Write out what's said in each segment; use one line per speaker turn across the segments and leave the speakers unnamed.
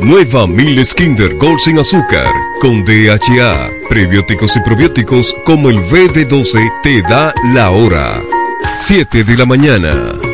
Nueva Miles Kinder Gold sin azúcar, con DHA, prebióticos y probióticos como el BB12 te da la hora. 7 de la mañana.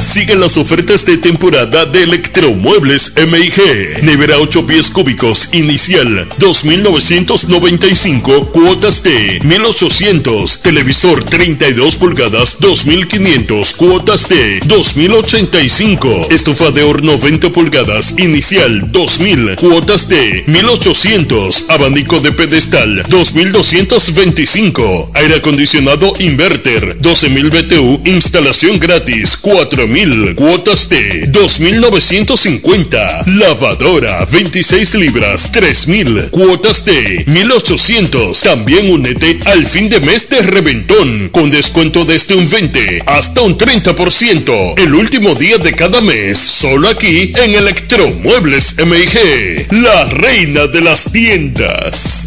Siguen las ofertas de temporada de Electromuebles MIG. Nevera 8 pies cúbicos inicial 2.995 cuotas de 1.800. Televisor 32 pulgadas 2.500 cuotas de 2.085. Estufa de horno 20 pulgadas inicial 2.000 cuotas de 1.800. Abanico de pedestal 2.225. Aire acondicionado inverter 12.000 BTU instalación gratis 4.000 cuotas de 2.950 lavadora 26 libras 3.000 cuotas de 1.800 también únete al fin de mes de reventón con descuento desde un 20 hasta un 30% el último día de cada mes solo aquí en Electromuebles MIG la reina de las tiendas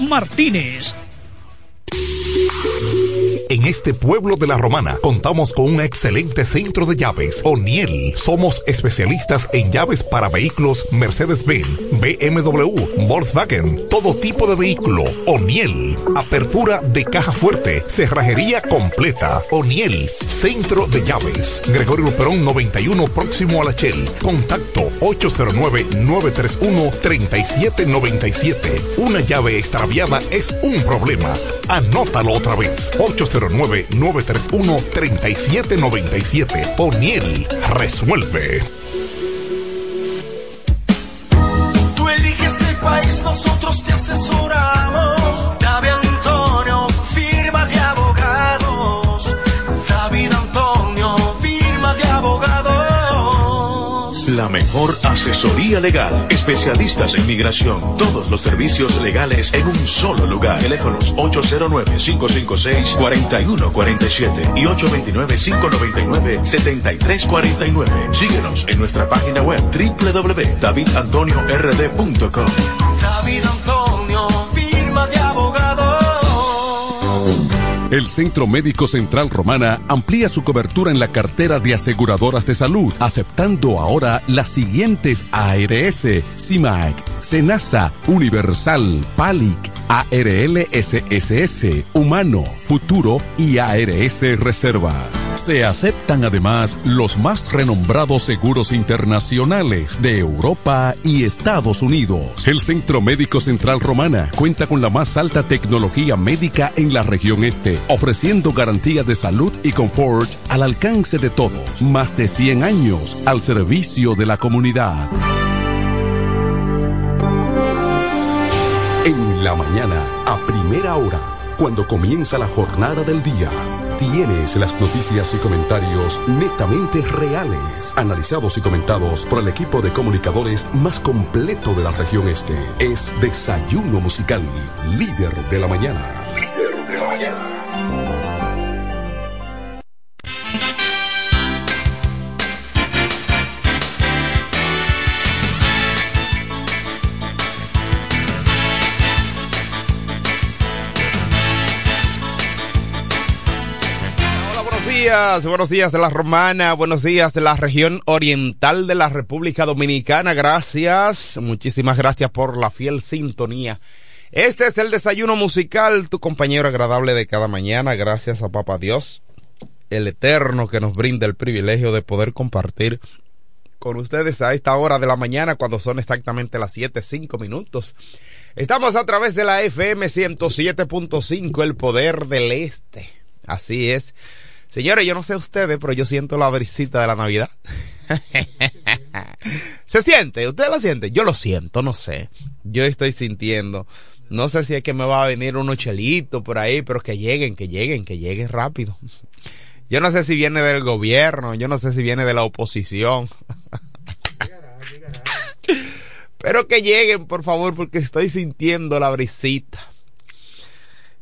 Martínez.
En este pueblo de la Romana contamos con un excelente centro de llaves, O'Neill. Somos especialistas en llaves para vehículos Mercedes-Benz, BMW, Volkswagen, todo tipo de vehículo. O'Neill. Apertura de caja fuerte, cerrajería completa. O'Neill. Centro de llaves. Gregorio Luperón 91 próximo a la Shell. Contacto 809-931-3797. Una llave extraviada es un problema. Anótalo otra vez. 809-931-3797. Poniel resuelve.
Tú eliges el país, nosotros te asesoramos.
La mejor asesoría legal. Especialistas en migración. Todos los servicios legales en un solo lugar. Teléfonos 809-556-4147 y 829-599-7349. Síguenos en nuestra página web www.davidantoniord.com.
David Antonio,
El Centro Médico Central Romana amplía su cobertura en la cartera de aseguradoras de salud, aceptando ahora las siguientes ARS, CIMAC, SENASA, Universal, PALIC, ARLSSS, Humano, Futuro y ARS Reservas. Se aceptan además los más renombrados seguros internacionales de Europa y Estados Unidos. El Centro Médico Central Romana cuenta con la más alta tecnología médica en la región este, ofreciendo garantía de salud y confort al alcance de todos. Más de 100 años al servicio de la comunidad. En la mañana, a primera hora, cuando comienza la jornada del día, tienes las noticias y comentarios netamente reales, analizados y comentados por el equipo de comunicadores más completo de la región este. Es Desayuno Musical, líder de la mañana. Líder de la mañana.
Buenos días de la Romana, buenos días de la región oriental de la República Dominicana. Gracias, muchísimas gracias por la fiel sintonía Este es el desayuno musical, tu compañero agradable de cada mañana, gracias a Papa Dios, el Eterno que nos brinda el privilegio de poder compartir con ustedes a esta hora de la mañana cuando son exactamente las 7, 5 minutos. Estamos a través de la FM 107.5, el poder del este. Así es. Señores, yo no sé ustedes, pero yo siento la brisita de la Navidad. ¿Se siente? ¿Ustedes lo sienten? Yo lo siento, no sé. Yo estoy sintiendo. No sé si es que me va a venir unos chelitos por ahí, pero que lleguen, que lleguen, que lleguen rápido. Yo no sé si viene del gobierno, yo no sé si viene de la oposición. Pero que lleguen, por favor, porque estoy sintiendo la brisita.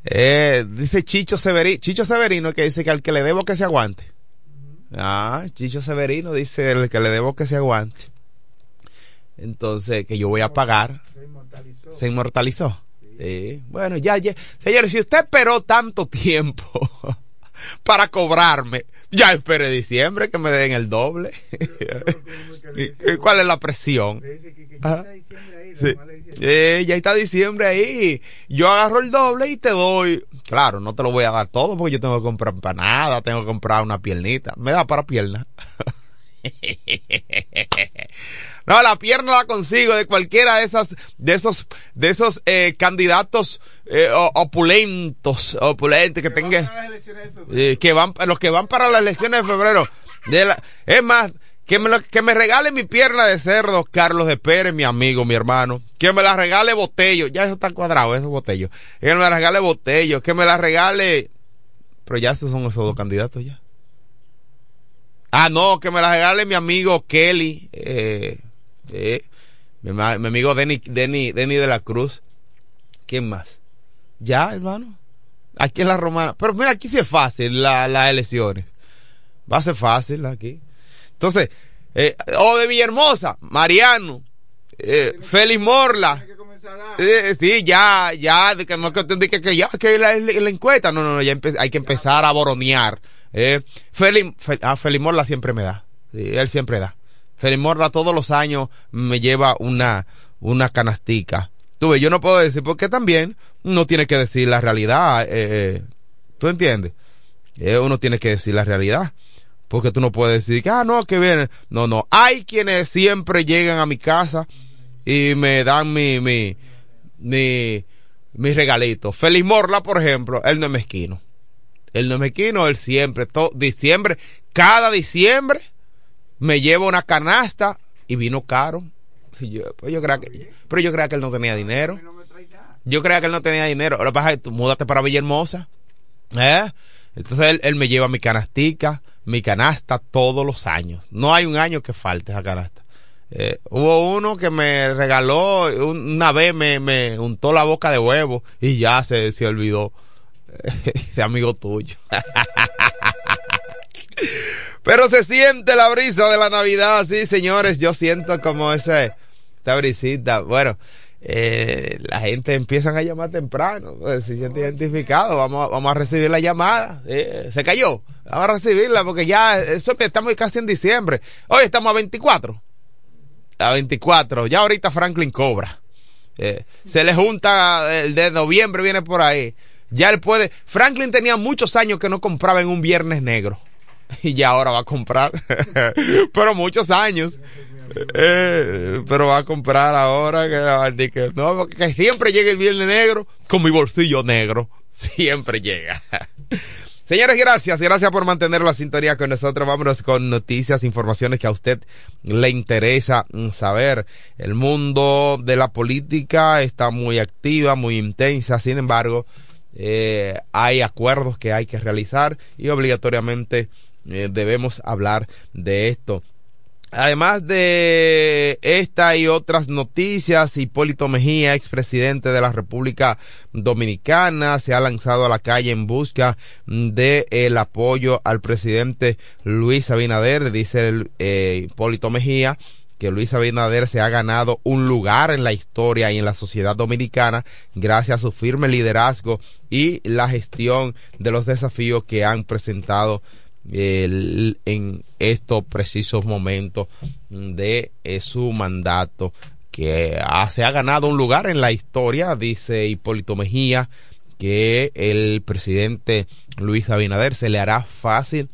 Eh, dice Chicho Severino, Chicho Severino que dice que al que le debo que se aguante. Ah, Chicho Severino dice el que le debo que se aguante. Entonces, que yo voy a pagar. Se inmortalizó. Se inmortalizó. Sí. Bueno, ya, ya. Señores, si usted esperó tanto tiempo para cobrarme. Ya espere diciembre que me den el doble. ¿Cuál es la presión? ya está diciembre ahí. Yo agarro el doble y te doy. Claro, no te lo voy a dar todo porque yo tengo que comprar empanada, tengo que comprar una piernita. Me da para pierna. No, la pierna la consigo de cualquiera de esas, de esos, de esos eh, candidatos eh, opulentos, opulentos que, tengan, eh, que van, los que van para las elecciones de febrero. De la, es más, que me, que me regale mi pierna de cerdo, Carlos de Pérez, mi amigo, mi hermano. Que me la regale Botello. Ya eso está cuadrado, eso Botello. Que me la regale Botello. Que me la regale. Pero ya esos son esos dos candidatos ya. Ah, no, que me la regale mi amigo Kelly. Eh, eh, mi, mi, amigo Denny, Denny, Denny de la Cruz. ¿Quién más? Ya, hermano. Aquí en la romana. Pero mira, aquí sí es fácil las la elecciones. Va a ser fácil aquí. Entonces, eh, o de Villahermosa, Mariano, eh, Félix Morla. Eh, sí, ya, ya, de que no que, que, que ya, que la, la, encuesta, no, no, no, ya hay que empezar a boronear. Eh, Félix Morla siempre me da, él siempre da. Félix Morla todos los años me lleva una, una canastica. Tú ves, yo no puedo decir, porque también uno tiene que decir la realidad, eh, ¿tú entiendes? Eh, uno tiene que decir la realidad. Porque tú no puedes decir que, ah, no, que viene. No, no. Hay quienes siempre llegan a mi casa y me dan mi, mi, mi, mi regalito. Feliz Morla, por ejemplo, él no es mezquino. Él no es mezquino, él siempre, todo, diciembre, cada diciembre me lleva una canasta y vino caro. Yo, pues yo creo que, pero yo creía que él no tenía dinero. Yo creía que él no tenía dinero. Que pasa que tú múdate para Villahermosa. ¿Eh? Entonces él, él me lleva mi canastica mi canasta todos los años. No hay un año que falte esa canasta. Eh, hubo uno que me regaló, una vez me, me untó la boca de huevo y ya se, se olvidó. Ese amigo tuyo. Pero se siente la brisa de la Navidad, sí, señores. Yo siento como ese, esta brisita. Bueno, eh, la gente empiezan a llamar temprano, pues, se siente identificado, vamos vamos a recibir la llamada, eh, se cayó, vamos a recibirla porque ya eso estamos casi en diciembre, hoy estamos a 24, a 24, ya ahorita Franklin cobra, eh, se le junta el de noviembre viene por ahí, ya él puede, Franklin tenía muchos años que no compraba en un viernes negro y ya ahora va a comprar, pero muchos años. Eh, pero va a comprar ahora que, no, que siempre llega el viernes negro con mi bolsillo negro. Siempre llega. Señores, gracias, gracias por mantener la sintonía con nosotros. Vámonos con noticias, informaciones que a usted le interesa saber. El mundo de la política está muy activa, muy intensa. Sin embargo, eh, hay acuerdos que hay que realizar y obligatoriamente eh, debemos hablar de esto. Además de esta y otras noticias, Hipólito Mejía, expresidente de la República Dominicana, se ha lanzado a la calle en busca de el apoyo al presidente Luis Abinader, dice el, eh, Hipólito Mejía que Luis Abinader se ha ganado un lugar en la historia y en la sociedad dominicana gracias a su firme liderazgo y la gestión de los desafíos que han presentado en estos precisos momentos de eh, su mandato que se ha ganado un lugar en la historia, dice Hipólito Mejía, que el presidente Luis Abinader se le hará fácil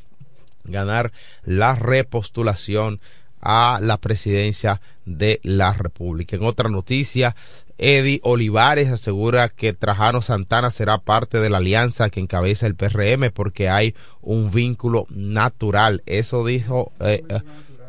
ganar la repostulación a la presidencia de la República. En otra noticia, Eddie Olivares asegura que Trajano Santana será parte de la alianza que encabeza el PRM porque hay un vínculo natural. Eso dijo, eh, eh,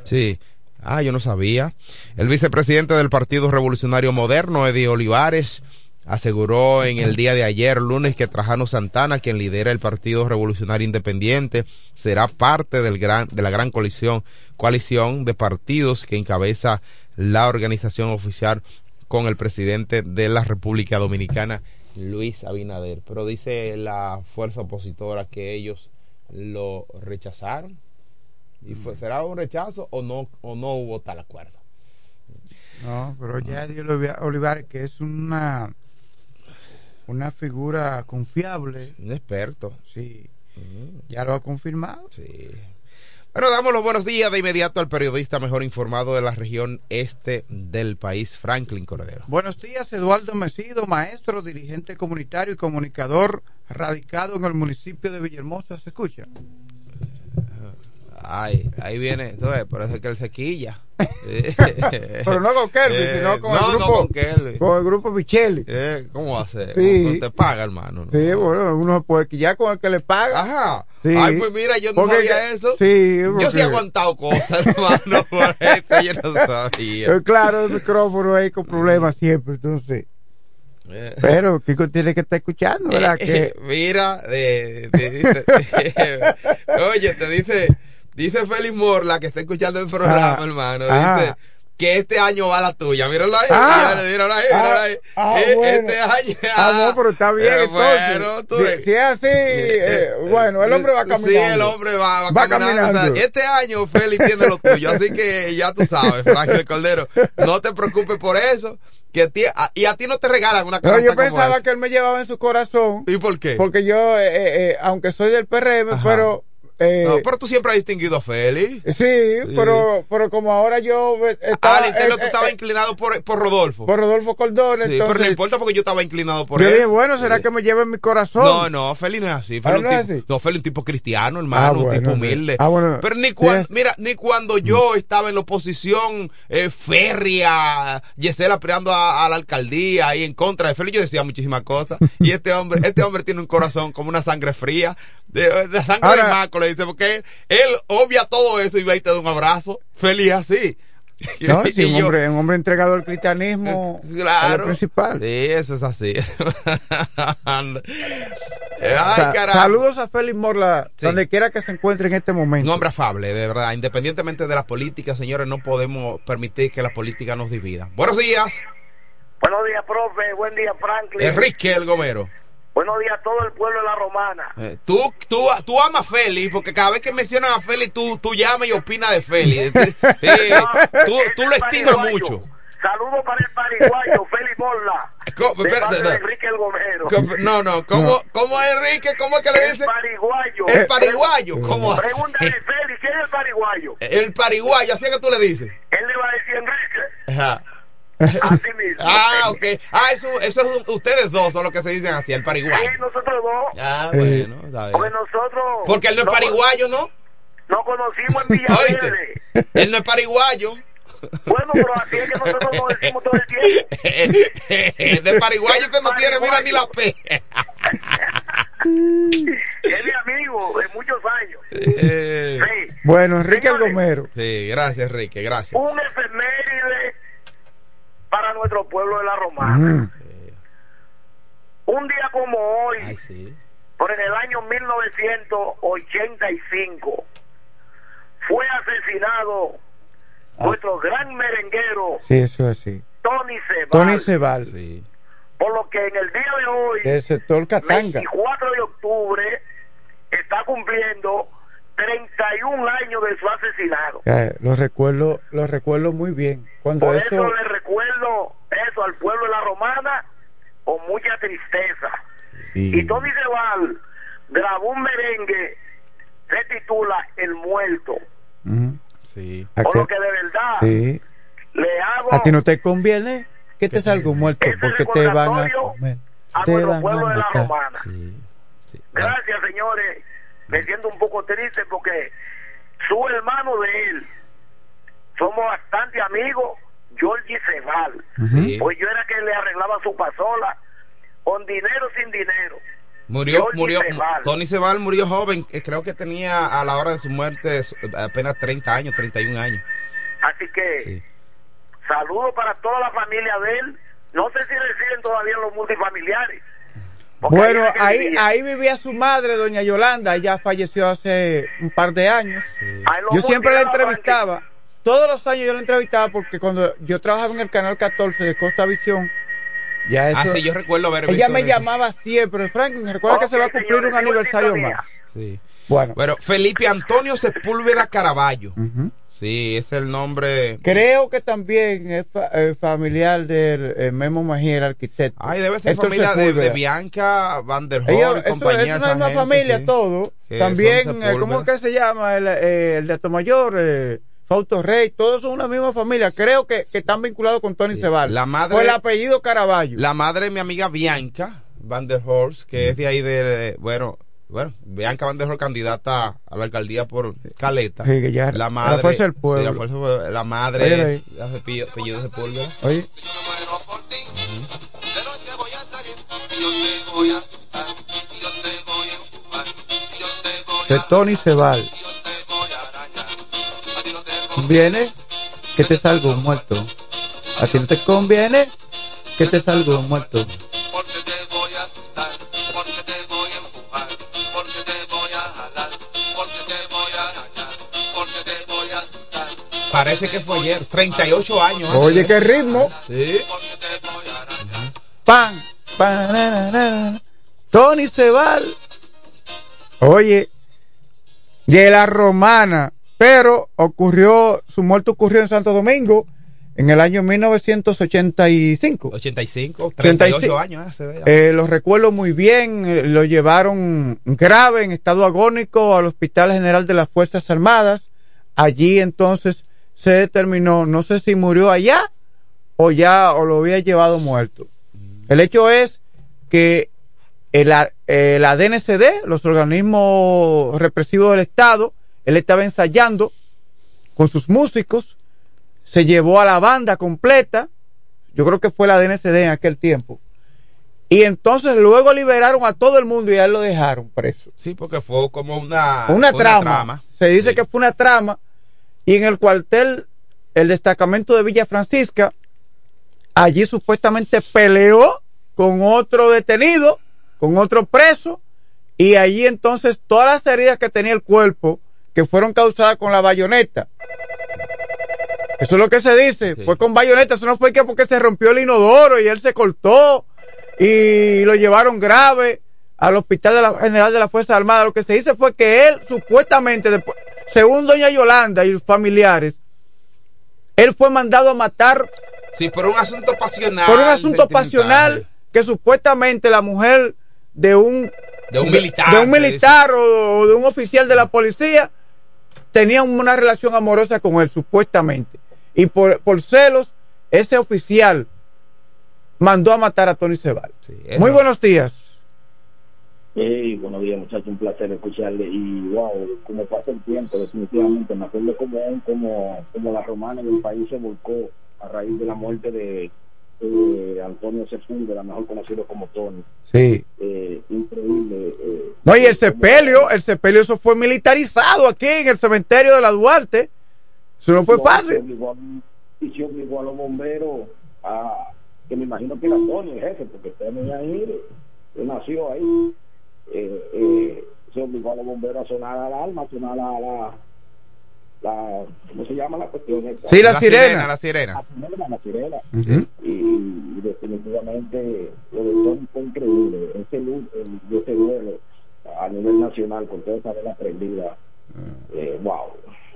sí. Ah, yo no sabía. El vicepresidente del Partido Revolucionario Moderno, Eddie Olivares, aseguró en el día de ayer, lunes, que Trajano Santana, quien lidera el Partido Revolucionario Independiente, será parte del gran, de la gran coalición, coalición de partidos que encabeza la organización oficial con el presidente de la República Dominicana, Luis Abinader. Pero dice la fuerza opositora que ellos lo rechazaron. ¿Y fue, será un rechazo o no, o no hubo tal acuerdo?
No, pero ya Dios Olivares, que es una una figura confiable.
Un experto.
Sí. Ya lo ha confirmado.
Sí. Bueno, damos los buenos días de inmediato al periodista mejor informado de la región este del país, Franklin Cordero.
Buenos días, Eduardo Mesido, maestro, dirigente comunitario y comunicador radicado en el municipio de Villahermosa. ¿Se escucha?
Ay, ahí viene, entonces, por eso es que él se quilla.
Pero no con Kelvin, eh, sino con el grupo. No con, Kelvin. con el grupo Micheli.
Eh, ¿Cómo hace? Sí. te paga, hermano?
Sí, bueno, uno puede quillar con el que le paga.
Ajá. Sí. Ay, pues mira, yo no sabía eso. Sí, Yo sí he aguantado cosas, hermano, por eso yo no sabía.
Eh, claro, el micrófono ahí con problemas siempre, entonces. Eh. Pero Kiko tiene que estar escuchando, ¿verdad? que...
Mira, dice, oye, te dice Dice Félix Morla, que está escuchando el programa, ah, hermano. Ah. Dice que este año va la tuya. Míralo ahí, ah, míralo ahí, míralo ahí. Ah, eh, Este año.
Ah, no, pero está bien. Eh, bueno, tú si, si, es así, eh, bueno, el hombre va caminando. Sí,
el hombre va, va, caminando. este año Félix tiene lo tuyo. Así que ya tú sabes, Frank Cordero. No te preocupes por eso. Que y a ti no te regalan una
carta. yo pensaba que él me llevaba en su corazón.
¿Y por qué?
Porque yo, aunque soy del PRM, pero
eh, no, pero tú siempre has distinguido a Félix.
Sí, Pero, pero como ahora yo
estaba... Ah, tú estabas inclinado por, por Rodolfo.
Por Rodolfo Cordón,
sí, pero no importa porque yo estaba inclinado por él.
Yo dije, bueno, ¿será que me lleva en mi corazón?
No, no, Félix no es así. Félix no, es tipo, no, Félix un tipo cristiano, hermano, ah, un tipo humilde. Ah, bueno, pero ni cuando, mira, ni cuando yo estaba en la oposición eh, férrea, Yesela peleando a, la alcaldía y en contra de Félix, yo decía muchísimas cosas. y este hombre, este hombre tiene un corazón como una sangre fría, de, sangre de dice, porque él obvia todo eso y va y te da un abrazo, feliz así.
No, un, hombre, un hombre entregado al cristianismo claro, lo principal.
Sí, eso es así.
saludos a Félix Morla, donde quiera que se encuentre en este momento.
Un hombre afable, de verdad. Independientemente de la política, señores, no podemos permitir que la política nos divida. Buenos días.
Buenos días, profe. Buen día, Franklin.
Enrique El Gomero.
Buenos días a todo el pueblo de la Romana.
Eh, tú, tú, tú amas a Félix, porque cada vez que mencionas a Félix, tú, tú llamas y opinas de Félix. Sí, tú, tú lo estimas mucho.
Saludos para el pariguayo, Félix Borla. De Enrique el Gomero.
No, no, ¿cómo, ¿cómo es Enrique? ¿Cómo es que le dice?
El pariguayo.
El pariguayo, ¿cómo
Pregúntale, Félix, ¿quién es el pariguayo?
El pariguayo, así es que tú le dices.
Él le va a decir Enrique.
Ajá. Así mismo. Ah, ok. Ah, eso, eso es ustedes dos son los que se dicen así, el pariguayo.
Sí, nosotros dos.
Ah, bueno,
Porque nosotros.
Porque él no es pariguayo, ¿no?
Nos conocimos en Villaverde.
él no es pariguayo.
Bueno, pero así es que nosotros nos decimos todo el tiempo.
de pariguayo usted no tiene, mira, ni la P.
es mi amigo de muchos años.
Eh. Sí. Bueno, Enrique Gomero.
Sí, gracias, Enrique, gracias.
Un efeméride para nuestro pueblo de la Romana. Un día como hoy, por en el año 1985, fue asesinado ah. nuestro gran merenguero,
sí, eso así.
Tony Cebal.
Tony.
Por lo que en el día de hoy,
el sector Catanga.
24 de octubre, está cumpliendo 31 años de su asesinato.
lo recuerdo, lo recuerdo muy bien. Cuando
Por
eso...
eso le recuerdo eso al pueblo de la Romana con mucha tristeza. Y Tony Cebal grabó un merengue se titula El Muerto.
Sí.
Por lo que de verdad le hago
A ti no te conviene que te salga un muerto porque te van a comer.
A
Te
nuestro
van
pueblo
a
de la romana. Gracias, señores. Me siento un poco triste porque su hermano de él, somos bastante amigos, Georgie Cebal.
Sí.
Pues yo era que le arreglaba su pasola con dinero sin dinero.
Murió,
Georgie
murió,
Cebal.
Tony Sebal murió joven, eh, creo que tenía a la hora de su muerte apenas 30 años, 31 años.
Así que saludos para toda la familia de él. No sé si residen todavía los multifamiliares. Porque
Bueno, ahí,
vivía.
ahí vivía su madre, doña Yolanda. Ella falleció hace un par de años. Yo siempre la entrevistaba. Todos los años yo la entrevistaba porque cuando yo trabajaba en el canal 14 de Costa Visión, ya eso.
Ah, sí, yo recuerdo haber
Ella me
eso.
llamaba siempre. Franklin, recuerda que se va a cumplir un aniversario más.
Sí.
Bueno.
Bueno, Felipe Antonio Sepúlveda Caraballo. Sí, es el nombre.
Creo que también es fa- eh, familiar del eh, Memo Magía, el arquitecto.
Ay, debe ser familia de. Bianca Van der compañía.
es una misma familia,
sí.
todo. También, eh, ¿cómo es que se llama? El, eh, el de Atomayor, eh, Fausto Rey, todos son una misma familia. Creo que, que están vinculados con Tony Cebal.
La madre-
el apellido Caraballo.
La madre de mi amiga Bianca Van der Horst, que es de ahí de, bueno, bueno, Bianca Van der Horst candidata a la alcaldía por Caleta.
Sí, que ya-
la
la
madre,
fuerza del pueblo.
sí, la, fuerza del pueblo. La madre de apellido, apellido Sepúlveda.
Oye. De Tony Cebal. Conviene que te salga un muerto. A ti no te conviene que te salga un muerto.
Parece que fue ayer, 38 años. ¿eh?
Oye, qué ritmo.
Sí.
Pan, pan, na, na, na. Tony Cebal. Oye, de la romana, pero ocurrió, su muerte ocurrió en Santo Domingo en el año 1985.
85, 38
85.
años. ya.
Eh, lo recuerdo muy bien, eh, lo llevaron grave, en estado agónico, al Hospital General de las Fuerzas Armadas. Allí entonces se determinó, no sé si murió allá o ya o lo había llevado muerto. El hecho es que el, A- el ADNCD, los organismos represivos del Estado, él estaba ensayando con sus músicos, se llevó a la banda completa, yo creo que fue la DNCD en aquel tiempo. Y entonces luego liberaron a todo el mundo y a él lo dejaron preso.
Sí, porque fue como una,
una,
fue
trama. Se dice que fue una trama. Y en el cuartel, el destacamento de Villa Francisca, allí supuestamente peleó con otro detenido, con otro preso, y allí entonces todas las heridas que tenía el cuerpo, que fueron causadas con la bayoneta. Eso es lo que se dice, fue con bayoneta, eso no fue que porque se rompió el inodoro y él se cortó y lo llevaron grave al hospital de la general de la Fuerza Armada. Lo que se dice fue que él supuestamente, después, según doña Yolanda y los familiares, él fue mandado a matar
Sí, por un asunto pasional.
por un asunto pasional que supuestamente la mujer de un
De un militar,
de un militar o, o de un oficial de la policía tenía una relación amorosa con él supuestamente y por, por celos ese oficial mandó a matar a Tony Cebal.
eso-
Muy buenos días.
Hey, buenos días, muchachos, un placer escucharle. Y wow, como pasa el tiempo, definitivamente, me acuerdo como, como, como la romana en el país se volcó a raíz de la muerte de eh, Antonio Sepúlveda, mejor conocido como Tony.
Sí.
Eh, increíble. eh,
No, y el sepelio, el sepelio eso fue militarizado aquí en el cementerio de la Duarte. Eso no fue
se
fácil.
a- y se obligó a los bomberos a, que me imagino que era Tony el jefe, porque Tony ahí, él nació ahí, eh, eh, se obligó a los bomberos a sonar la alarma, a sonar la, la, la- ¿cómo se llama la cuestión? esta?
Sí, la La sirena. sirena,
la sirena.
La sirena, la sirena. Y, y definitivamente lo de Tony fue increíble, ese, lu- el, ese duelo a nivel nacional con toda esa vela prendida, eh, wow.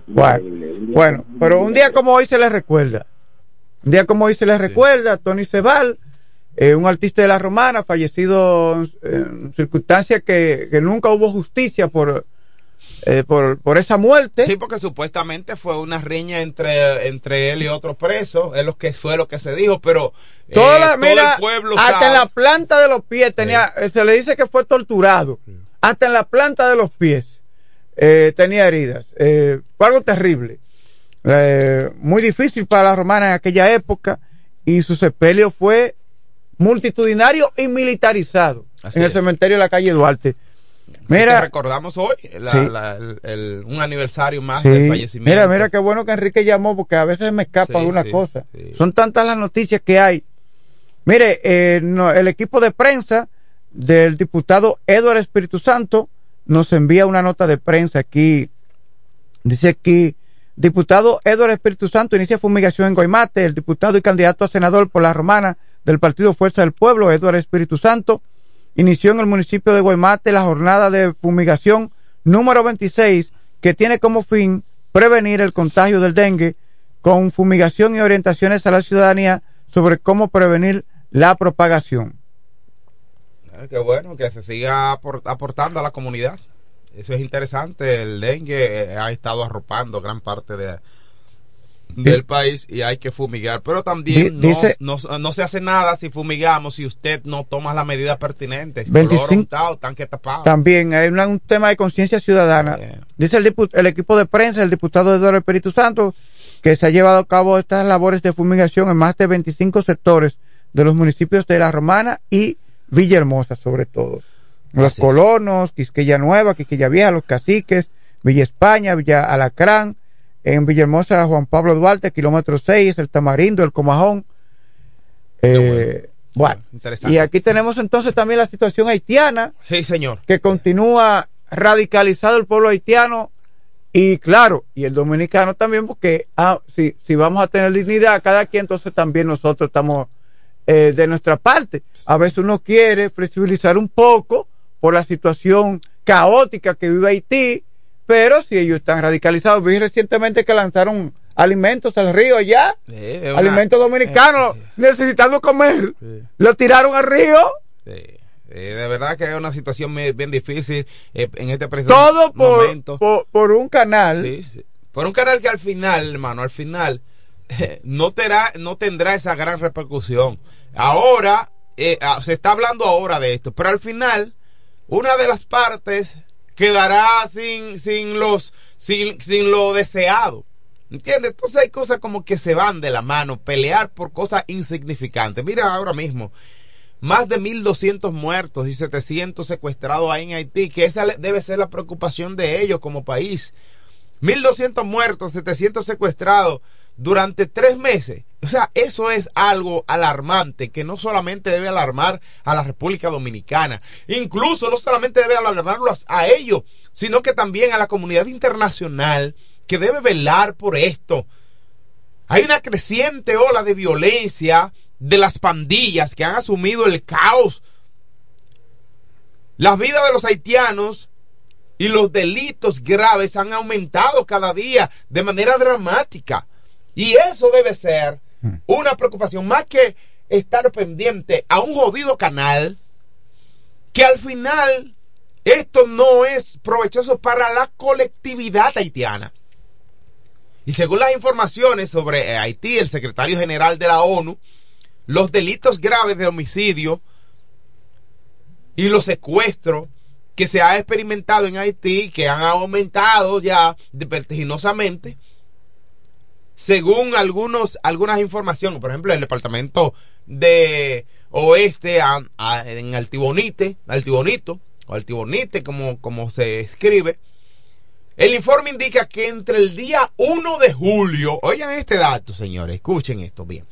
Bueno.
Un día
bueno,
como-
pero un día como hoy se le recuerda. Un día como hoy se le recuerda a Tony Cebal, eh, un artista de la romana, fallecido en circunstancias que, que nunca hubo justicia por, eh, por, por esa muerte.
Sí, porque supuestamente fue una riña entre, entre él y otro preso, es lo que fue lo que se dijo, pero eh,
Toda la,
todo
mira,
el pueblo
hasta
sabe.
en la planta de los pies tenía, eh, se le dice que fue torturado. Hasta en la planta de los pies eh, tenía heridas. Eh, fue algo terrible. Eh, muy difícil para la romana en aquella época y su sepelio fue multitudinario y militarizado
Así
en el cementerio de la calle Duarte. Mira,
recordamos hoy la-
Sí.
la- el- el- un aniversario más
Sí.
del fallecimiento.
Mira, mira qué bueno que Enrique llamó porque a veces me escapa
Sí,
alguna cosa. Son tantas las noticias que hay. Mire, eh, no- el equipo de prensa del diputado Eduardo Espíritu Santo nos envía una nota de prensa aquí. Dice aquí, diputado Eduardo Espíritu Santo inicia fumigación en Guaymate. El diputado y candidato a senador por la romana del Partido Fuerza del Pueblo, Eduardo Espíritu Santo, inició en el municipio de Guaymate la jornada de fumigación número 26 que tiene como fin prevenir el contagio del dengue con fumigación y orientaciones a la ciudadanía sobre cómo prevenir la propagación.
Ah, Qué bueno que se siga apor- aportando a la comunidad. Eso es interesante. El dengue eh, ha estado arropando gran parte de, del país y hay que fumigar. Pero también no, no, no se hace nada si fumigamos si usted no toma las medidas pertinentes.
25
Color untado, tanque tapado.
También hay una- un tema de conciencia ciudadana. Dice el, el equipo de prensa, el diputado Eduardo Espíritu Santo, que se ha llevado a cabo estas labores de fumigación en más de 25 sectores de los municipios de La Romana y Villahermosa, sobre todo. Los
Así
colonos, Quisqueya Nueva, Quisqueya Vieja, Los Caciques, Villa España, Villa Alacrán, en Villahermosa Juan Pablo Duarte, kilómetro 6, el Tamarindo, el Comajón. Eh, bueno,
Interesante.
y aquí tenemos entonces también la situación haitiana,
Sí, señor.
que continúa radicalizado el pueblo haitiano y claro, y el dominicano también, porque ah, si, si vamos a tener dignidad cada quien, entonces también nosotros estamos eh, de nuestra parte. A veces uno quiere flexibilizar un poco por la situación caótica que vive Haití, pero si ellos están radicalizados, vi recientemente que lanzaron alimentos al río allá,
Sí, es una-
alimentos dominicanos, necesitando comer, lo tiraron al río.
Sí. Eh, de verdad que es una situación bien difícil eh, en este preciso
Todo por,
momento.
por, por un canal.
Sí, sí. Por un canal que al final, hermano, al final no, terá, no tendrá esa gran repercusión. Ahora, eh, ah, se está hablando ahora de esto, pero al final, una de las partes quedará sin, sin los, sin, sin lo deseado. ¿Entiendes? Entonces hay cosas como que se van de la mano, pelear por cosas insignificantes. Mira ahora mismo, más de 1.200 muertos y 700 secuestrados ahí en Haití, que esa debe ser la preocupación de ellos como país. 1.200 muertos, 700 secuestrados durante tres meses. O sea, eso es algo alarmante que no solamente debe alarmar a la República Dominicana, incluso no solamente debe alarmarlos a ellos, sino que también a la comunidad internacional que debe velar por esto. Hay una creciente ola de violencia de las pandillas que han asumido el caos. Las vidas de los haitianos y los delitos graves han aumentado cada día de manera dramática. Y eso debe ser una preocupación, más que estar pendiente a un jodido canal, que al final esto no es provechoso para la colectividad haitiana. Y según las informaciones sobre eh, Haití, el secretario general de la ONU, los delitos graves de homicidio y los secuestros que se ha experimentado en Haití, que han aumentado ya vertiginosamente, según algunos, algunas informaciones, por ejemplo, el departamento de oeste en Altibonite, Altibonito, o Altibonite, como, como se escribe, el informe indica que entre el día 1 de julio, oigan este dato, señores, escuchen esto bien,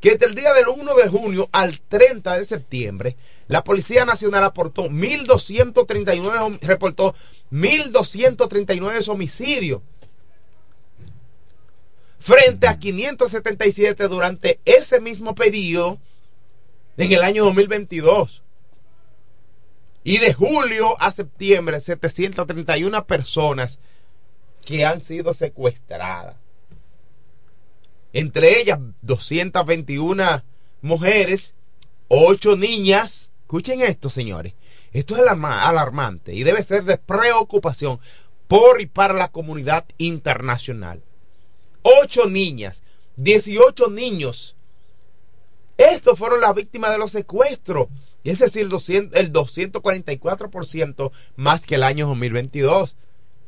que entre el día del 1 de junio al 30 de septiembre, la Policía Nacional aportó 1.239, hom- reportó 1.239 homicidios, frente a 577 durante ese mismo periodo en el año 2022. Y de julio a septiembre, 731 personas que han sido secuestradas. Entre ellas, 221 mujeres, 8 niñas. Escuchen esto, señores. Esto es alarma- alarmante y debe ser de preocupación. por y para la comunidad internacional. Ocho niñas, 18 niños. Estos fueron las víctimas de los secuestros. Es decir, el 244% más que el año 2022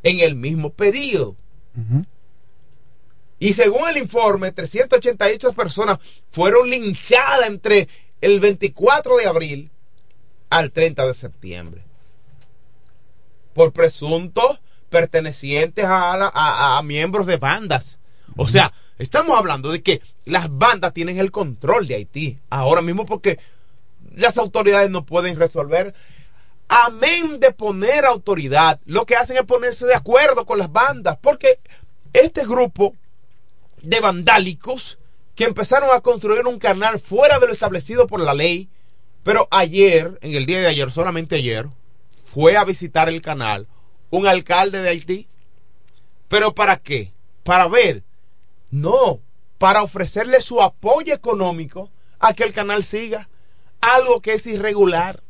en el mismo periodo. Y según el informe, 388 personas fueron linchadas entre el 24 de abril al 30 de septiembre por presuntos pertenecientes a, miembros de bandas. O sea, estamos hablando de que las bandas tienen el control de Haití ahora mismo porque las autoridades no pueden resolver. Amén de poner autoridad, lo que hacen es ponerse de acuerdo con las bandas, porque este grupo de vandálicos que empezaron a construir un canal fuera de lo establecido por la ley, pero ayer, en el día de ayer, solamente ayer, fue a visitar el canal un alcalde de Haití. ¿Pero para qué? Para ver. No, para ofrecerle su apoyo económico a que el canal siga. Algo que es irregular.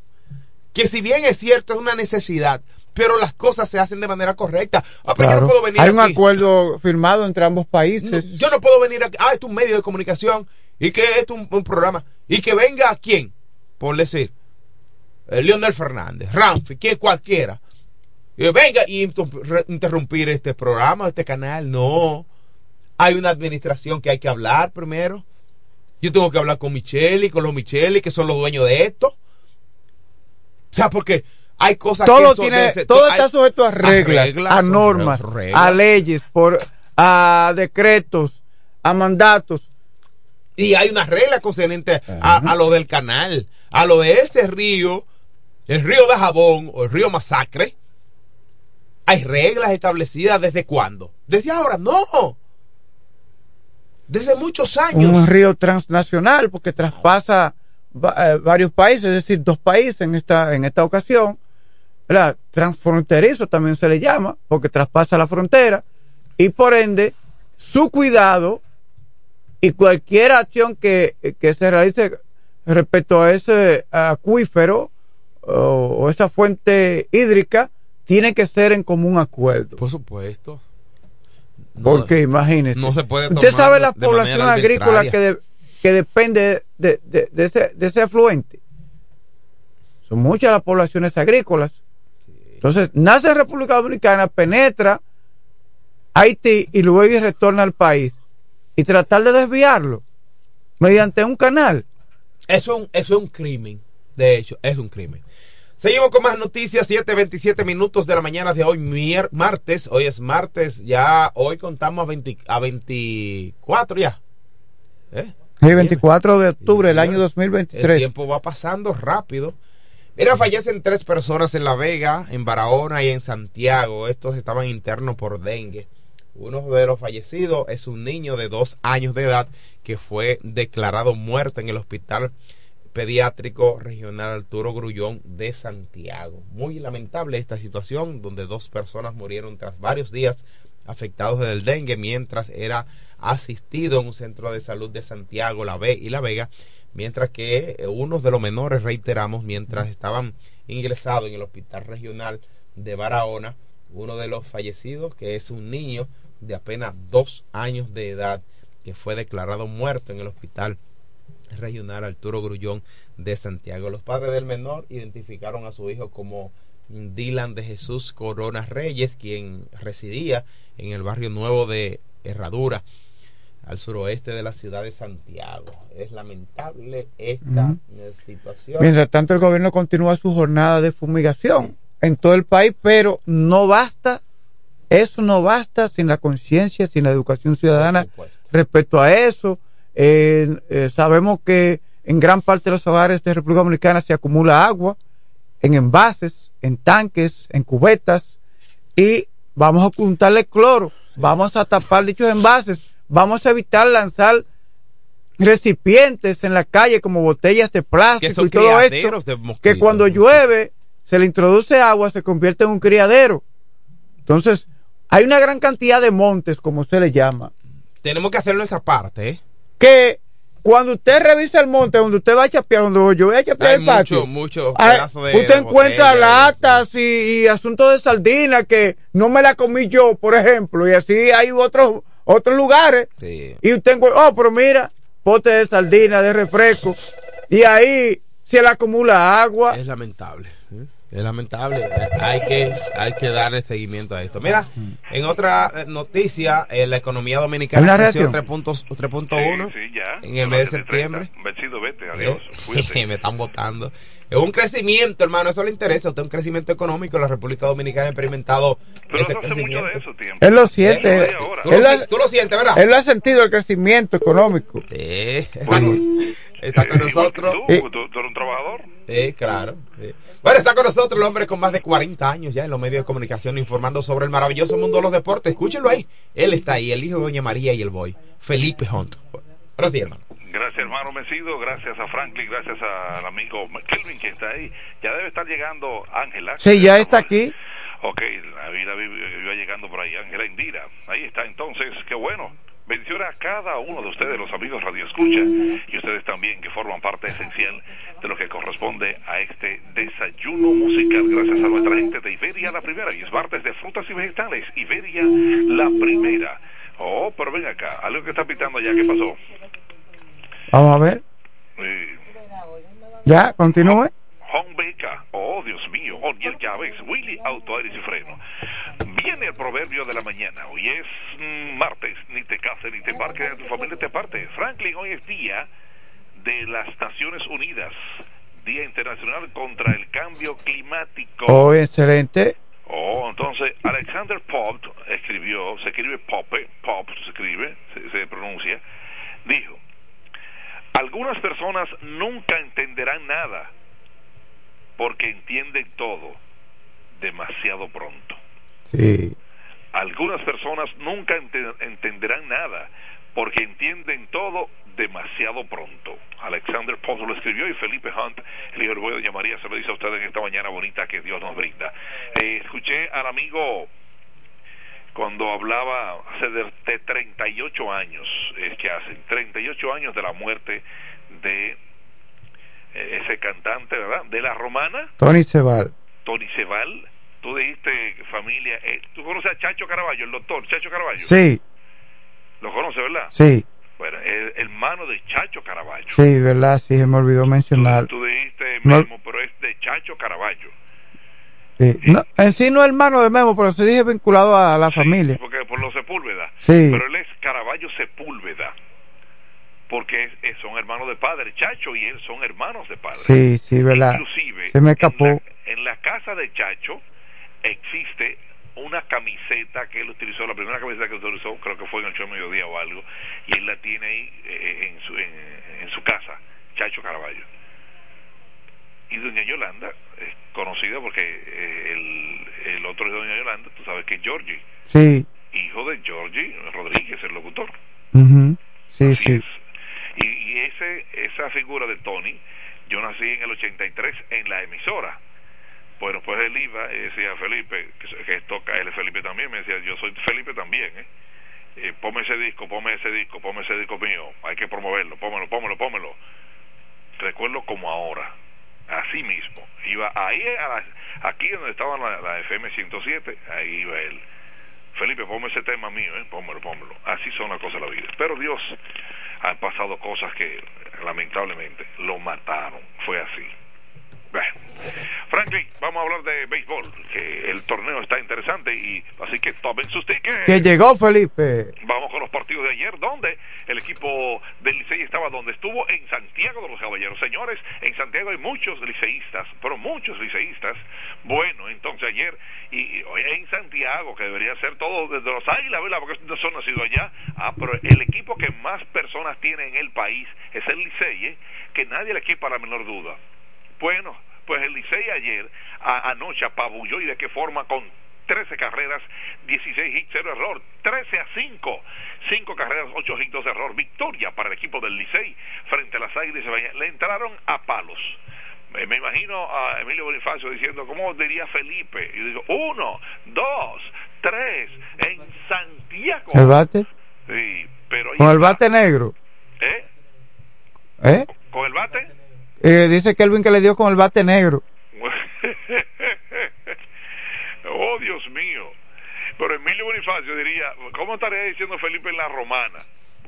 Que si bien es cierto, es una necesidad, pero las cosas se hacen de manera correcta. Ah, yo no puedo venir
Hay un acuerdo firmado entre ambos países.
yo no puedo venir aquí. Ah, esto es un medio de comunicación y que esto es un, programa. Y que venga quién, por decir, el eh, Leonel Fernández, Ramfi, quien cualquiera. Y venga y interrumpir este programa, este canal. No. Hay una administración que hay que hablar primero. Yo tengo que hablar con Micheli, con los Micheli, que son los dueños de esto. O sea, porque hay cosas
todo que tiene, todo está sujeto a reglas, a, normas, a leyes, por, a decretos, a mandatos.
Y hay una regla concerniente a, a, lo del canal, a lo de ese río, el río de Jabón o el río Masacre, hay reglas establecidas desde cuándo? Desde ahora, no. Desde muchos años.
Un río transnacional porque traspasa eh, varios países, es decir, dos países en esta, en esta ocasión. Transfronterizo también se le llama porque traspasa la frontera y por ende su cuidado y cualquier acción que, se realice respecto a ese acuífero o esa fuente hídrica tiene que ser en común acuerdo.
Por supuesto.
Porque imagínese.
No se puede
Usted sabe la población agrícola que, que depende de, de, ese, de ese afluente. Son muchas las poblaciones agrícolas. Entonces, nace en República Dominicana, penetra Haití y luego retorna al país. Y tratar de desviarlo mediante un canal.
Eso eso es un crimen. De hecho, es un crimen. Seguimos con más noticias, 7.27 minutos de la mañana de hoy, martes. Hoy es martes, ya hoy contamos a, 20, a 24 ya.
¿Eh? Sí, 24 de octubre del año 2023. El
tiempo va pasando rápido. Mira, fallecen tres personas en La Vega, en Barahona y en Santiago. Estos estaban internos por dengue. Uno de los fallecidos es un niño de dos años de edad que fue declarado muerto en el hospital pediátrico regional Arturo Grullón de Santiago. Muy lamentable esta situación donde dos personas murieron tras varios días afectados del dengue mientras era asistido en un centro de salud de Santiago, La B y La Vega, mientras que eh, unos de los menores, reiteramos, mientras estaban ingresados en el hospital regional de Barahona, uno de los fallecidos, que es un niño de apenas dos años de edad, que fue declarado muerto en el hospital regional Arturo Grullón de Santiago. Los padres del menor identificaron a su hijo como Dylan de Jesús Corona Reyes, quien residía en el barrio nuevo de Herradura, al suroeste de la ciudad de Santiago. Es lamentable esta situación.
Mientras tanto, el gobierno continúa su jornada de fumigación en todo el país, pero no basta, eso no basta sin la conciencia, sin la educación ciudadana respecto a eso eh, eh, sabemos que en gran parte de los hogares de República Dominicana se acumula agua en envases, en tanques, en cubetas y vamos a ocultarle cloro, vamos a tapar dichos envases, vamos a evitar lanzar recipientes en la calle como botellas de plástico y todo esto, que cuando llueve se le introduce agua, se convierte en un criadero. Entonces, hay una gran cantidad de montes, como se le llama.
Tenemos que hacer nuestra parte, ¿eh?
Que cuando usted revisa el monte, donde usted va a chapear, donde yo voy a chapear
Hay
el patio,
mucho, mucho
hay-
pedazo de.
usted encuentra
botella,
latas y, y asuntos de sardina que no me la comí yo, por ejemplo, y así hay otros otros lugares.
Sí.
Y usted encuentra, oh, pero mira, pote de sardina, de refresco, y ahí se le acumula agua.
Es lamentable. ¿Eh? Es lamentable. Eh, Hay que, hay que darle seguimiento a esto. Mira, en otra eh, noticia, eh, la economía
¿Hay
dominicana
una
creció
reacción?
3 puntos- 3.1
Sí, ya.
en el mes de
Son las 7:30.
septiembre.
Vencido, vete, adiós.
Eh, me están votando. Es un crecimiento, hermano. Eso le interesa. a Usted un crecimiento económico. La República Dominicana ha experimentado
Pero
ese
eso hace mucho
crecimiento.
de eso, tiempo.
Él lo siente.
Tú lo
Él lo,
si- tú lo sientes, ¿verdad?
él lo ha sentido el crecimiento económico.
Sí, está, con, nosotros.
Tú,
Eh.
tú, tú eres un trabajador.
Sí, claro. sí. Bueno, está con nosotros el hombre con más de 40 años ya en los medios de comunicación informando sobre el maravilloso mundo de los deportes. Escúchenlo ahí. Él está ahí, el hijo de Doña María y el boy. Felipe Hunt. Buenos días, hermano.
Gracias, hermano Mencido. Gracias a Franklin. Gracias al amigo Kelvin que está ahí. Ya debe estar llegando Ángela.
Sí, ya está aquí.
Ok, la vida iba llegando por ahí. Ángela Indira. Ahí está. Entonces, qué bueno. Bendiciones a cada uno de ustedes, los amigos Radio Escucha, y ustedes también que forman parte esencial de lo que corresponde a este desayuno musical. Gracias a nuestra gente de Iberia la primera, y es martes de frutas y vegetales. Iberia la primera. Oh, pero ven acá, algo que está pitando ya, ¿qué pasó?
Vamos a ver.
Eh,
Ya, continúe.
Home Beca. Oh, Dios mío. Oniel Chávez. Willy Auto Aires y Freno. Viene el proverbio de la mañana. Hoy es mm, martes. Ni te cases ni te embarques en tu familia te parte. Franklin, hoy es día de las Naciones Unidas. Día Internacional contra el Cambio Climático.
Oh, excelente.
Oh, entonces Alexander Pope escribió, se escribe Pope, Pop se escribe, se, se pronuncia, dijo, algunas personas nunca entenderán nada porque entienden todo demasiado pronto.
Sí.
Algunas personas nunca ente- entenderán nada porque entienden todo demasiado pronto. Alexander Pope lo escribió y Felipe Hunt, el hijo de Doña María, se lo dice a ustedes en esta mañana bonita que Dios nos brinda. Eh, escuché al amigo cuando hablaba hace de, de 38 años, es que hacen 38 años de la muerte de eh, ese cantante, ¿verdad? De la romana,
Tony Ceval.
Tony Ceval. Tú dijiste familia, eh, tú conoces a Chacho Caraballo, el doctor Chacho Caraballo.
Sí,
Lo conoces, ¿verdad?
sí,
Bueno, el hermano de Chacho Caraballo.
sí, ¿verdad? Sí, se me olvidó mencionar.
Tú dijiste
No-
Memo, pero es de Chacho Caraballo.
Sí. No, en sí no es hermano de Memo, pero se dije vinculado a la familia.
Porque por los Sepúlveda.
Sí.
Pero él es Caraballo Sepúlveda. Porque es- es- son hermanos de padre. Chacho y él son hermanos de padre.
Sí, sí, ¿verdad?
Inclusive,
Se me escapó.
En la, en la casa de Chacho existe una camiseta que él utilizó, la primera camiseta que utilizó, creo que fue en el show mediodía o algo, y él la tiene ahí eh, en, su, en, en su casa, Chacho Caraballo. Y doña Yolanda es conocida porque eh, el, el otro de doña Yolanda, tú sabes que es Georgie,
Sí.
hijo de Georgie Rodríguez, el locutor.
Sí, sí.
Y, y ese, esa figura de Tony, yo nací en el 83 en la emisora. Bueno, pues él iba y decía, Felipe, que, que toca él Felipe también, me decía, yo soy Felipe también, ¿eh? Eh, ponme ese disco, ponme ese disco, ponme ese disco mío, hay que promoverlo, pómelo, pómelo, pómelo. Recuerdo como ahora, así mismo. Iba ahí, a la- aquí donde estaba la, la FM 107, ahí iba él. Felipe, ponme ese tema mío, ¿eh? pómelo, pómelo. Así son las cosas de la vida. Pero Dios, han pasado cosas que lamentablemente lo mataron. Fue así. Franklin, vamos a hablar de béisbol, que el torneo está interesante y así que tomen sus tickets.
Que llegó Felipe.
Vamos con los partidos de ayer, donde el equipo del Licey estaba donde estuvo, en Santiago de los Caballeros. Señores, en Santiago hay muchos liceístas, pero muchos liceístas. Bueno, entonces ayer, y, hoy en Santiago, que debería ser todo desde los Águilas, ¿verdad? Porque no son nacidos allá. Ah, pero el equipo que más personas tiene en el país es el Licey, ¿eh? que nadie le quepa la menor duda. Bueno, pues el Licey ayer, a- anoche, apabulló y de qué forma con 13 carreras, 16 hits, 0 error, 13 a 5, 5 carreras, 8 hits, 2 error, victoria para el equipo del Licey frente a las Águilas. Le entraron a palos. Me, imagino a Emilio Bonifacio diciendo, ¿cómo diría Felipe? Y digo, uno, dos, tres, en Santiago.
¿El bate?
Sí, pero
Con el bate negro.
¿Eh?
¿Eh?
¿Con el bate?
Eh, dice Kelvin que le dio con el bate negro.
oh, Dios mío. Pero Emilio Bonifacio diría, ¿cómo estaría diciendo Felipe en la romana?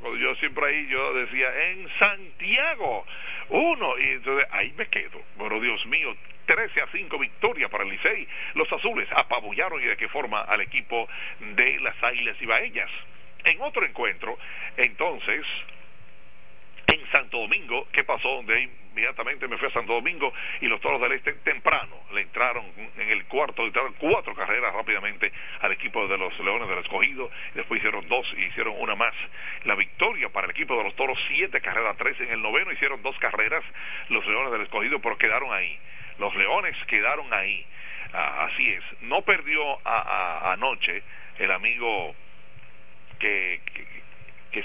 Cuando yo siempre ahí yo decía, en Santiago, uno, y entonces ahí me quedo. Pero Dios mío, 13 a 5 victoria para el Licey. Los azules apabullaron y de qué forma al equipo de las Águilas Ibaeñas. En otro encuentro, entonces, en Santo Domingo, ¿qué pasó? Donde inmediatamente me fui a Santo Domingo y los Toros del Este temprano le entraron en el cuarto, le entraron cuatro carreras rápidamente al equipo de los Leones del Escogido, después hicieron dos y hicieron una más. La victoria para el equipo de los Toros, siete carreras, tres en el noveno, hicieron dos carreras los Leones del Escogido, pero quedaron ahí. Los Leones quedaron ahí. Ah, así es. No perdió anoche el amigo que,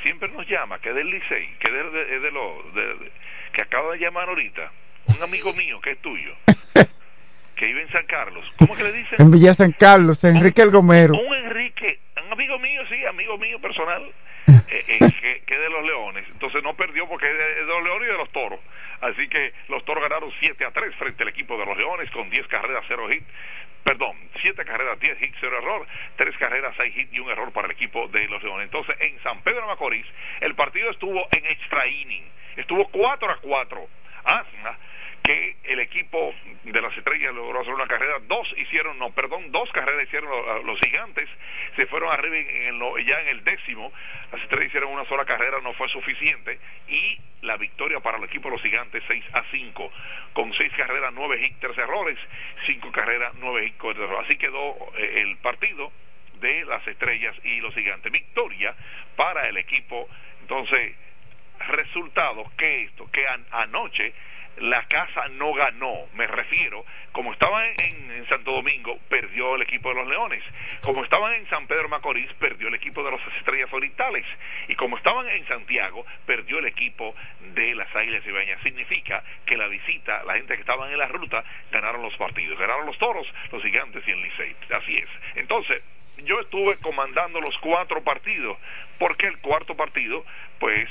siempre nos llama, que es del Licey, que es de, de, lo, que acaba de llamar ahorita, un amigo mío que es tuyo, que vive en San Carlos. ¿Cómo que le dicen?
En Villa San Carlos, Enrique El Gomero.
Un Enrique, un amigo mío, sí, amigo mío personal, eh, eh, que, que, de los Leones. Entonces no perdió porque es de, los Leones y de los Toros. Así que los Toros ganaron 7 a 3 frente al equipo de los Leones con 10 carreras, 0 hit. Perdón, 7 carreras, 10 hits, 0 error, 3 carreras, 6 hits y un error para el equipo de los Leones. Entonces en San Pedro de Macorís el partido estuvo en extra inning. Estuvo 4 a 4. Ah, que el equipo de las estrellas logró hacer una carrera, dos hicieron, no, perdón, dos carreras hicieron los, gigantes, se fueron arriba en ya en el décimo, las estrellas hicieron una sola carrera, no fue suficiente, y la victoria para el equipo de los gigantes 6 a 5, con seis carreras, nueve hits, tres errores, cinco carreras, nueve hits, cuatro errores. Así quedó eh, el partido de las estrellas y los gigantes. Victoria para el equipo, entonces, resultado que esto, que anoche la casa no ganó, me refiero, como estaban en, Santo Domingo, perdió el equipo de los Leones, como estaban en San Pedro Macorís, perdió el equipo de las Estrellas Orientales, y como estaban en Santiago, perdió el equipo de las Águilas Ibañas. Significa que la visita, la gente que estaban en la ruta, ganaron los partidos, ganaron los toros, los gigantes y el Licey. Así es. Entonces, yo estuve comandando los cuatro partidos, porque el cuarto partido, pues,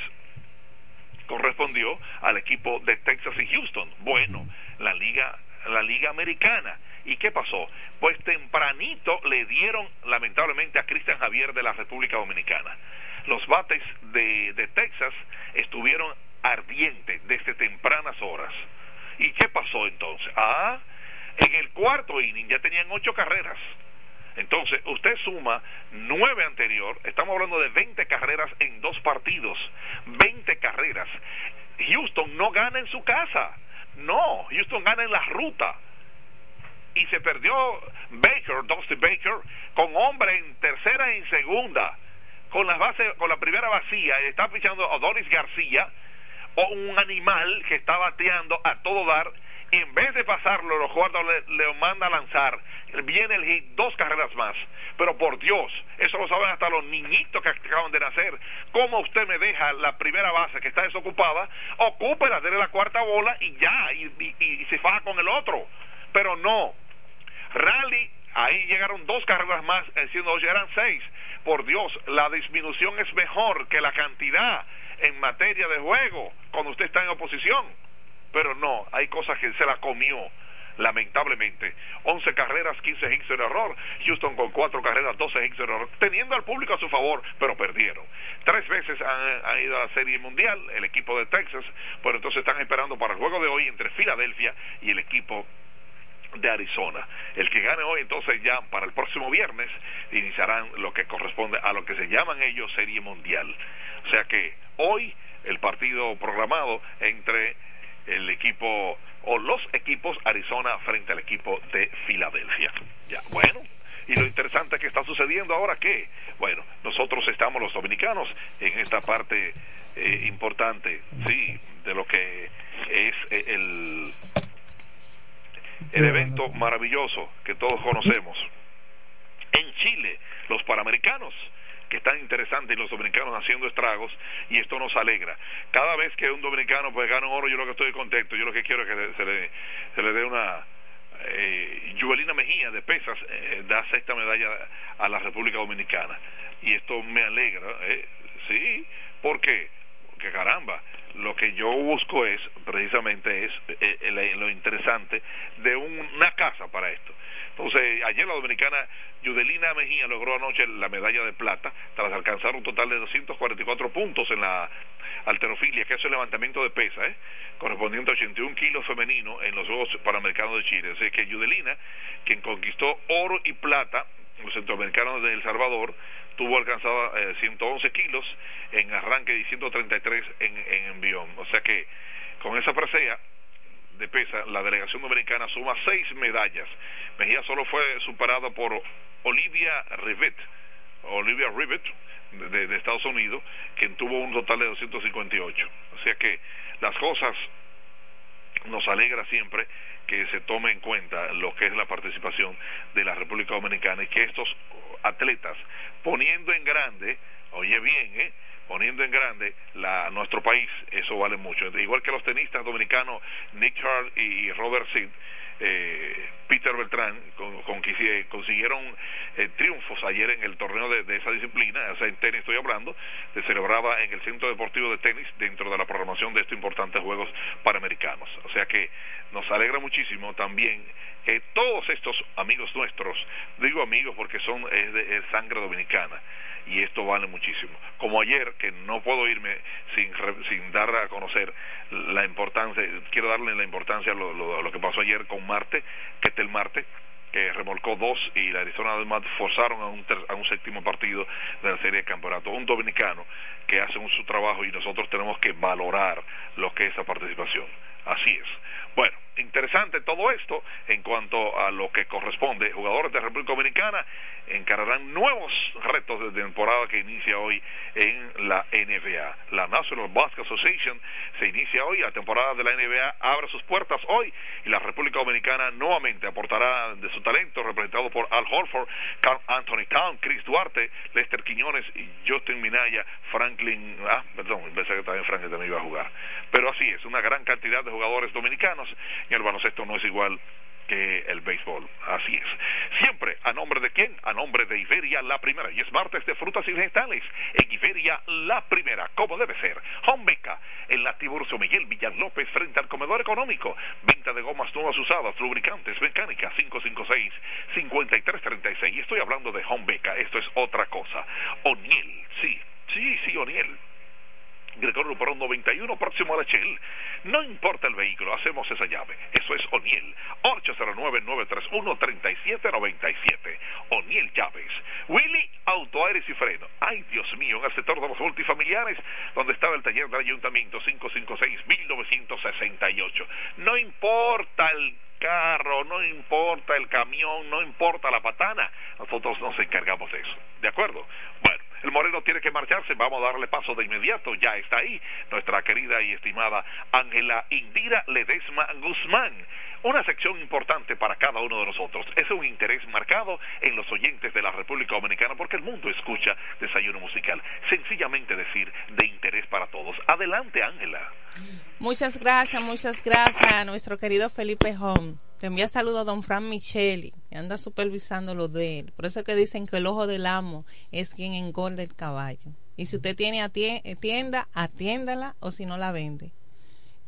correspondió al equipo de Texas y Houston. Bueno, la liga, la liga americana. ¿Y qué pasó? Pues tempranito le dieron lamentablemente a Cristian Javier de la República Dominicana. Los bates de, de Texas estuvieron ardientes desde tempranas horas. ¿Y qué pasó entonces? Ah, en el cuarto inning ya tenían ocho carreras. Entonces, usted suma nueve anterior, estamos hablando de 20 carreras en dos partidos, 20 carreras. Houston no gana en su casa, no, Houston gana en la ruta. Y se perdió Baker, Dusty Baker, con hombre en tercera y en segunda, con la base, con la primera vacía, está fichando a Doris García, o un animal que está bateando a todo dar en vez de pasarlo, los jugadores le, manda a lanzar, viene el hit, dos carreras más. Pero por Dios, eso lo saben hasta los niñitos que acaban de nacer. ¿Cómo usted me deja la primera base que está desocupada? Ocúpela, déle la cuarta bola y ya, y, se faja con el otro. Pero no. Rally, ahí llegaron dos carreras más, siendo eran seis. Por Dios, la disminución es mejor que la cantidad en materia de juego cuando usted está en oposición pero no, hay cosas que se la comió lamentablemente. 11 carreras, 15 hits en error. Houston con 4 carreras, 12 hits en error, teniendo al público a su favor, pero perdieron. Tres veces han, ido a la Serie Mundial el equipo de Texas, pero entonces están esperando para el juego de hoy entre Filadelfia y el equipo de Arizona. El que gane hoy entonces ya para el próximo viernes iniciarán lo que corresponde a lo que se llaman ellos Serie Mundial. O sea que hoy el partido programado entre el equipo o los equipos Arizona frente al equipo de Filadelfia. Ya, bueno, y lo interesante que está sucediendo ahora que, bueno, nosotros estamos los dominicanos en esta parte eh, importante, sí, de lo que es eh, el, el evento maravilloso que todos conocemos. En Chile, los Panamericanos que están interesantes y los dominicanos haciendo estragos y esto nos alegra. Cada vez que un dominicano pues gana un oro yo lo que estoy contento, yo lo que quiero es que se le, se dé una... Eh, Mejía de pesas eh, da sexta medalla a la República Dominicana y esto me alegra, eh, sí. Porque caramba, lo que yo busco es, precisamente, es eh, lo interesante de una casa para esto. Entonces, ayer la dominicana Yudelina Mejía logró anoche la medalla de plata tras alcanzar un total de 244 puntos en la alterofilia, que es el levantamiento de pesa, ¿eh? correspondiente a 81 kilos femenino en los Juegos Panamericanos de Chile. Así que Yudelina, quien conquistó oro y plata en los centroamericanos de El Salvador, tuvo alcanzado 111 eh, kilos en arranque y 133 en, en envión. O sea que con esa presea de pesa, la delegación dominicana suma seis medallas. Mejía solo fue superada por Olivia Rivet, Olivia Rivet, de, Estados Unidos, quien tuvo un total de 258. O sea que las cosas nos alegra siempre que se tome en cuenta lo que es la participación de la República Dominicana y que estos atletas, poniendo en grande, oye bien, ¿eh? Poniendo en grande la, nuestro país, eso vale mucho. Igual que los tenistas dominicanos Nick Hart y Robert Sid, eh, Peter Beltrán con, consiguieron eh, triunfos ayer en el torneo de, esa disciplina, o sea, en tenis estoy hablando, se celebraba en el Centro Deportivo de Tenis dentro de la programación de estos importantes Juegos Panamericanos. O sea que nos alegra muchísimo también que todos estos amigos nuestros, digo amigos porque son de sangre dominicana, y esto vale muchísimo. Como ayer, que no puedo irme sin, sin dar a conocer la importancia, quiero darle la importancia a lo, que pasó ayer con Marte, que es el Marte, que remolcó dos y la Arizona además forzaron a un, a un séptimo partido de la serie de campeonato. Un dominicano que hace un, su trabajo y nosotros tenemos que valorar lo que es esa participación. Así es. Bueno, interesante todo esto en cuanto a lo que corresponde. Jugadores de República Dominicana encararán nuevos retos de temporada que inicia hoy en la NBA. La National Basketball Association se inicia hoy, la temporada de la NBA abre sus puertas hoy y la República Dominicana nuevamente aportará de su talento representado por Al Horford, Carl Anthony Town, Chris Duarte, Lester Quiñones y Justin Minaya, Franklin, ah, perdón, pensé que también Franklin también iba a jugar. Pero así es, una gran cantidad de jugadores dominicanos y el baloncesto no es igual que el béisbol. Así es. Siempre, ¿a nombre de quién? A nombre de Iberia La Primera. Y es martes de frutas y vegetales. En Iberia La Primera, como debe ser. Beca en la Tiburcio Miguel Villar López, frente al comedor económico. Venta de gomas nuevas usadas, lubricantes, mecánicas, 556-5336. Y estoy hablando de Beca. Esto es otra cosa. O'Neill, sí, sí, sí, O'Neill Gregorio Luperón 91, próximo a la Chel. No importa el vehículo, hacemos esa llave. Eso es O'Neill. 809-931-3797. O'Neill Llaves. Willy, Auto, Aires y Freno. Ay, Dios mío, en el sector de los multifamiliares, donde estaba el taller del Ayuntamiento 556-1968. No importa el carro, no importa el camión, no importa la patana. Nosotros nos encargamos de eso. ¿De acuerdo? Bueno. El Moreno tiene que marcharse, vamos a darle paso de inmediato, ya está ahí nuestra querida y estimada Ángela Indira Ledesma Guzmán. Una sección importante para cada uno de nosotros. Es un interés marcado en los oyentes de la República Dominicana porque el mundo escucha desayuno musical. Sencillamente decir de interés para todos. Adelante, Ángela.
Muchas gracias, muchas gracias a nuestro querido Felipe Home. Te envía saludo a don Fran Micheli, que anda supervisando lo de él. Por eso es que dicen que el ojo del amo es quien engorda el caballo. Y si usted tiene tienda, atiéndala o si no la vende.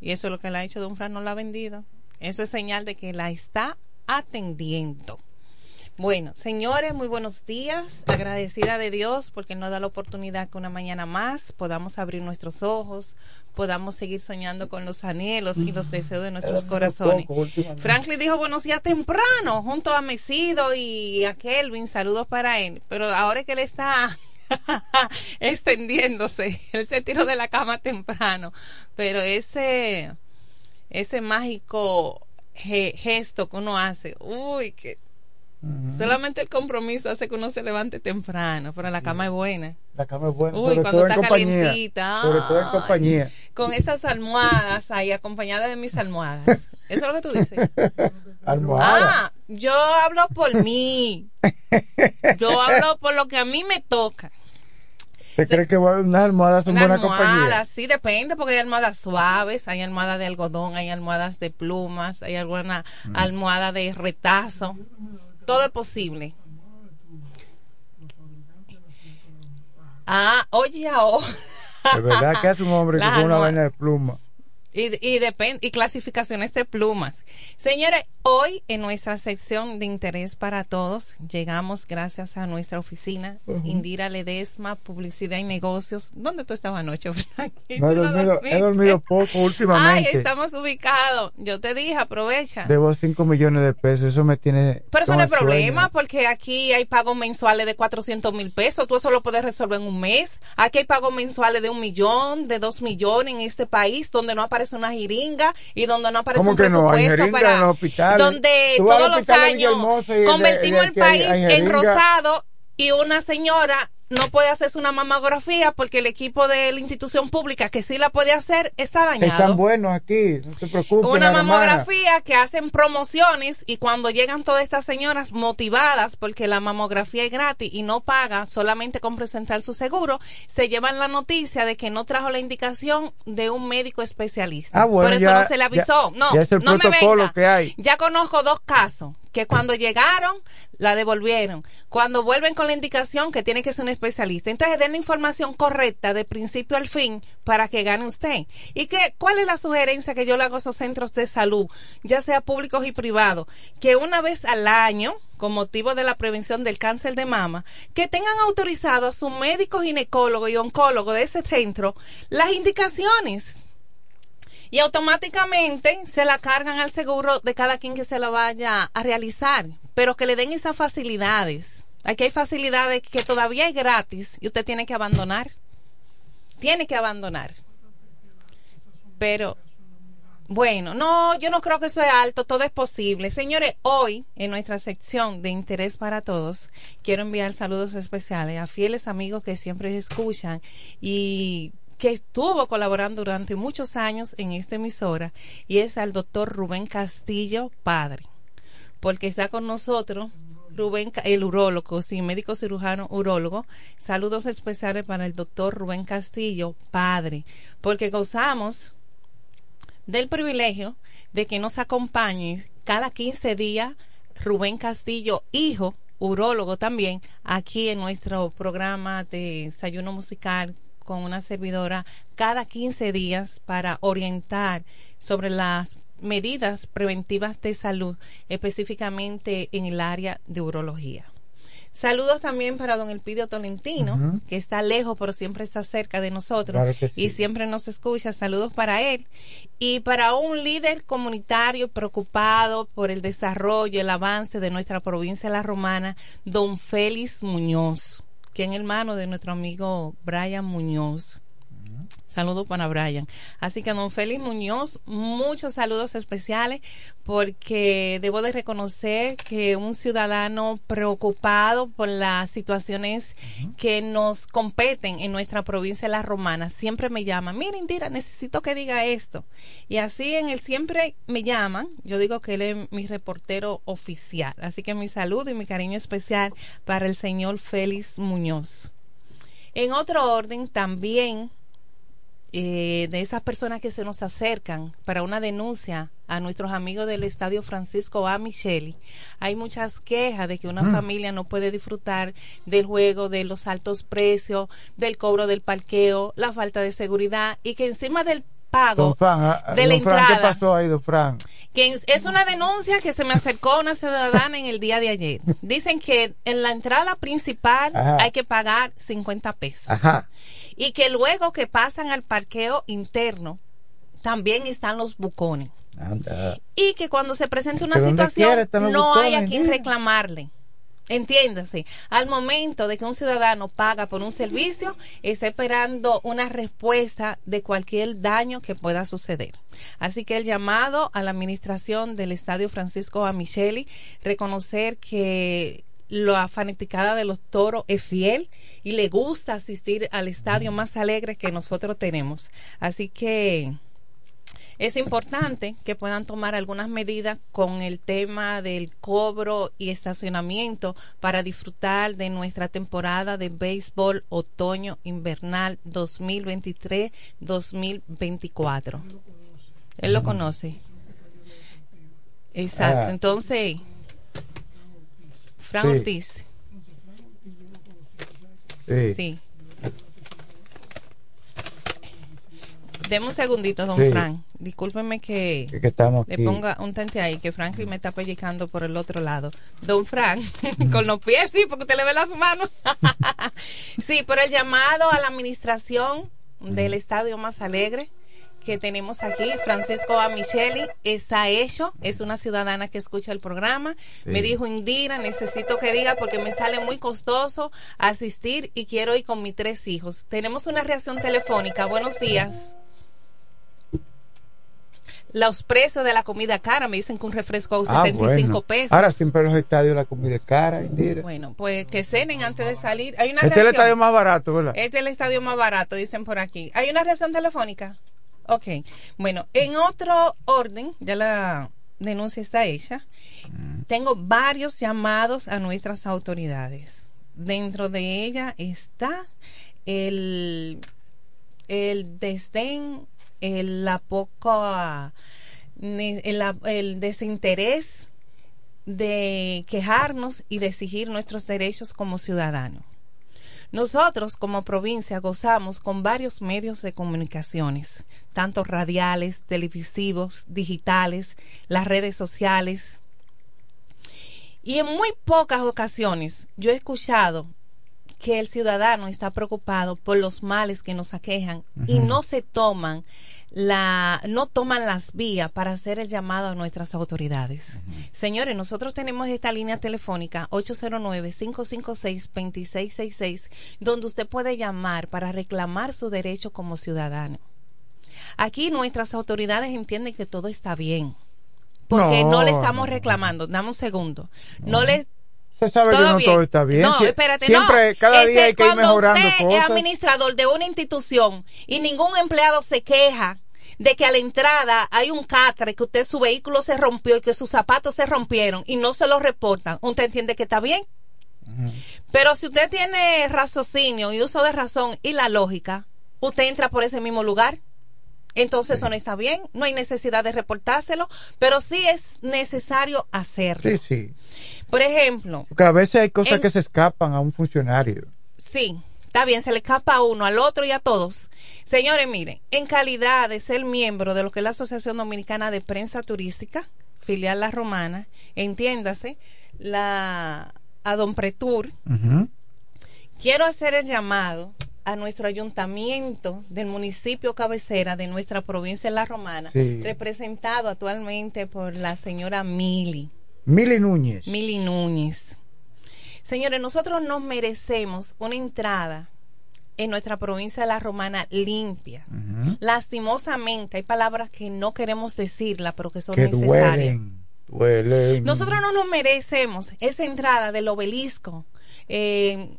Y eso es lo que le ha hecho don Fran, no la ha vendido. Eso es señal de que la está atendiendo. Bueno, señores, muy buenos días. Agradecida de Dios porque nos da la oportunidad que una mañana más podamos abrir nuestros ojos, podamos seguir soñando con los anhelos y los deseos de nuestros corazones. Franklin dijo buenos días temprano junto a Mesido y a Kelvin. Saludos para él. Pero ahora que él está extendiéndose, él se tiró de la cama temprano. Pero ese, ese mágico gesto que uno hace, uy, que Solamente el compromiso hace que uno se levante temprano, pero la cama es buena.
La cama es buena.
Uy, cuando está calentita.
Sobre todo en compañía.
Con esas almohadas ahí, acompañada de mis almohadas. Eso es lo que tú dices.
Almohadas.
Ah, yo hablo por mí. Yo hablo por lo que a mí me toca.
¿Usted cree que unas almohadas son buena compañía?
Sí, depende, porque hay almohadas suaves, hay almohadas de algodón, hay almohadas de plumas, hay alguna mm. almohada de retazo todo es posible. Ah, oye, ahora.
De verdad que es un hombre que con una vaina de pluma.
Y, y, depende, y clasificaciones de plumas. Señores, hoy en nuestra sección de interés para todos, llegamos gracias a nuestra oficina, Indira Ledesma, Publicidad y Negocios. ¿Dónde tú estabas anoche?
No, he, dormido, he dormido poco últimamente.
Ay, estamos ubicados. Yo te dije, aprovecha.
Debo 5 millones de pesos, eso me tiene...
Pero eso no es problema, porque aquí hay pagos mensuales de 400 mil pesos, tú eso lo puedes resolver en un mes. Aquí hay pagos mensuales de un millón, de dos millones en este país, donde no aparece una jiringa y donde no aparece un presupuesto para donde todos los años convertimos el país en rosado y una señora no puede hacerse una mamografía porque el equipo de la institución pública que sí la puede hacer está dañado.
Están buenos aquí, no te preocupes.
Una mamografía que hacen promociones y cuando llegan todas estas señoras motivadas porque la mamografía es gratis y no paga solamente con presentar su seguro, se llevan la noticia de que no trajo la indicación de un médico especialista.
Ah, bueno,
Por eso no se le avisó. no, no me venga.
Que hay.
Ya conozco dos casos que cuando llegaron la devolvieron. Cuando vuelven con la indicación que tiene que ser un especialista. Entonces den la información correcta de principio al fin para que gane usted. ¿Y que, cuál es la sugerencia que yo le hago a esos centros de salud, ya sea públicos y privados? Que una vez al año, con motivo de la prevención del cáncer de mama, que tengan autorizado a su médico ginecólogo y oncólogo de ese centro las indicaciones y automáticamente se la cargan al seguro de cada quien que se la vaya a realizar, pero que le den esas facilidades. Aquí hay facilidades que todavía es gratis y usted tiene que abandonar. Tiene que abandonar. Pero, bueno, no, yo no creo que eso es alto, todo es posible. Señores, hoy en nuestra sección de interés para todos, quiero enviar saludos especiales a fieles amigos que siempre escuchan y que estuvo colaborando durante muchos años en esta emisora y es al doctor Rubén Castillo, padre, porque está con nosotros Rubén, el urólogo, sí, médico cirujano urólogo. Saludos especiales para el doctor Rubén Castillo, padre, porque gozamos del privilegio de que nos acompañe cada 15 días Rubén Castillo, hijo, urólogo también, aquí en nuestro programa de desayuno musical con una servidora cada 15 días para orientar sobre las medidas preventivas de salud, específicamente en el área de urología. Saludos también para don Elpidio Tolentino, que está lejos, pero siempre está cerca de nosotros y siempre nos escucha. Saludos para él. Y para un líder comunitario preocupado por el desarrollo, el avance de nuestra provincia La Romana, don Félix Muñoz que es hermano de nuestro amigo Brian Muñoz. Saludos para Brian. Así que, don Félix Muñoz, muchos saludos especiales porque debo de reconocer que un ciudadano preocupado por las situaciones que nos competen en nuestra provincia de La Romana siempre me llama, mira Indira, necesito que diga esto. Y así en él siempre me llaman, yo digo que él es mi reportero oficial. Así que mi saludo y mi cariño especial para el señor Félix Muñoz. En otro orden, también eh, de esas personas que se nos acercan para una denuncia a nuestros amigos del Estadio Francisco A. Micheli, hay muchas quejas de que una mm. familia no puede disfrutar del juego, de los altos precios, del cobro del parqueo, la falta de seguridad y que encima del pago
ah,
de la entrada.
¿Qué pasó ahí, don Fran?
Que es una denuncia que se me acercó una ciudadana en el día de ayer. Dicen que en la entrada principal hay que pagar 50 pesos.
Ajá.
Y que luego que pasan al parqueo interno, también están los bucones. Y que cuando se presenta una situación, no hay a quien reclamarle. Entiéndase, al momento de que un ciudadano paga por un servicio, está esperando una respuesta de cualquier daño que pueda suceder. Así que el llamado a la administración del Estadio Francisco a Micheli, reconocer que la fanaticada de los toros es fiel y le gusta asistir al estadio más alegre que nosotros tenemos. Así que es importante que puedan tomar algunas medidas con el tema del cobro y estacionamiento para disfrutar de nuestra temporada de béisbol otoño invernal 2023-2024. Él lo conoce. Exacto. Ah. Entonces, Fran Ortiz.
Sí.
sí. Deme un segundito, don
Sí.
Frank. Discúlpeme que,
Que estamos
le ponga un tente ahí, que Franklin me está pellicando por el otro lado. Don Frank, con los pies, sí, porque usted le ve las manos. sí, por el llamado a la administración del Estadio Más Alegre que tenemos aquí, Francisco A. Micheli, está hecho, es una ciudadana que escucha el programa. Me dijo, Indira, necesito que diga porque me sale muy costoso asistir y quiero ir con mis tres hijos. Tenemos una reacción telefónica. Buenos días. Los precios de la comida cara me dicen que un refresco a
Ah,
75
bueno.
pesos.
Ahora siempre en los estadios la comida es cara.
Bueno, pues que cenen antes de salir. Hay una
este es el
reacción.
estadio más barato, ¿verdad?
Este es el estadio más barato, dicen por aquí. ¿Hay una reacción telefónica? Ok. Bueno, en otro orden, ya la denuncia está hecha. Tengo varios llamados a nuestras autoridades. Dentro de ella está el, el desdén, el, la poca, el desinterés de quejarnos y de exigir nuestros derechos como ciudadanos. Nosotros como provincia gozamos con varios medios de comunicaciones, tanto radiales, televisivos, digitales, las redes sociales. Y en muy pocas ocasiones yo he escuchado que el ciudadano está preocupado por los males que nos aquejan y no se toman la no toman las vías para hacer el llamado a nuestras autoridades. Señores, nosotros tenemos esta línea telefónica 809-556-2666 donde usted puede llamar para reclamar su derecho como ciudadano. Aquí nuestras autoridades entienden que todo está bien. Porque no,
No,
le estamos
no,
reclamando. Dame un segundo. No le
Se sabe que
todo
no
bien.
todo está bien.
No, espérate,
Siempre,
no.
cada
Ese
día hay que ir
cuando
mejorando
usted
cosas.
es administrador de una institución y ningún empleado se queja de que a la entrada hay un catre, que usted su vehículo se rompió y que sus zapatos se rompieron y no se lo reportan, ¿usted entiende que está bien? Pero si usted tiene raciocinio y uso de razón y la lógica, usted entra por ese mismo lugar. Entonces eso no está bien, no hay necesidad de reportárselo, pero sí es necesario hacerlo.
Sí, sí.
Por ejemplo,
Porque a veces hay cosas
En-
que se escapan a un funcionario.
Sí, está bien, se le escapa a uno, al otro y a todos. Señores, miren, en calidad de ser miembro de lo que es la Asociación Dominicana de Prensa Turística, filial La Romana, entiéndase, la a Don Pretur, quiero hacer el llamado a nuestro ayuntamiento del municipio cabecera de nuestra provincia de La Romana,
Sí.
representado actualmente por la señora Mili.
Mili Núñez.
Mili Núñez. Señores, nosotros nos merecemos una entrada en nuestra provincia de La Romana limpia. Lastimosamente, hay palabras que no queremos decirlas, pero que son
que
necesarias.
duelen. Duelen.
Nosotros no nos merecemos esa entrada del obelisco eh,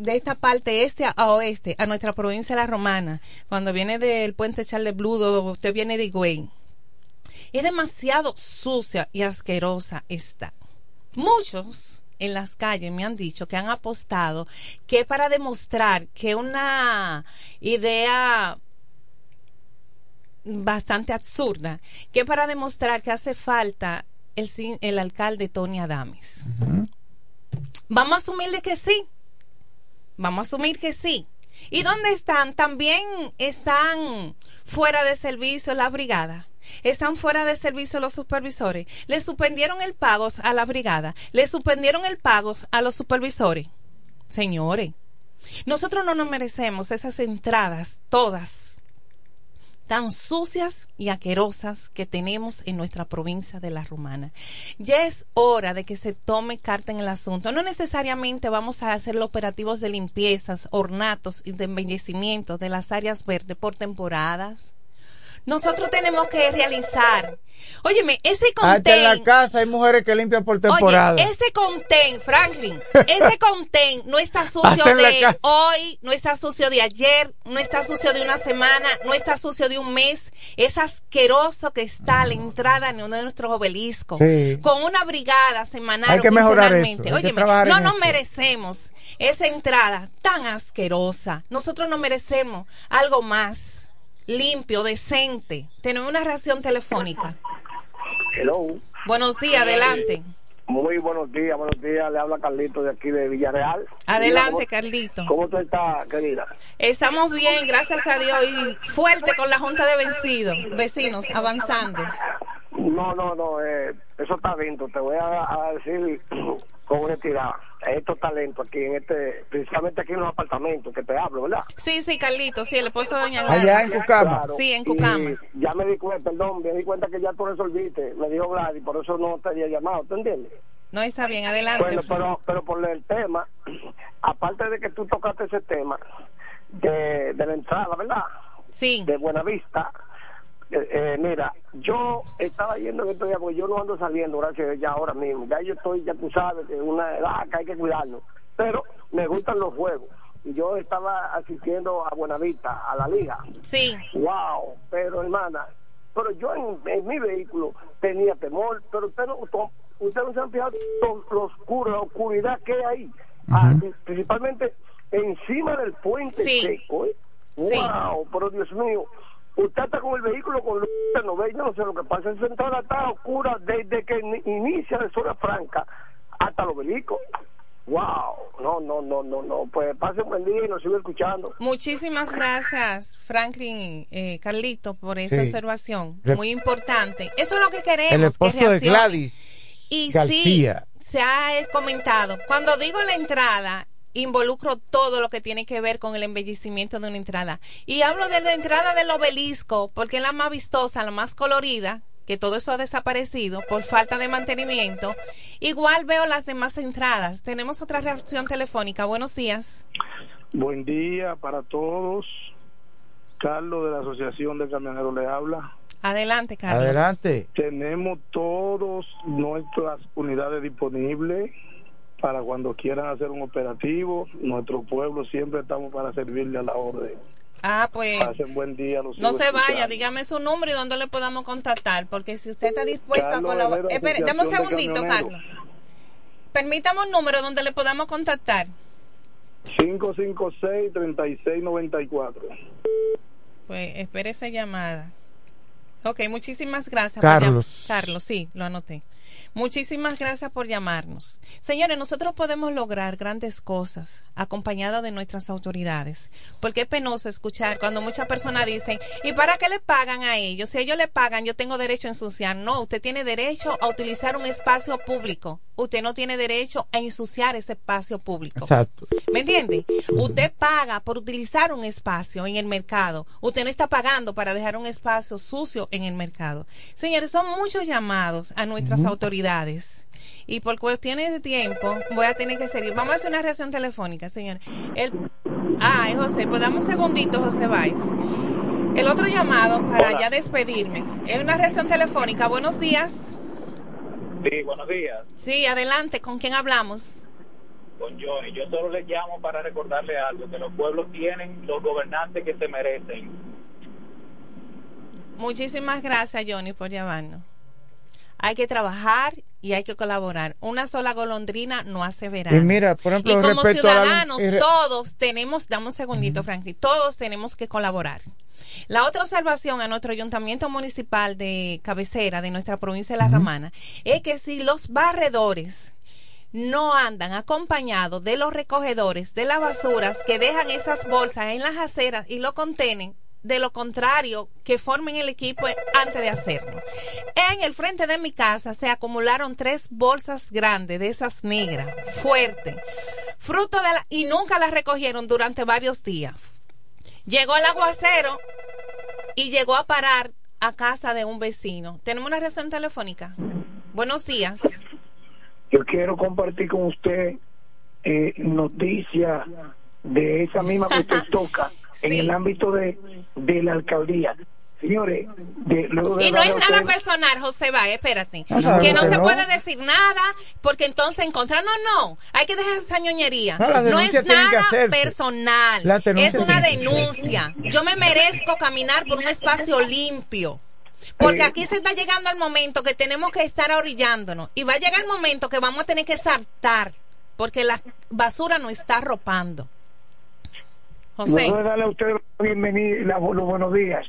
de esta parte este a oeste a nuestra provincia de La Romana. Cuando viene del puente Charles Bludo, usted viene de Higüey. Es demasiado sucia y asquerosa esta. Muchos en las calles me han dicho que han apostado que para demostrar que una idea bastante absurda, que para demostrar que hace falta el, el alcalde Tony Adames. Vamos a asumir de que sí. Vamos a asumir que sí. ¿Y dónde están? También están fuera de servicio la brigada. Están fuera de servicio los supervisores. Le suspendieron el pago a la brigada. Le suspendieron el pago a los supervisores. Señores, nosotros no nos merecemos esas entradas todas tan sucias y aquerosas que tenemos en nuestra provincia de La Romana. Ya es hora de que se tome carta en el asunto. No necesariamente vamos a hacer los operativos de limpiezas, ornatos y de embellecimiento de las áreas verdes por temporadas. Nosotros tenemos que realizar. Óyeme, ese
Hasta en la casa hay mujeres que limpian por temporada.
Oye, ese contén, Franklin, ese contén no está sucio de hoy, no está sucio de ayer, no está sucio de una semana, no está sucio de un mes. Es asqueroso que está a la entrada en uno de nuestros obeliscos.
Sí.
Con una brigada semanal
Hay
o
que mejorar
quincenalmente.
eso, hay
Óyeme, no nos merecemos esa entrada tan asquerosa. Nosotros nos merecemos algo más limpio, decente. Tenemos una reacción telefónica.
Hello.
Buenos días, adelante.
Muy buenos días, buenos días. Le habla Carlito de aquí de Villarreal.
Adelante, Carlito.
¿Cómo tú estás, querida?
Estamos bien, gracias a Dios, y fuerte con la Junta de Vencidos, vecinos, avanzando.
No, no, no, eh, eso está lindo. Te voy a, a decir con honestidad. Estos talentos aquí, en este, principalmente aquí en los apartamentos que te hablo, ¿verdad?
Sí, sí, Carlito, sí, el esposo de Doña
Allá
Gladys.
en Cucama.
Claro,
Sí, en
y
Cucama.
Ya me di cuenta, perdón, me di cuenta que ya tú resolviste. Me dijo Gladys, por eso no te había llamado, ¿te entiendes?
No está bien, adelante.
Bueno, pero, pero por el tema, aparte de que tú tocaste ese tema de, de la entrada, ¿verdad?
Sí.
De Buenavista. Eh, eh, mira, yo estaba yendo en estos días porque yo no ando saliendo, gracias a Dios, ya ahora mismo. Ya yo estoy, ya tú sabes, que es una edad que hay que cuidarnos. Pero me gustan los juegos. Y yo estaba asistiendo a Buenavista, a la liga.
Sí.
Wow, pero hermana, pero yo en, en mi vehículo tenía temor, pero usted no, usted no se han fijado lo, lo oscuro, la oscuridad que hay ahí, Ah, principalmente encima del puente
Sí.
seco. ¿eh?
Sí.
Wow, pero Dios mío, usted está con el vehículo con luz, no ve, yo no sé lo que pasa, esa entrada está oscura desde que ni- inicia de zona franca hasta los vehículos. Wow, no, no, no, no, no, pues pase un buen día y nos sigue escuchando.
Muchísimas gracias, Franklin, eh, Carlito, por esa
Sí.
observación. Muy importante. Eso es lo que queremos.
El
que
esposo de. Gladys
Y
García.
sí, se ha comentado. Cuando digo la entrada, involucro todo lo que tiene que ver con el embellecimiento de una entrada. Y hablo de la entrada del obelisco, porque es la más vistosa, la más colorida, que todo eso ha desaparecido por falta de mantenimiento. Igual veo las demás entradas. Tenemos otra reacción telefónica. Buenos días.
Buen día para todos. Carlos de la Asociación de Camioneros le habla.
Adelante, Carlos.
Adelante.
Tenemos todas nuestras unidades disponibles para cuando quieran hacer un operativo. Nuestro pueblo siempre estamos para servirle a la orden.
Ah, pues
Pasen buen día. los
no se vaya, dígame su número y dónde le podamos contactar, porque si usted está dispuesto a
Carlos
colaborar...
Herrera,
Espere, dame un segundito. Carlos. Permítame un número donde le podamos contactar.
556-3694.
Pues espere esa llamada. Ok, muchísimas gracias.
Carlos.
Por llam- Carlos, sí, lo anoté. Muchísimas gracias por llamarnos. Señores, nosotros podemos lograr grandes cosas acompañadas de nuestras autoridades. Porque es penoso escuchar cuando muchas personas dicen, ¿y para qué le pagan a ellos? Si ellos le pagan, yo tengo derecho a ensuciar. No, usted tiene derecho a utilizar un espacio público. Usted no tiene derecho a ensuciar ese espacio público.
Exacto.
¿Me entiende? Usted paga por utilizar un espacio en el mercado. Usted no está pagando para dejar un espacio sucio en el mercado. Señores, son muchos llamados a nuestras autoridades. Y por cuestiones de tiempo, voy a tener que seguir. Vamos a hacer una reacción telefónica, señores. El... Ah, es José. Pues dame un segundito, José Valls. El otro llamado para
Hola.
ya despedirme. Es una reacción telefónica. Buenos días.
Sí, buenos días,
Sí, adelante. ¿Con quién hablamos?
con Johnny. Yo solo les llamo para recordarle algo, que los pueblos tienen los gobernantes que se merecen.
Muchísimas gracias, Johnny, por llamarnos. Hay que trabajar y hay que colaborar. Una sola golondrina no hace verano.
Y mira, por ejemplo,
Y como
la-
ciudadanos, todos tenemos, dame un segundito, Franklin, todos tenemos que colaborar. La otra observación a nuestro ayuntamiento municipal de cabecera de nuestra provincia de La Romana es que si los barredores no andan acompañados de los recogedores de las basuras que dejan esas bolsas en las aceras y lo contenen, de lo contrario, que formen el equipo antes de hacerlo. En el frente de mi casa se acumularon tres bolsas grandes de esas negras, fuertes, fruto de la, y nunca las recogieron durante varios días. Llegó el aguacero y llegó a parar a casa de un vecino. Tenemos una reacción telefónica. Buenos días.
Yo quiero compartir con usted eh, noticias de esa misma que usted toca en el ámbito de, de la alcaldía. Señores, de, luego de
Y no es nada
usted-
personal, José Va, espérate.
No
que no se
no.
puede decir nada, porque entonces encontrar, no, no, hay que dejar esa ñoñería.
No,
es nada personal, es una denuncia. Yo me merezco caminar por un espacio limpio. Porque
Eh.
aquí se está llegando el momento que tenemos que estar orillándonos. Y va a llegar el momento que vamos a tener que saltar. Porque la basura nos está arropando. José.
De darle a usted la bienvenida, los buenos días.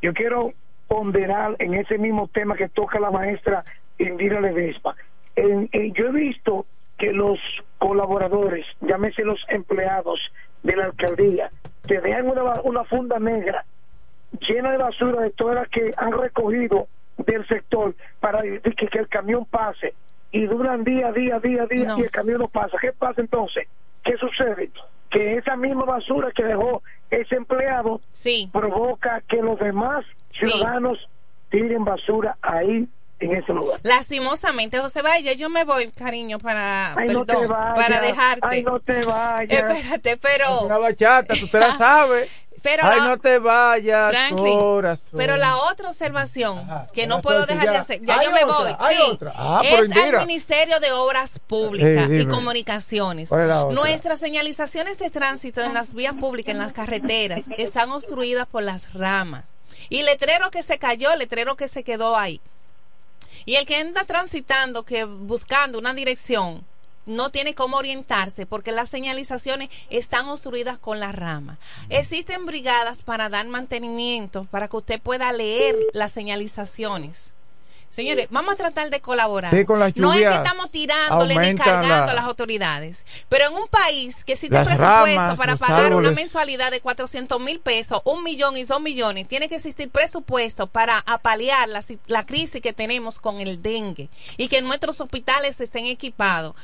Yo quiero ponderar en ese mismo tema que toca la maestra Indira Ledespa. en- en- yo he visto que los colaboradores, llámese los empleados de la alcaldía, te dejan una, funda negra llena de basura de todas las que han recogido del sector para que, que el camión pase y duran día, día, día, día
No.
y el camión no pasa. ¿Qué pasa entonces? ¿Qué sucede? Que esa misma basura que dejó ese empleado provoca que los demás ciudadanos tiren basura ahí en ese lugar.
Lastimosamente, José Valle, yo me voy, cariño, para,
Ay, no
perdón,
te vayas.
para dejarte.
Ay, no te vayas.
Espérate, pero...
Es una bachata, tú te la sabes.
Pero
Ay,
la-
no te vayas,
Franklin,
corazón.
pero la otra observación que no puedo dejar de hacer, ya yo me voy, sí.
Ah,
es al Ministerio de Obras Públicas y. Comunicaciones. Nuestras señalizaciones de tránsito en las vías públicas, en las carreteras, están obstruidas por las ramas. Y letrero que se cayó, letrero que se quedó ahí. Y el que anda transitando, que buscando una dirección, no tiene cómo orientarse porque las señalizaciones están obstruidas con la rama. Existen brigadas para dar mantenimiento, para que usted pueda leer las señalizaciones. Señores, vamos a tratar de colaborar.
Sí, con las
no es que estamos tirándole ni cargando
la-
a las autoridades, pero en un país que existe presupuesto
ramas,
para pagar una mensualidad de 400 mil pesos, un millón y dos millones, tiene que existir presupuesto para apalear la, la crisis que tenemos con el dengue y que nuestros hospitales estén equipados.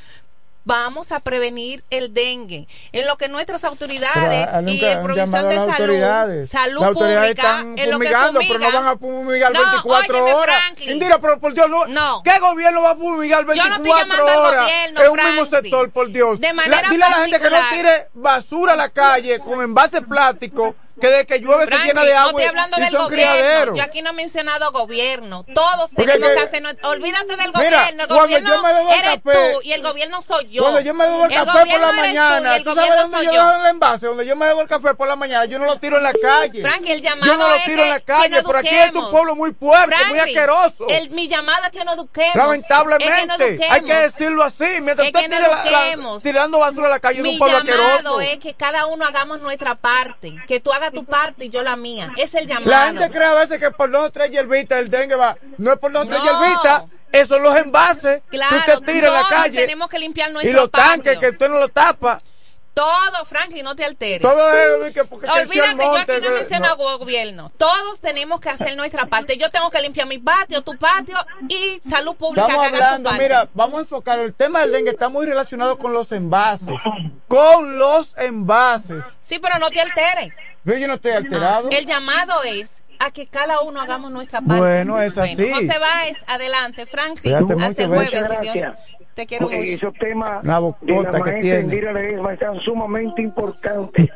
Vamos a prevenir el dengue. En lo que nuestras autoridades
ah,
y
nunca
el
han
provisión
llamado
de
a
salud, salud
autoridades
pública,
están
en lo que
fumigando, pero no
fumigan.
van a fumigar
No,
24
óyeme,
horas.
Franklin.
Indira, pero por Dios, no.
No.
¿Qué gobierno va a fumigar
Yo no
24
estoy llamando al
horas?
gobierno,
es un mismo
Franklin.
sector, por Dios.
De manera
La- dile a la gente que no tire basura a la calle con envases plásticos, que de que llueve se
Franklin,
llena de
no
agua
estoy
y-
hablando del gobierno.
criaderos.
Yo aquí no he mencionado gobierno. Todos tenemos
que-
hacer. Olvídate del
Mira,
gobierno. El gobierno
yo me bebo el
eres
café-
tú y el gobierno soy yo.
Cuando yo me bebo el, café por la
tú
mañana,
el
¿tú sabes dónde yo dejo el envase? Donde yo me bebo el café por la mañana, yo no lo tiro en la calle.
Frank, el llamado
yo no lo tiro en la calle, pero aquí es un pueblo muy puerco, muy asqueroso.
el- mi llamada es que nos eduquemos.
Lamentablemente,
Es que
hay que decirlo así. Mientras
Es
usted tire la- tirando basura a la calle, es
Mi
un pueblo
llamado
asqueroso.
es que cada uno hagamos nuestra parte. Que tú hagas tu parte y yo la mía. Es el llamado.
La gente cree a veces que por dos tres hierbitas el dengue va. No es por dos o tres
No.
hierbitas, esos son los envases
Claro,
que usted tira en la calle.
tenemos que limpiar nuestro
Y los tanques
patio.
que usted no lo tapa.
Todo, Franklin, no te alteres.
Todo es que porque
Olvídate, yo aquí no menciono gobierno. Todos tenemos que hacer nuestra parte. Yo tengo que limpiar mi patio, tu patio y salud pública
Estamos
que haga su
hablando,
parte.
mira, vamos a enfocar el tema del dengue está muy relacionado con los envases, con los envases.
Sí, pero no te alteres.
Yo, yo no estoy alterado.
El llamado es a que cada uno hagamos nuestra parte.
Bueno, es así.
José Báez, adelante. Franklin, hasta el jueves. Si Dios-
gracias.
Te quiero
Porque
mucho.
esos temas
Una
de la
bocota que
maestra
tiene.
Indira Ledesma están sumamente importantes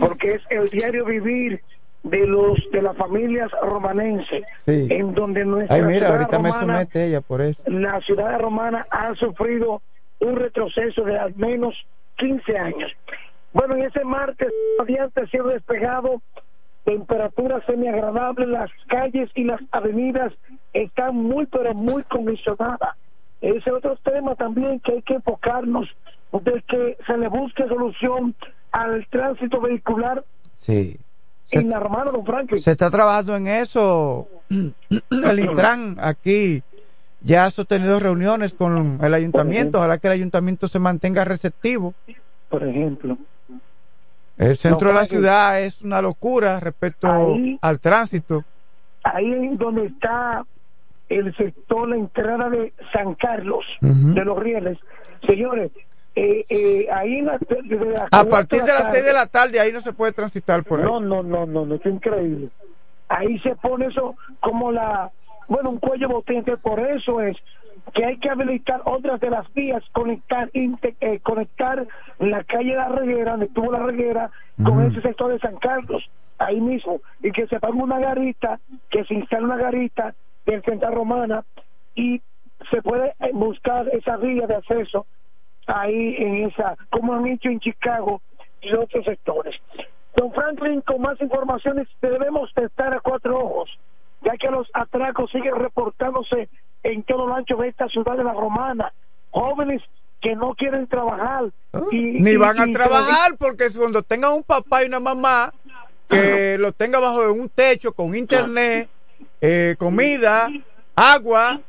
porque es el diario vivir de los de las familias romanenses
Sí.
en donde nuestra
Ay, mira,
ciudad
ahorita me
romana,
somete ella por eso.
la ciudad romana ha sufrido un retroceso de al menos 15 años. Bueno, en ese martes, radiante cielo despejado, temperaturas semiagradables, las calles y las avenidas están muy, pero muy condicionadas. Ese es otro tema también que hay que enfocarnos, de que se le busque solución al tránsito vehicular
Sí.
en la romana, don Franklin.
Se está trabajando en eso. El Intran aquí ya ha sostenido reuniones con el ayuntamiento. Ojalá que el ayuntamiento se mantenga receptivo.
Por ejemplo.
El centro de la ciudad es una locura respecto
Ahí-
al tránsito.
ahí es donde está el sector, la entrada de San Carlos, de los rieles. Señores, eh, eh, ahí en la, las
A partir de las
tarde-
seis de la tarde ahí no se puede transitar por ahí.
No, no, no, no, no, es increíble. Ahí se pone eso como la, bueno, un cuello botente, por eso es que hay que habilitar otras de las vías, conectar inte- eh, conectar la calle La Reguera, donde estuvo La Reguera, con ese sector de San Carlos, ahí mismo, y que se ponga una garita, que se instale una garita del Central Romana y se puede eh, buscar esa vía de acceso ahí en esa, como han hecho en Chicago y otros sectores. Don Franklin, con más informaciones debemos estar a cuatro ojos, ya que los atracos siguen reportándose en todo lo ancho de esta ciudad de la Romana. Jóvenes que no quieren trabajar. y,
Ni
y-
van a
y-
trabajar porque cuando tengan un papá y una mamá que lo tenga bajo de un techo con internet, eh, comida, agua,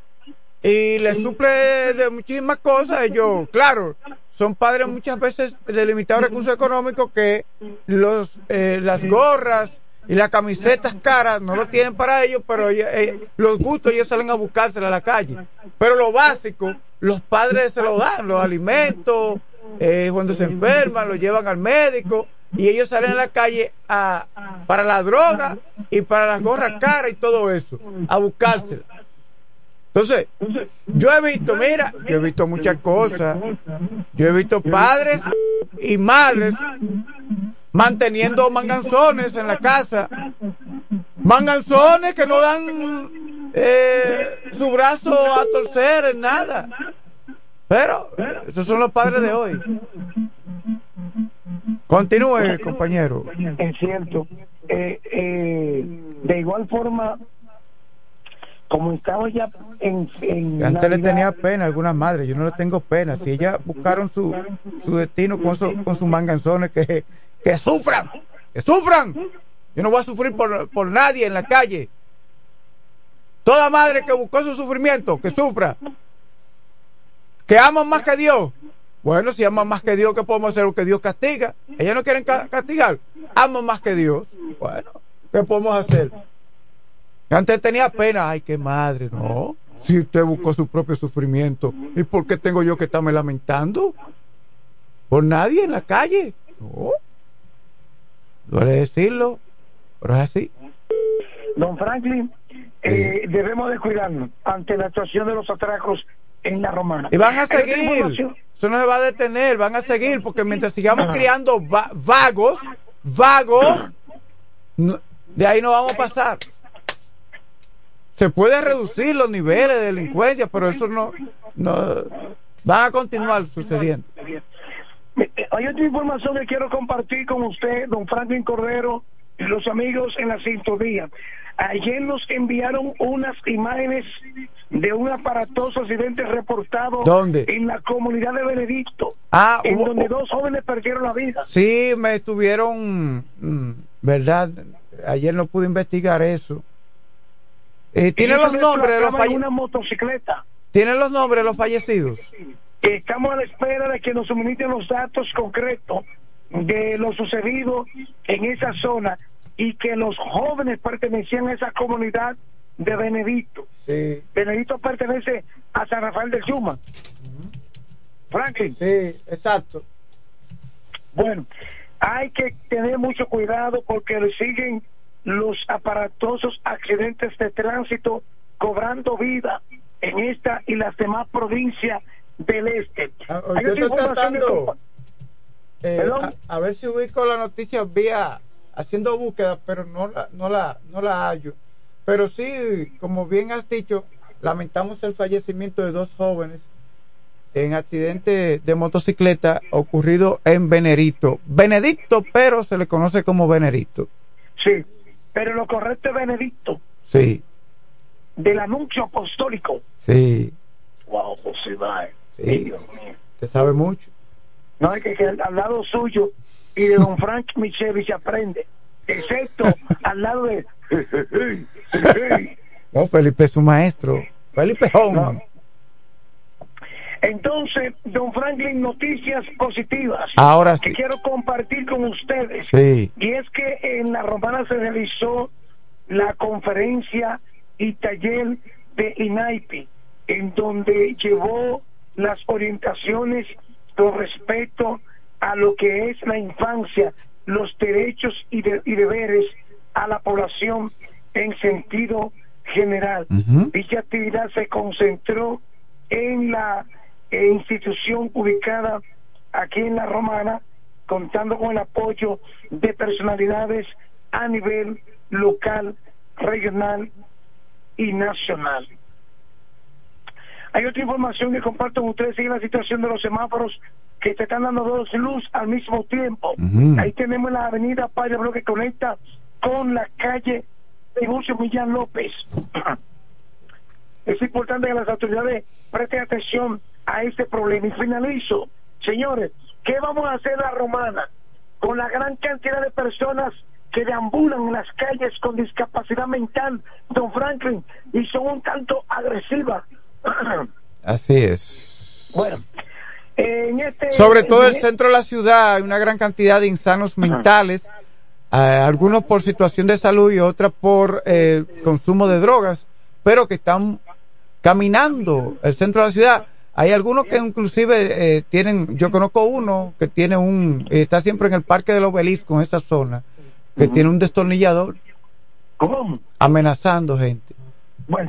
y les suple de muchísimas cosas. Ellos, claro, son padres muchas veces de limitados recursos económicos que los eh, las gorras y las camisetas caras no lo tienen para ellos, pero ellos- eh, los gustos ellos salen a buscársela a la calle. Pero lo básico, los padres se lo dan, los alimentos, eh, cuando se enferman, lo llevan al médico y ellos salen a la calle a, para la droga y para las gorras caras y todo eso, a buscársela. Entonces, yo he visto, mira, yo he visto muchas cosas. Yo he visto padres y madres manteniendo manganzones en la casa. Manganzones que no dan eh, su brazo a torcer en nada. Pero esos son los padres de hoy. Continúe, compañero.
Es cierto. Eh, eh, de igual forma, como estamos ya en, en
Antes le tenía pena a algunas madres, yo no le tengo pena. Si ellas buscaron su, su destino con, su- con sus manganzones, que, que sufran, que sufran. Yo no voy a sufrir por, por nadie en la calle. Toda madre que buscó su sufrimiento, que sufra. Que aman más que Dios. Bueno, si aman más que Dios, ¿qué podemos hacer? Que Dios castiga. Ellas no quieren ca- castigar. Aman más que Dios. Bueno, ¿qué podemos hacer? Antes tenía pena, ay, qué madre, no. Si usted buscó su propio sufrimiento, ¿y por qué tengo yo que estarme lamentando? Por nadie en la calle. No. Duele decirlo, pero es así.
Don Franklin, eh, debemos de cuidarnos ante la actuación de los atracos en la romana.
Y van a seguir. Eso no se va a detener, van a seguir, porque mientras sigamos criando va- vagos, vagos, no- de ahí no vamos a pasar. Se puede reducir los niveles de delincuencia, pero eso no, no van a continuar sucediendo.
Hay otra información que quiero compartir con usted, don Franklin Cordero, y los amigos en la sintonía. Ayer nos enviaron unas imágenes de un aparatoso accidente reportado
¿Dónde?
en la comunidad de Benedicto,
Ah,
en
hubo-
donde dos jóvenes perdieron la vida.
Sí, me estuvieron, mm, ¿verdad? Ayer no pude investigar eso. Eh, ¿Tiene los nombres de los
desplazaban en
falle-
una motocicleta.
¿Tiene los nombres de los fallecidos?
Estamos a la espera de que nos suministren los datos concretos de lo sucedido en esa zona y que los jóvenes pertenecían a esa comunidad de Benedicto.
Sí.
Benedicto pertenece a San Rafael del Yuma. Franklin.
Sí, exacto.
Bueno, hay que tener mucho cuidado porque le siguen los aparatosos accidentes de tránsito cobrando vida en esta y las demás provincias del este.
Ah,
Hay
yo estoy tratando eh, a, a ver si ubico la noticia vía haciendo búsqueda, pero no la, no la, no la hallo. Pero sí, como bien has dicho, lamentamos el fallecimiento de dos jóvenes en accidente de motocicleta ocurrido en Benedicto. Benedicto, pero se le conoce como Benedicto.
Sí, pero lo correcto es Benedicto,
Sí,
del anuncio apostólico.
sí,
Wow, José
sí.
Dios mío.
Te sabe mucho.
No es que, que al lado suyo y de don Frank Micheli se aprende, excepto al lado de.
No, Felipe es su maestro. Felipe Home.
Entonces, don Franklin, noticias positivas
Ahora sí.
que quiero compartir con ustedes.
Sí.
Y es que en la Romana se realizó la conferencia y taller de INAIPI, en donde llevó las orientaciones con respecto a lo que es la infancia, los derechos y, de- y deberes a la población en sentido general. Dicha actividad se concentró en la eh, institución ubicada aquí en la Romana, contando con el apoyo de personalidades a nivel local, regional y nacional. Hay otra información que comparto con ustedes, sigue la situación de los semáforos que te están dando dos luz al mismo tiempo. Ahí tenemos la avenida Padre Abreu que conecta con la calle Tiburcio Millán López. Es importante que las autoridades presten atención a este problema. Y finalizo, señores, ¿qué vamos a hacer la romana con la gran cantidad de personas que deambulan en las calles con discapacidad mental, don Franklin, y son un tanto agresivas
Así es.
Bueno, en este...
Sobre todo el
en-
centro de la ciudad hay una gran cantidad de insanos mentales, eh, algunos por situación de salud y otras por eh, consumo de drogas, pero que están caminando el centro de la ciudad. Hay algunos que inclusive eh, tienen, yo conozco uno que tiene un, eh, está siempre en el parque del obelisco, en esa zona, que tiene un destornillador
¿Cómo?
amenazando gente.
Bueno,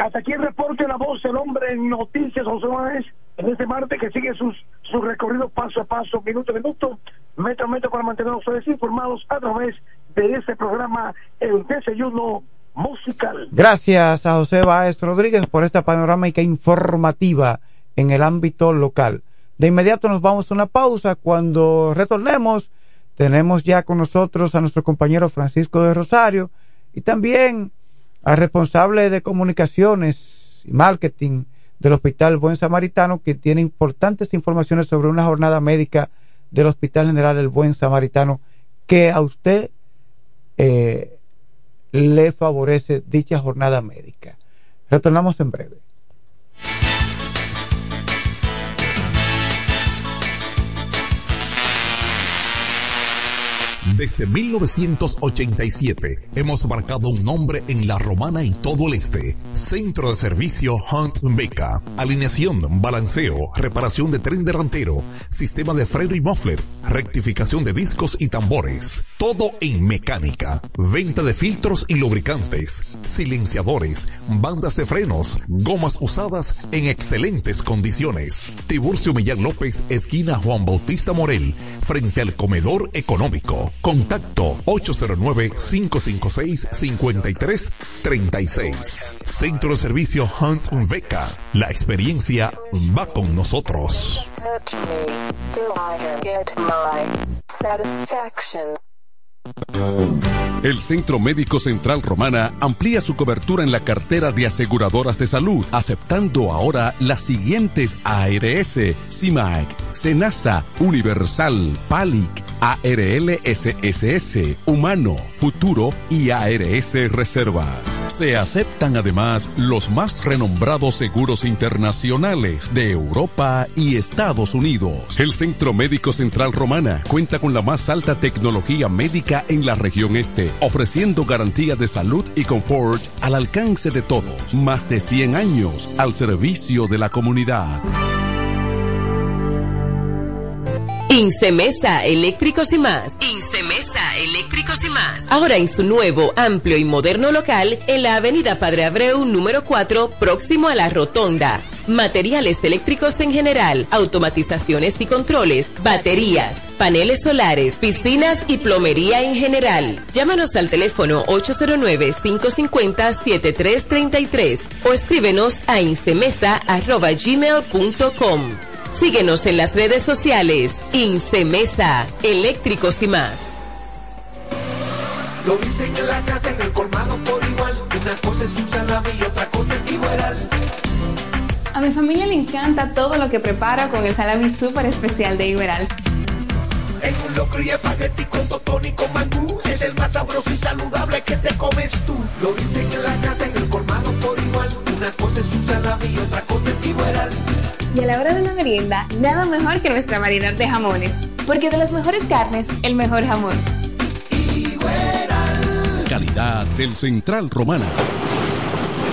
hasta aquí el reporte La Voz, el hombre en noticias, José Báez, en este martes que sigue sus, su recorrido paso a paso, minuto a minuto, metro a metro para mantener ustedes informados a través de este programa, el desayuno musical.
Gracias a José Báez Rodríguez por esta panorámica informativa en el ámbito local. De inmediato nos vamos a una pausa. Cuando retornemos, tenemos ya con nosotros a nuestro compañero Francisco de Rosario y también al responsable de comunicaciones y marketing del Hospital Buen Samaritano, que tiene importantes informaciones sobre una jornada médica del Hospital General El Buen Samaritano que a usted eh, le favorece dicha jornada médica. Retornamos en breve.
Desde 1987 hemos marcado un nombre en la romana y todo el este. Centro de servicio Hunt Beca. Alineación, balanceo, reparación de tren delantero, sistema de freno y muffler, rectificación de discos y tambores. Todo en mecánica. Venta de filtros y lubricantes, silenciadores, bandas de frenos, gomas usadas en excelentes condiciones. Tiburcio Millán López, esquina Juan Bautista Morel, frente al comedor económico. Contacto 809-556-5336. Centro de servicio Hunt Beca. La experiencia va con nosotros.
El Centro Médico Central Romana amplía su cobertura en la cartera de aseguradoras de salud, aceptando ahora las siguientes ARS, CIMAC, SENASA, Universal, PALIC, ARL SSS, Humano, Futuro y ARS Reservas. Se aceptan además los más renombrados seguros internacionales de Europa y Estados Unidos. El Centro Médico Central Romana cuenta con la más alta tecnología médica en la región este, ofreciendo garantía de salud y confort al alcance de todos. Más de 100 años al servicio de la comunidad.
Incemesa Eléctricos y más. Incemesa Eléctricos y más. Ahora en su nuevo, amplio y moderno local en la Avenida Padre Abreu número 4, próximo a la Rotonda. Materiales eléctricos en general, automatizaciones y controles, baterías, paneles solares, piscinas y plomería en general. Llámanos al teléfono 809-550-7333 o escríbenos a incemesa.gmail.com. Síguenos en las redes sociales. Incemesa, eléctricos y más.
Lo dicen en la casa, en el colmado por igual. Una cosa es un y otra cosa es igual.
A mi familia le encanta todo lo que preparo con el salami súper especial de Iberal.
En un locro y espagueti con totón y con mangú. Es el más sabroso y saludable que te comes tú. Lo dicen en la casa, en el colmado por igual. Una cosa es un salami y otra cosa es igual.
Y a la hora de la merienda, nada mejor que nuestra variedad de jamones. Porque de las mejores carnes, el mejor jamón.
Calidad del Central Romana.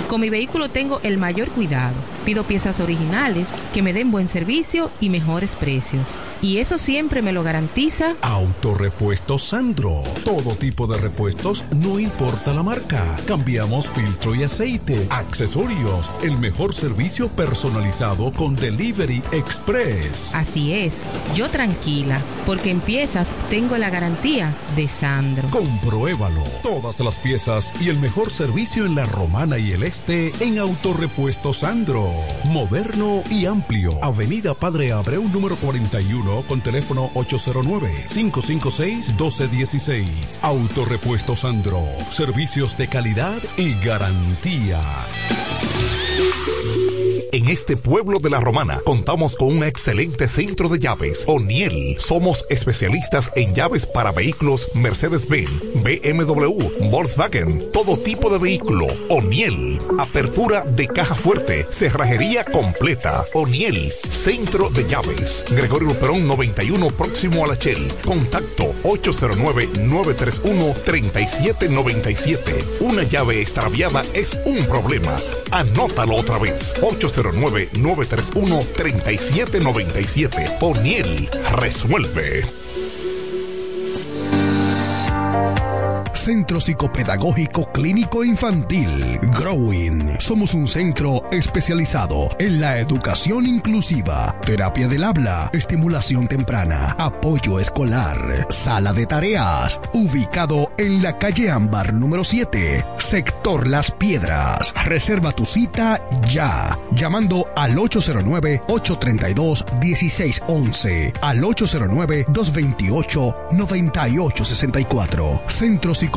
Con mi vehículo tengo el mayor cuidado. Pido piezas originales, que me den buen servicio y mejores precios. Y eso siempre me lo garantiza
Autorepuesto Sandro. Todo tipo de repuestos, no importa la marca. Cambiamos filtro y aceite, accesorios, el mejor servicio personalizado con Delivery Express.
Así es, yo tranquila, porque en piezas tengo la garantía de Sandro.
Compruébalo. Todas las piezas y el mejor servicio en la Romana y el Este en Autorepuesto Sandro. Moderno y amplio. Avenida Padre Abreu número 41 con teléfono 809-556-1216. Autorepuesto Sandro. Servicios de calidad y garantía.
En este pueblo de la Romana contamos con un excelente centro de llaves. O'Neill. Somos especialistas en llaves para vehículos Mercedes-Benz, BMW, Volkswagen, todo tipo de vehículo. O'Neill. Apertura de caja fuerte, cerrajería completa. O'Neill. Centro de llaves. Gregorio Perón 91 próximo a la Shell. Contacto 809-931-3797. Una llave extraviada es un problema. Anótalo otra vez. 809-931-3797. O'Neill resuelve.
Centro Psicopedagógico Clínico Infantil, Growing. Somos un centro especializado en la educación inclusiva, terapia del habla, estimulación temprana, apoyo escolar, sala de tareas, ubicado en la calle Ámbar número 7, sector Las Piedras. Reserva tu cita ya, llamando al 809-832-1611, al 809-228-9864. Centro Psicopedagógico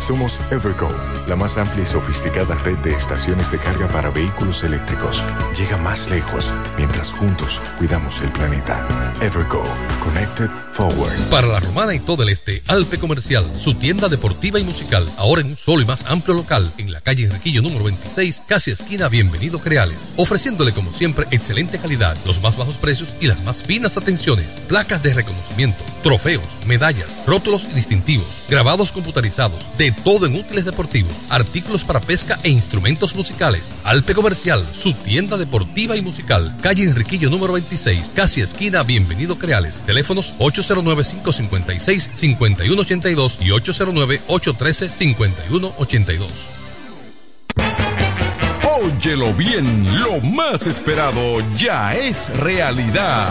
Somos Evergo, la más amplia y sofisticada red de estaciones de carga para vehículos eléctricos. Llega más lejos mientras juntos cuidamos el planeta. Evergo, Connected Forward.
Para la romana y todo el este, Alpe Comercial, su tienda deportiva y musical, ahora en un solo y más amplio local, en la calle Enriquillo número 26, casi esquina Bienvenido Creales, ofreciéndole como siempre excelente calidad, los más bajos precios y las más finas atenciones, placas de reconocimiento, trofeos, medallas, rótulos y distintivos, grabados computarizados, de todo en útiles deportivos, artículos para pesca e instrumentos musicales. Alpe Comercial, su tienda deportiva y musical, calle Enriquillo número 26, casi esquina Bienvenido Creales, teléfonos 809-556-5182 y 809-813-5182.
Óyelo bien, lo más esperado ya es realidad.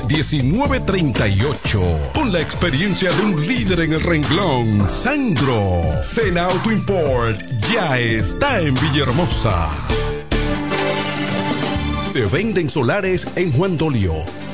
809-866-1938. Con la experiencia de un líder en el renglón, Sandro. Sena Auto Import ya está en Villahermosa. Se venden solares en Juan Dolio.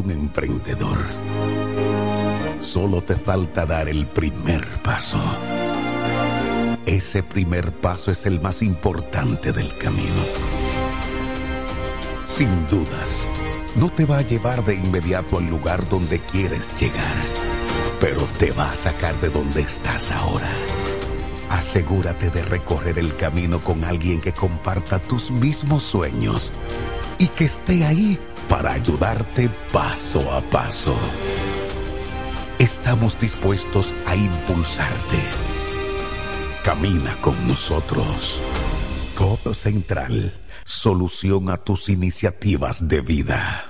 Un emprendedor. Solo te falta dar el primer paso. Ese primer paso es el más importante del camino. Sin dudas, no te va a llevar de inmediato al lugar donde quieres llegar, pero te va a sacar de donde estás ahora. Asegúrate de recorrer el camino con alguien que comparta tus mismos sueños y que esté ahí para ayudarte paso a paso. Estamos dispuestos a impulsarte. Camina con nosotros. Codo Central, solución a tus iniciativas de vida.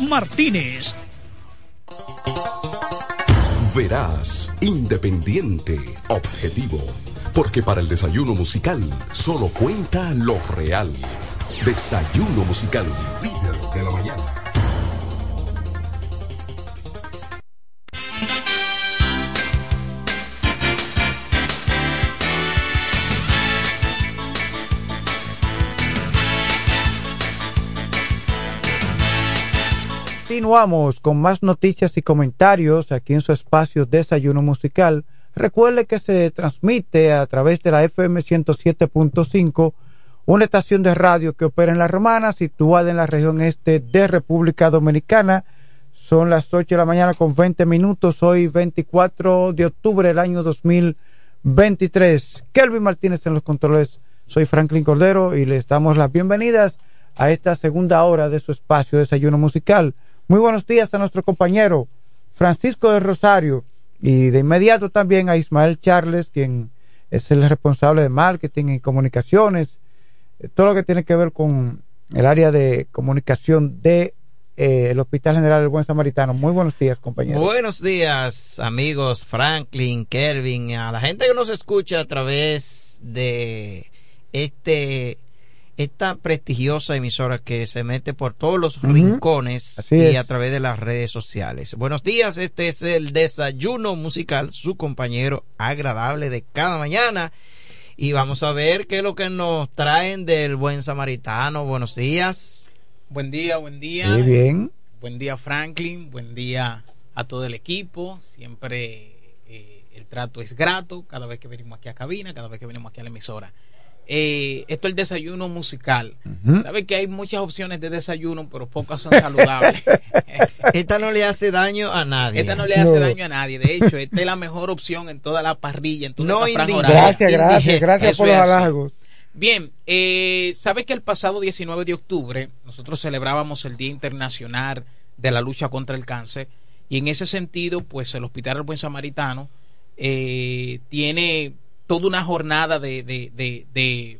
Martínez.
Verás, independiente, objetivo. Porque para el desayuno musical solo cuenta lo real. Desayuno musical, líder de la mañana.
Continuamos con más noticias y comentarios aquí en su espacio Desayuno Musical. Recuerde que se transmite a través de la FM 107.5, una estación de radio que opera en La Romana, situada en la región este de República Dominicana. Son las 8 de la mañana con 20 minutos, hoy 24 de octubre del año 2023. Kelvin Martínez en los controles. Soy Franklin Cordero y les damos las bienvenidas a esta segunda hora de su espacio Desayuno Musical. Muy buenos días a nuestro compañero Francisco de Rosario y de inmediato también a Ismael Charles, quien es el responsable de marketing y comunicaciones, eh, todo lo que tiene que ver con el área de comunicación de eh, el Hospital General del Buen Samaritano. Muy buenos días, compañero.
Buenos días, amigos Franklin, Kelvin, a la gente que nos escucha a través de este esta prestigiosa emisora que se mete por todos los rincones
Así
y
es.
a través de las redes sociales. Buenos días, este es el desayuno musical, su compañero agradable de cada mañana. Y vamos a ver qué es lo que nos traen del buen samaritano. Buenos días.
Buen día, buen día.
Muy bien.
Buen día Franklin, buen día a todo el equipo. Siempre eh, el trato es grato cada vez que venimos aquí a cabina, cada vez que venimos aquí a la emisora. Eh, esto es el desayuno musical.
Ujú.
Sabe que hay muchas opciones de desayuno, pero pocas son saludables.
Esta no le hace daño a nadie.
Esta no le hace daño a nadie. De hecho, esta es la mejor opción en toda la parrilla, en toda
No
esta franja.
Gracias, gracias, gracias
Eso
por los halagos.
Bien, eh, sabe que el pasado 19 de octubre nosotros celebrábamos el Día Internacional de la Lucha contra el Cáncer y en ese sentido, pues el Hospital del Buen Samaritano eh, tiene toda una jornada de, de, de, de,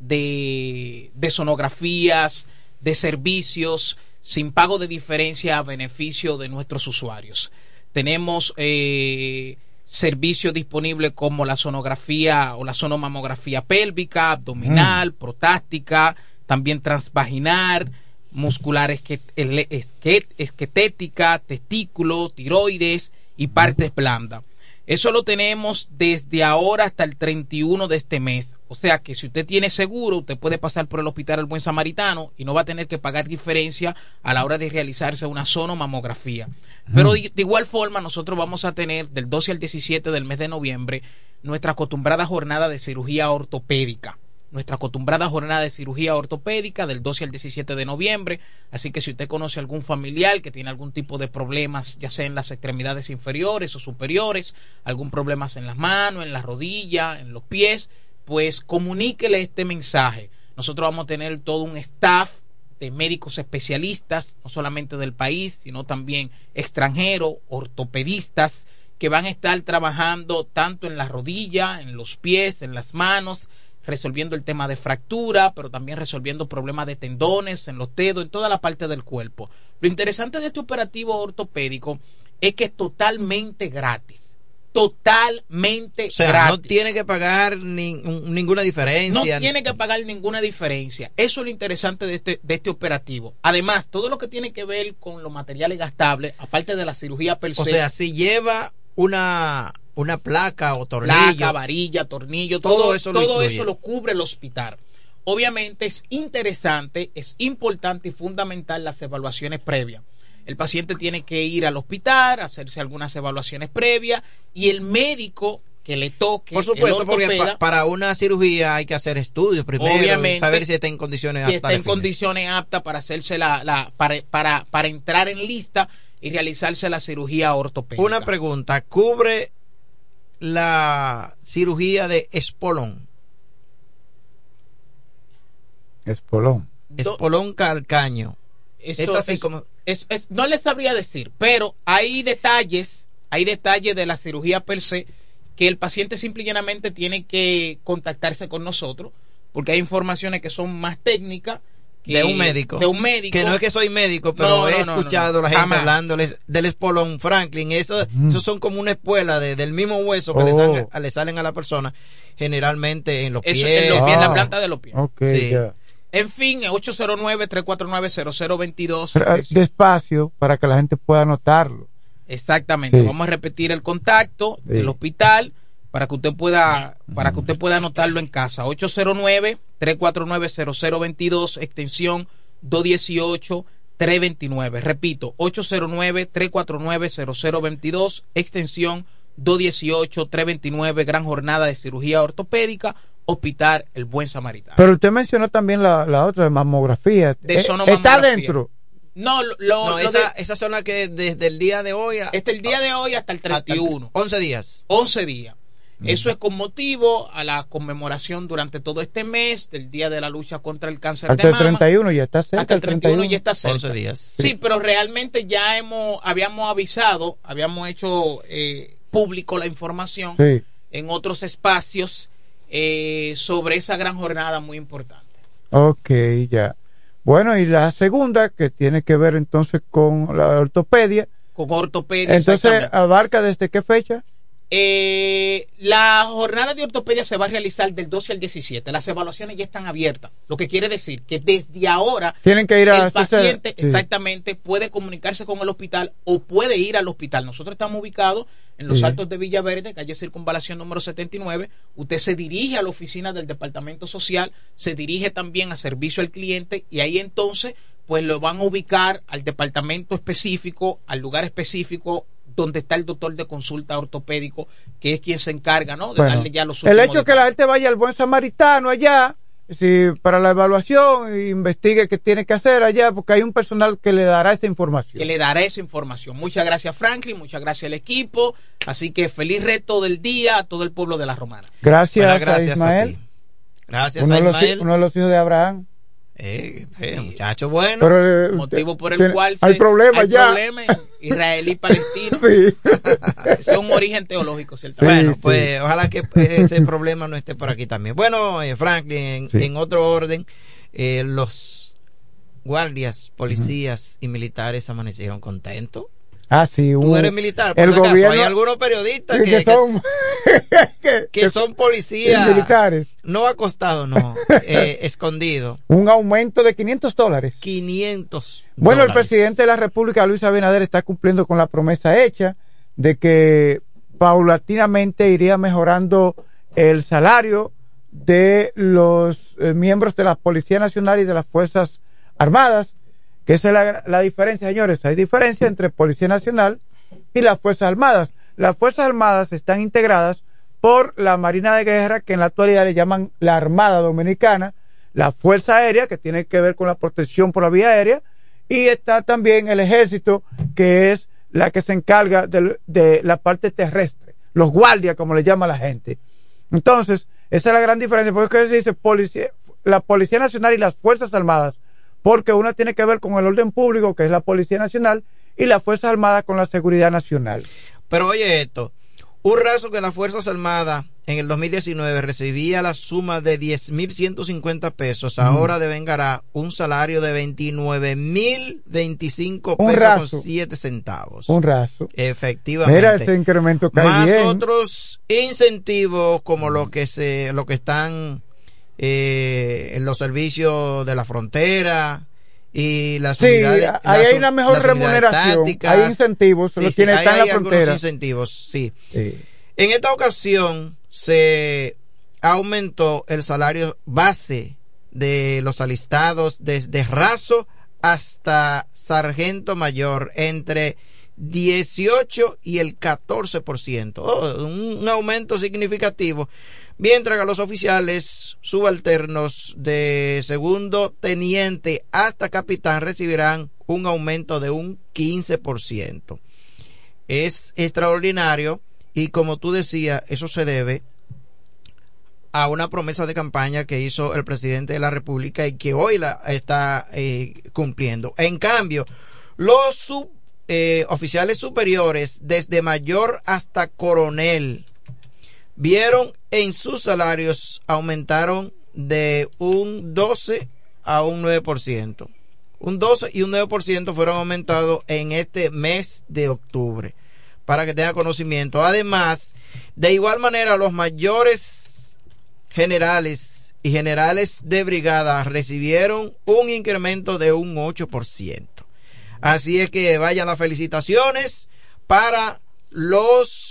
de- de sonografías, de servicios sin pago de diferencia a beneficio de nuestros usuarios. Tenemos eh, servicios disponibles como la sonografía o la sonomamografía pélvica, abdominal, prostática, también transvaginal, muscular esquetética, testículo, tiroides y partes blandas. Eso lo tenemos desde ahora hasta el 31 de este mes. O sea que si usted tiene seguro, usted puede pasar por el Hospital El Buen Samaritano y no va a tener que pagar diferencia a la hora de realizarse una sonomamografía. Pero de, de igual forma, nosotros vamos a tener del 12 al 17 del mes de noviembre nuestra acostumbrada jornada de cirugía ortopédica nuestra acostumbrada jornada de cirugía ortopédica del 12 al 17 de noviembre. Así que si usted conoce algún familiar que tiene algún tipo de problemas, ya sea en las extremidades inferiores o superiores, algún problema en las manos, en la rodilla, en los pies, pues comuníquele este mensaje. Nosotros vamos a tener todo un staff de médicos especialistas, no solamente del país, sino también extranjeros, ortopedistas, que van a estar trabajando tanto en la rodilla, en los pies, en las manos, resolviendo el tema de fractura, pero también resolviendo problemas de tendones en los dedos, en toda la parte del cuerpo. Lo interesante de este operativo ortopédico es que es totalmente gratis. Totalmente
O sea,
gratis.
no tiene que pagar ni- un- ninguna
No
diferencia.
tiene que pagar ninguna diferencia. Eso es lo interesante de este, de este operativo. Además, todo lo que tiene que ver con los materiales gastables, aparte de la cirugía per se,
O sea, si lleva una, una placa o tornillo.
placa, varilla, tornillo,
Todo
todo,
eso lo
todo
incluye.
eso lo cubre el hospital. Obviamente es interesante, es importante y fundamental las evaluaciones previas. El paciente tiene que ir al hospital, hacerse algunas evaluaciones previas y el médico que le toque.
Por supuesto, porque pa- para una cirugía hay que hacer estudios primero,
Obviamente,
saber si está en condiciones
si
aptas
está en condiciones aptas para hacerse la, la para, para, para entrar en lista y realizarse la cirugía ortopédica.
Una pregunta, ¿cubre la cirugía de espolón?
Espolón.
Espolón calcaño.
Eso
es así como...
es- es- no les sabría decir, pero hay detalles, hay detalles de la cirugía per se que el paciente simple y llanamente tiene que contactarse con nosotros, porque hay informaciones que son más técnicas.
De un médico.
De un médico.
Que no es que soy médico, pero
No,
he
no, no, no,
escuchado
no.
la gente
Jamás.
hablándoles del espolón Franklin. Eso, Esos son como una espuela de- del mismo hueso que le,
Oh.
salen, le salen a la persona, generalmente en los
Eso,
pies.
en los pies, en la
Ah,
planta de los pies.
Sí.
En fin, 809-349-0022.
Pero, eh, Despacio para que la gente pueda anotarlo.
Exactamente.
Sí.
Vamos a repetir el contacto
Sí.
del hospital para que usted pueda para que usted pueda anotarlo en casa. 809-349-0022, extensión 218-329. Repito, 809-349-0022, extensión 218-329, gran jornada de cirugía ortopédica, Hospital El Buen Samaritano.
Pero usted mencionó también la, la otra de mamografía.
De
Eh,
sonomamografía.
¿Está dentro?
No, lo,
No,
lo
esa,
de-
esa zona que desde el día de hoy a,
Este el día de hoy hasta el 31.
11 días.
11 días. Eso es con motivo a la conmemoración durante todo este mes del Día de la Lucha contra el Cáncer
Hasta
de
el
mama.
31 ya está cerca.
Hasta el 31 ya está cerca.
11 días.
Sí, pero realmente ya hemos habíamos avisado, habíamos hecho eh, público la información
Sí.
en otros espacios eh, sobre esa gran jornada muy importante.
Ok, ya. Bueno, y la segunda, que tiene que ver entonces con la ortopedia.
Con ortopedia.
Entonces. ¿abarca desde qué fecha?
Eh, la jornada de ortopedia se va a realizar del 12 al 17. Las evaluaciones ya están abiertas, lo que quiere decir que desde ahora
Tienen que ir a
el
hacerse-
paciente
sí.
exactamente puede comunicarse con el hospital o puede ir al hospital. Nosotros estamos ubicados en los
Sí.
Altos de Villaverde, calle Circunvalación número 79. Usted se dirige a la oficina del Departamento Social, se dirige también a servicio al cliente y ahí entonces pues lo van a ubicar al departamento específico, al lugar específico donde está el doctor de consulta ortopédico, que es quien se encarga, ¿no? De
Bueno,
darle ya los
el hecho que la gente vaya al buen samaritano allá, si para la evaluación, e investigue qué tiene que hacer allá, porque hay un personal que le dará esa información.
que le dará esa información. Muchas gracias Franklin, muchas gracias al equipo. Así que feliz reto del día a todo el pueblo de la Romana.
Gracias,
Bueno, gracias
a
a
Ismael.
ti. Gracias
uno,
a
de los,
Ismael.
uno de los hijos de Abraham.
Eh, eh, muchacho bueno.
Pero, eh,
Motivo por el
tiene-
cual
hay
se-
problema
hay
ya.
problema israelí palestino.
Sí.
Es un origen teológico, ciertamente.
bueno, pues ojalá que ese problema no esté por aquí también. Bueno, eh, Franklin, en,
Sí.
en otro orden, eh, los guardias, policías y militares amanecieron contentos.
Ah, sí,
Tú
un-
eres militar, por
el
si acaso.
gobierno-
Hay algunos periodistas que,
que son,
que- que son policías.
militares.
No acostados, no. eh, escondidos.
Un aumento de 500 dólares.
500.
Bueno, el presidente de la República, Luis Abinader, está cumpliendo con la promesa hecha de que paulatinamente iría mejorando el salario de los eh, miembros de la Policía Nacional y de las Fuerzas Armadas, que esa es la, la diferencia, señores. Hay diferencia entre Policía Nacional y las Fuerzas Armadas. Las Fuerzas Armadas están integradas por la Marina de Guerra, que en la actualidad le llaman la Armada Dominicana, la Fuerza Aérea, que tiene que ver con la protección por la vía aérea, y está también el Ejército, que es la que se encarga del- de, la parte terrestre, los guardias, como le llama la gente. Entonces, esa es la gran diferencia, porque se dice policía, la Policía Nacional y las Fuerzas Armadas, porque una tiene que ver con el orden público, que es la Policía Nacional, y las Fuerzas Armadas con la seguridad nacional.
Pero oye esto, un raso que las Fuerzas Armadas en el 2019 recibía la suma de 10.150 pesos, ahora devengará un salario de 29.025
Un
pesos con 7 centavos.
Un raso.
Efectivamente.
Mira, ese incremento cae
Más
bien.
otros incentivos como lo que se lo que están eh, en los servicios de la frontera y las
Sí,
unidades
ahí
las
hay
un-
una mejor remuneración, hay incentivos,
Sí,
tiene,
ahí
está en
hay
la frontera.
incentivos, sí.
Sí.
En esta ocasión se aumentó el salario base de los alistados desde raso hasta sargento mayor entre 18 y el 14%. Oh, un aumento significativo. Mientras que los oficiales subalternos de segundo teniente hasta capitán recibirán un aumento de un 15%. Es extraordinario y como tú decías, eso se debe a una promesa de campaña que hizo el presidente de la República y que hoy la está eh, cumpliendo. En cambio, los eh, oficiales superiores, desde mayor hasta coronel, vieron en sus salarios aumentaron de un 12 a un 9%. Un 12 y un 9% fueron aumentados en este mes de octubre, para que tenga conocimiento. Además, de igual manera, los mayores generales y generales de brigada recibieron un incremento de un 8%. Así es que vayan las felicitaciones para los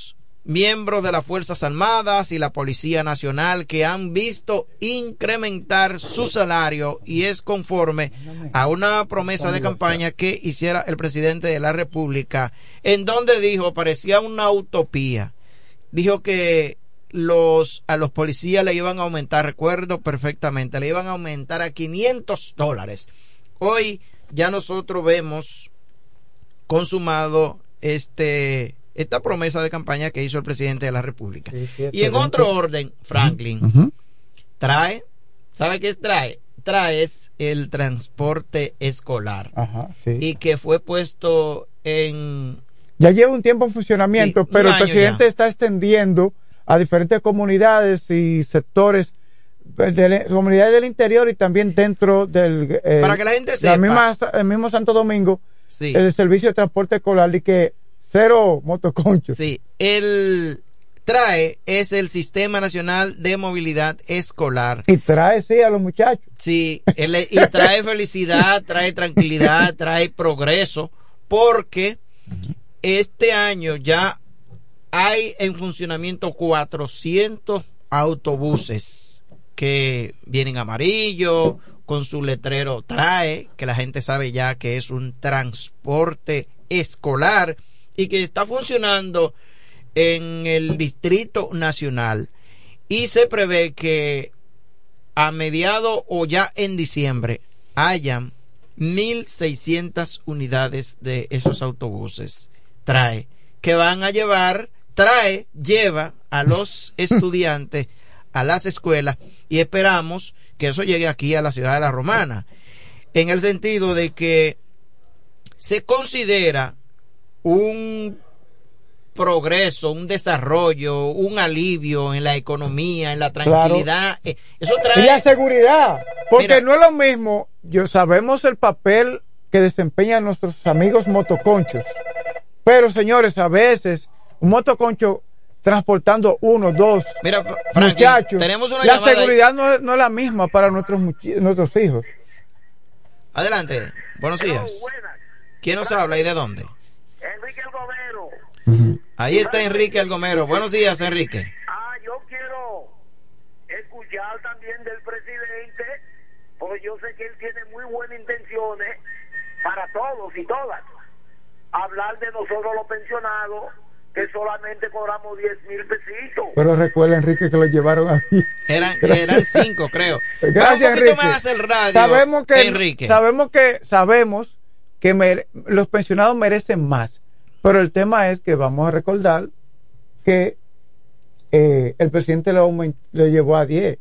miembros de las Fuerzas Armadas y la Policía Nacional que han visto incrementar su salario y es conforme a una promesa de campaña que hiciera el presidente de la República, en donde dijo, parecía una utopía, dijo que los a los policías le iban a aumentar, recuerdo perfectamente, le iban a aumentar a 500 dólares. Hoy ya nosotros vemos consumado este esta promesa de campaña que hizo el presidente de la República. y en otro orden, Franklin, uh -huh. trae, ¿sabe qué es trae? Trae es el transporte escolar.
Ajá, sí.
Y que fue puesto en...
Ya lleva un tiempo en funcionamiento, sí, pero el presidente ya. está extendiendo a diferentes comunidades y sectores de la, comunidades del interior y también dentro del
eh, para que la gente sepa
la misma, el mismo Santo Domingo sí. el servicio de transporte escolar y que cero motoconchos.
Sí el trae es el sistema nacional de movilidad escolar.
Y trae sí a los muchachos.
Sí el, y trae felicidad trae tranquilidad trae progreso porque este año ya hay en funcionamiento 400 autobuses que vienen amarillo, con su letrero trae, que la gente sabe ya que es un transporte escolar y que está funcionando en el Distrito Nacional. Y se prevé que a mediado o ya en diciembre hayan 1.600 unidades de esos autobuses. Trae, que van a llevar, trae, lleva a los estudiantes a las escuelas y esperamos que eso llegue aquí a la ciudad de la Romana, en el sentido de que se considera un progreso, un desarrollo, un alivio en la economía, en la tranquilidad.
Claro. Eso trae... Y la seguridad, porque Mira, no es lo mismo, yo sabemos el papel que desempeñan nuestros amigos motoconchos, pero señores, a veces un motoconcho transportando uno, dos
Mira, Franklin,
muchachos.
Tenemos una
la seguridad no es, no es, la misma para nuestros, nuestros hijos.
Adelante, buenos días. ¿Quién nos habla y de dónde?
Enrique El Gomero.
Ahí está Enrique El Gomero. Buenos días, Enrique.
Ah, yo quiero escuchar también del presidente, porque yo sé que él tiene muy buenas intenciones para todos y todas. Hablar de nosotros los pensionados que solamente cobramos 10 mil pesitos.
Pero recuerda, Enrique, que lo llevaron ahí.
Eran, eran cinco, creo.
Gracias, Enrique.
más el radio,
sabemos que,
Enrique.
Sabemos que, sabemos que mere, los pensionados merecen más. Pero el tema es que vamos a recordar que eh, el presidente lo, lo, llevó a 10.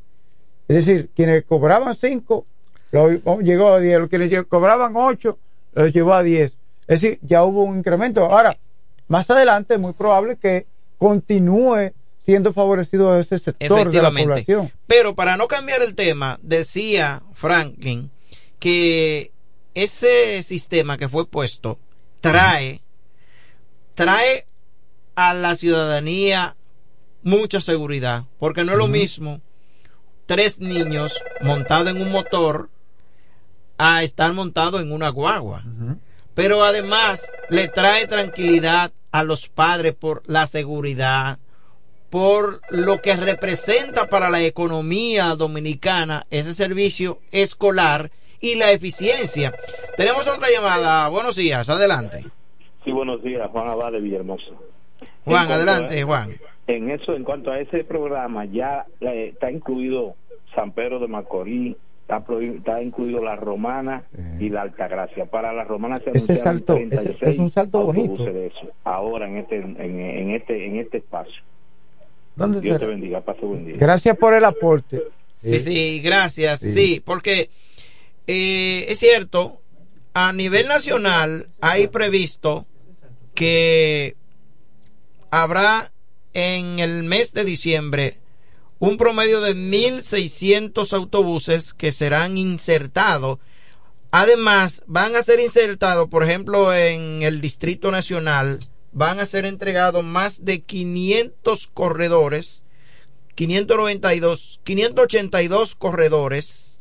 Es decir, quienes cobraban 5, lo llegó a 10. Los quienes cobraban 8, lo llevó a 10. Es decir, ya hubo un incremento. Ahora, más adelante es muy probable que continúe siendo favorecido ese sector de la población.
Pero para no cambiar el tema, decía Franklin que ese sistema que fue puesto trae trae a la ciudadanía mucha seguridad, porque no es lo mismo tres niños montados en un motor a estar montados en una guagua. Uh -huh pero además le trae tranquilidad a los padres por la seguridad, por lo que representa para la economía dominicana ese servicio escolar y la eficiencia. Tenemos otra llamada. Buenos días, adelante.
Sí, buenos días, Juan Abad de Villahermosa.
Juan, adelante,
a-
Juan.
En eso, en cuanto a ese programa, ya eh, está incluido San Pedro de Macorís, está, está incluido la Romana y la Altagracia. Para la Romana se
Ese
anunciaron
salto, ese-
36
es un salto
autobuses
bonito.
de eso, ahora en este, en, en este, en este espacio.
¿Dónde
Dios
será?
te bendiga, pase buen día.
Gracias por el aporte.
Sí, sí, gracias.
Sí.
Sí, porque eh, es cierto, a nivel nacional hay previsto que habrá en el mes de diciembre un promedio de 1.600 autobuses que serán insertados. Además, van a ser insertados, por ejemplo, en el Distrito Nacional, van a ser entregados más de 500 corredores 592, 582 corredores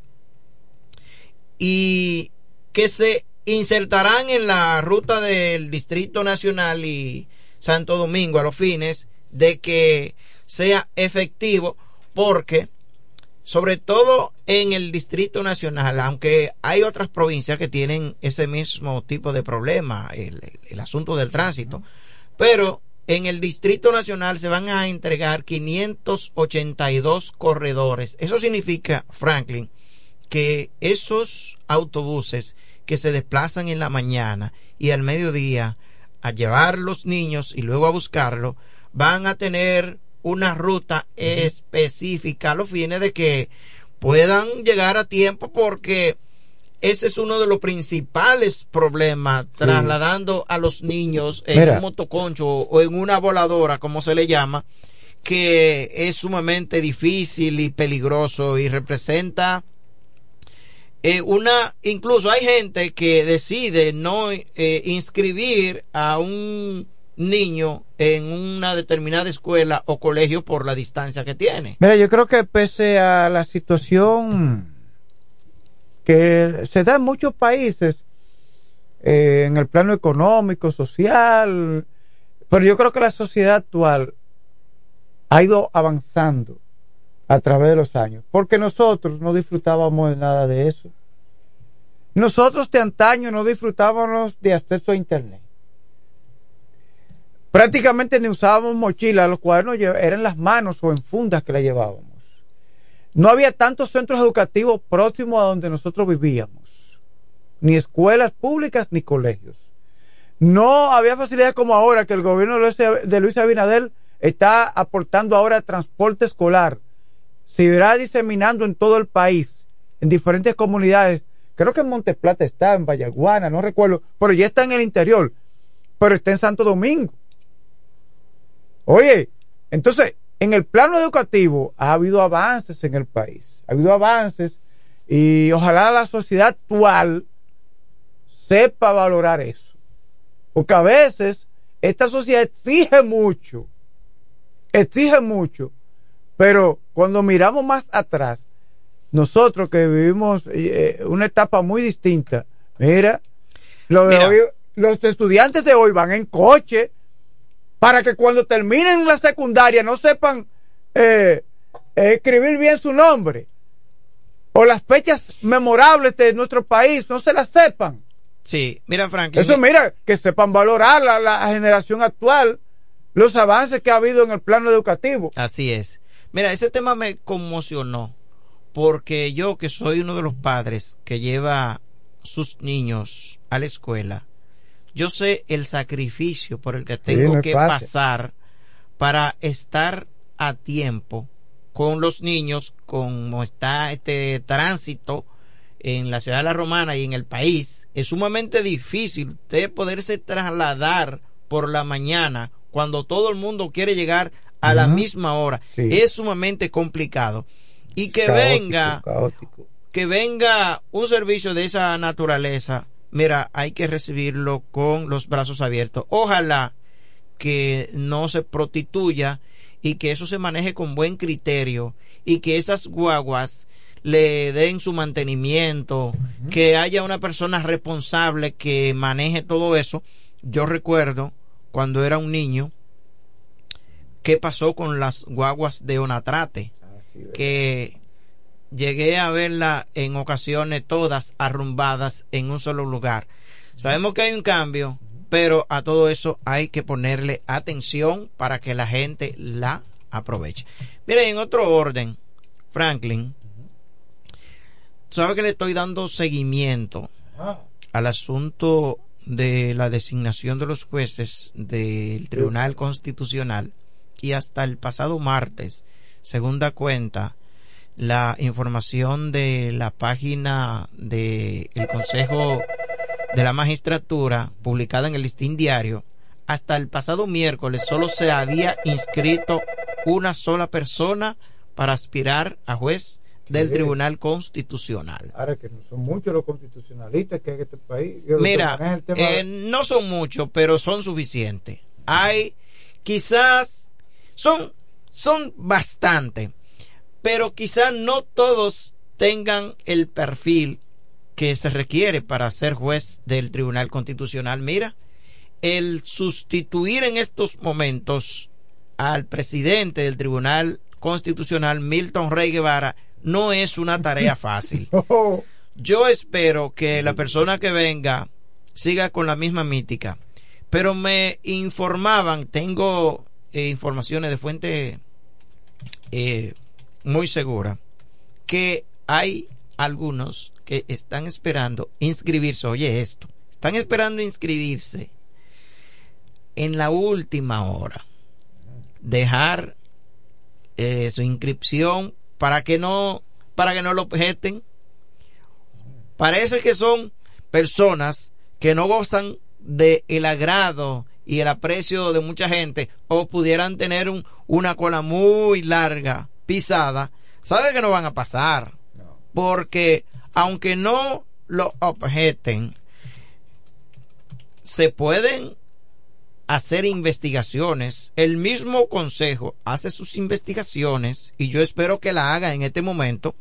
y que se insertarán en la ruta del Distrito Nacional y Santo Domingo a los fines de que sea efectivo porque sobre todo en el Distrito Nacional, aunque hay otras provincias que tienen ese mismo tipo de problema, el, el asunto del tránsito, pero en el Distrito Nacional se van a entregar 582 corredores. Eso significa, Franklin, que esos autobuses que se desplazan en la mañana y al mediodía a llevar los niños y luego a buscarlo, van a tener una ruta específica a los fines de que puedan llegar a tiempo porque ese es uno de los principales problemas, trasladando a los niños en
Mira.
un motoconcho o en una voladora, como se le llama, que es sumamente difícil y peligroso y representa eh, una, incluso hay gente que decide no eh, inscribir a un niño en una determinada escuela o colegio por la distancia que tiene.
Mira, yo creo que pese a la situación que se da en muchos países, eh, en el plano económico, social, pero yo creo que la sociedad actual ha ido avanzando a través de los años, porque nosotros no disfrutábamos de nada de eso. Nosotros de antaño no disfrutábamos de acceso a Internet. Prácticamente ni usábamos mochilas, los cuadernos eran las manos o en fundas que la llevábamos. No había tantos centros educativos próximos a donde nosotros vivíamos, ni escuelas públicas ni colegios. No había facilidad como ahora que el gobierno de Luis Abinader está aportando ahora transporte escolar. Se irá diseminando en todo el país, en diferentes comunidades. Creo que en Monteplata está, en Vallaguana, no recuerdo, pero ya está en el interior, pero está en Santo Domingo. Oye, entonces, en el plano educativo ha habido avances en el país, ha habido avances y ojalá la sociedad actual sepa valorar eso. Porque a veces esta sociedad exige mucho, exige mucho, pero cuando miramos más atrás, nosotros que vivimos eh, una etapa muy distinta, mira, lo de
Mira.
hoy- los estudiantes de hoy van en coche para que cuando terminen la secundaria no sepan eh, eh, escribir bien su nombre o las fechas memorables de nuestro país no se las sepan.
Sí, mira Franklin.
Eso mira, que sepan valorar la, la generación actual, los avances que ha habido en el plano educativo.
Así es. Mira, ese tema me conmocionó porque yo que soy uno de los padres que lleva sus niños a la escuela, yo sé el sacrificio por el que tengo que
fácil.
pasar para estar a tiempo con los niños, como está este tránsito en la ciudad de la Romana y en el país, es sumamente difícil usted poderse trasladar por la mañana cuando todo el mundo quiere llegar a la misma hora.
Sí.
Es sumamente complicado. Y que
Caótico,
venga
caótico.
que venga un servicio de esa naturaleza, mira, hay que recibirlo con los brazos abiertos. Ojalá que no se prostituya y que eso se maneje con buen criterio y que esas guaguas le den su mantenimiento, que haya una persona responsable que maneje todo eso. Yo recuerdo cuando era un niño qué pasó con las guaguas de Onatrate, que llegué a verla en ocasiones todas arrumbadas en un solo lugar. Sabemos que hay un cambio, pero a todo eso hay que ponerle atención para que la gente la aproveche. Mire, en otro orden, Franklin, sabe que le estoy dando seguimiento al asunto de la designación de los jueces del Tribunal Constitucional y hasta el pasado martes, segunda cuenta, la información de la página del Consejo de la Magistratura publicada en el Listín Diario, hasta el pasado miércoles solo se había inscrito una sola persona para aspirar a juez del
Sí.
Tribunal Constitucional.
Ahora que no son muchos los constitucionalistas que hay en este país. Yo,
Mira, eh, no son muchos, pero son suficientes. Hay, quizás, son, son bastante, pero quizás no todos tengan el perfil que se requiere para ser juez del Tribunal Constitucional. Mira, el sustituir en estos momentos al presidente del Tribunal Constitucional, Milton Rey Guevara, no es una tarea fácil. Yo espero que la persona que venga siga con la misma mítica. Pero me informaban, tengo eh, informaciones de fuente eh, muy segura, que hay algunos que están esperando inscribirse. Oye esto, están esperando inscribirse en la última hora. Dejar eh, su inscripción para que no para que no lo objeten. Parece que son personas que no gozan de el agrado y el aprecio de mucha gente o pudieran tener un- una cola muy larga pisada, sabe que no van a pasar. Porque aunque no lo objeten, se pueden hacer investigaciones. El mismo consejo hace sus investigaciones y yo espero que la haga en este momento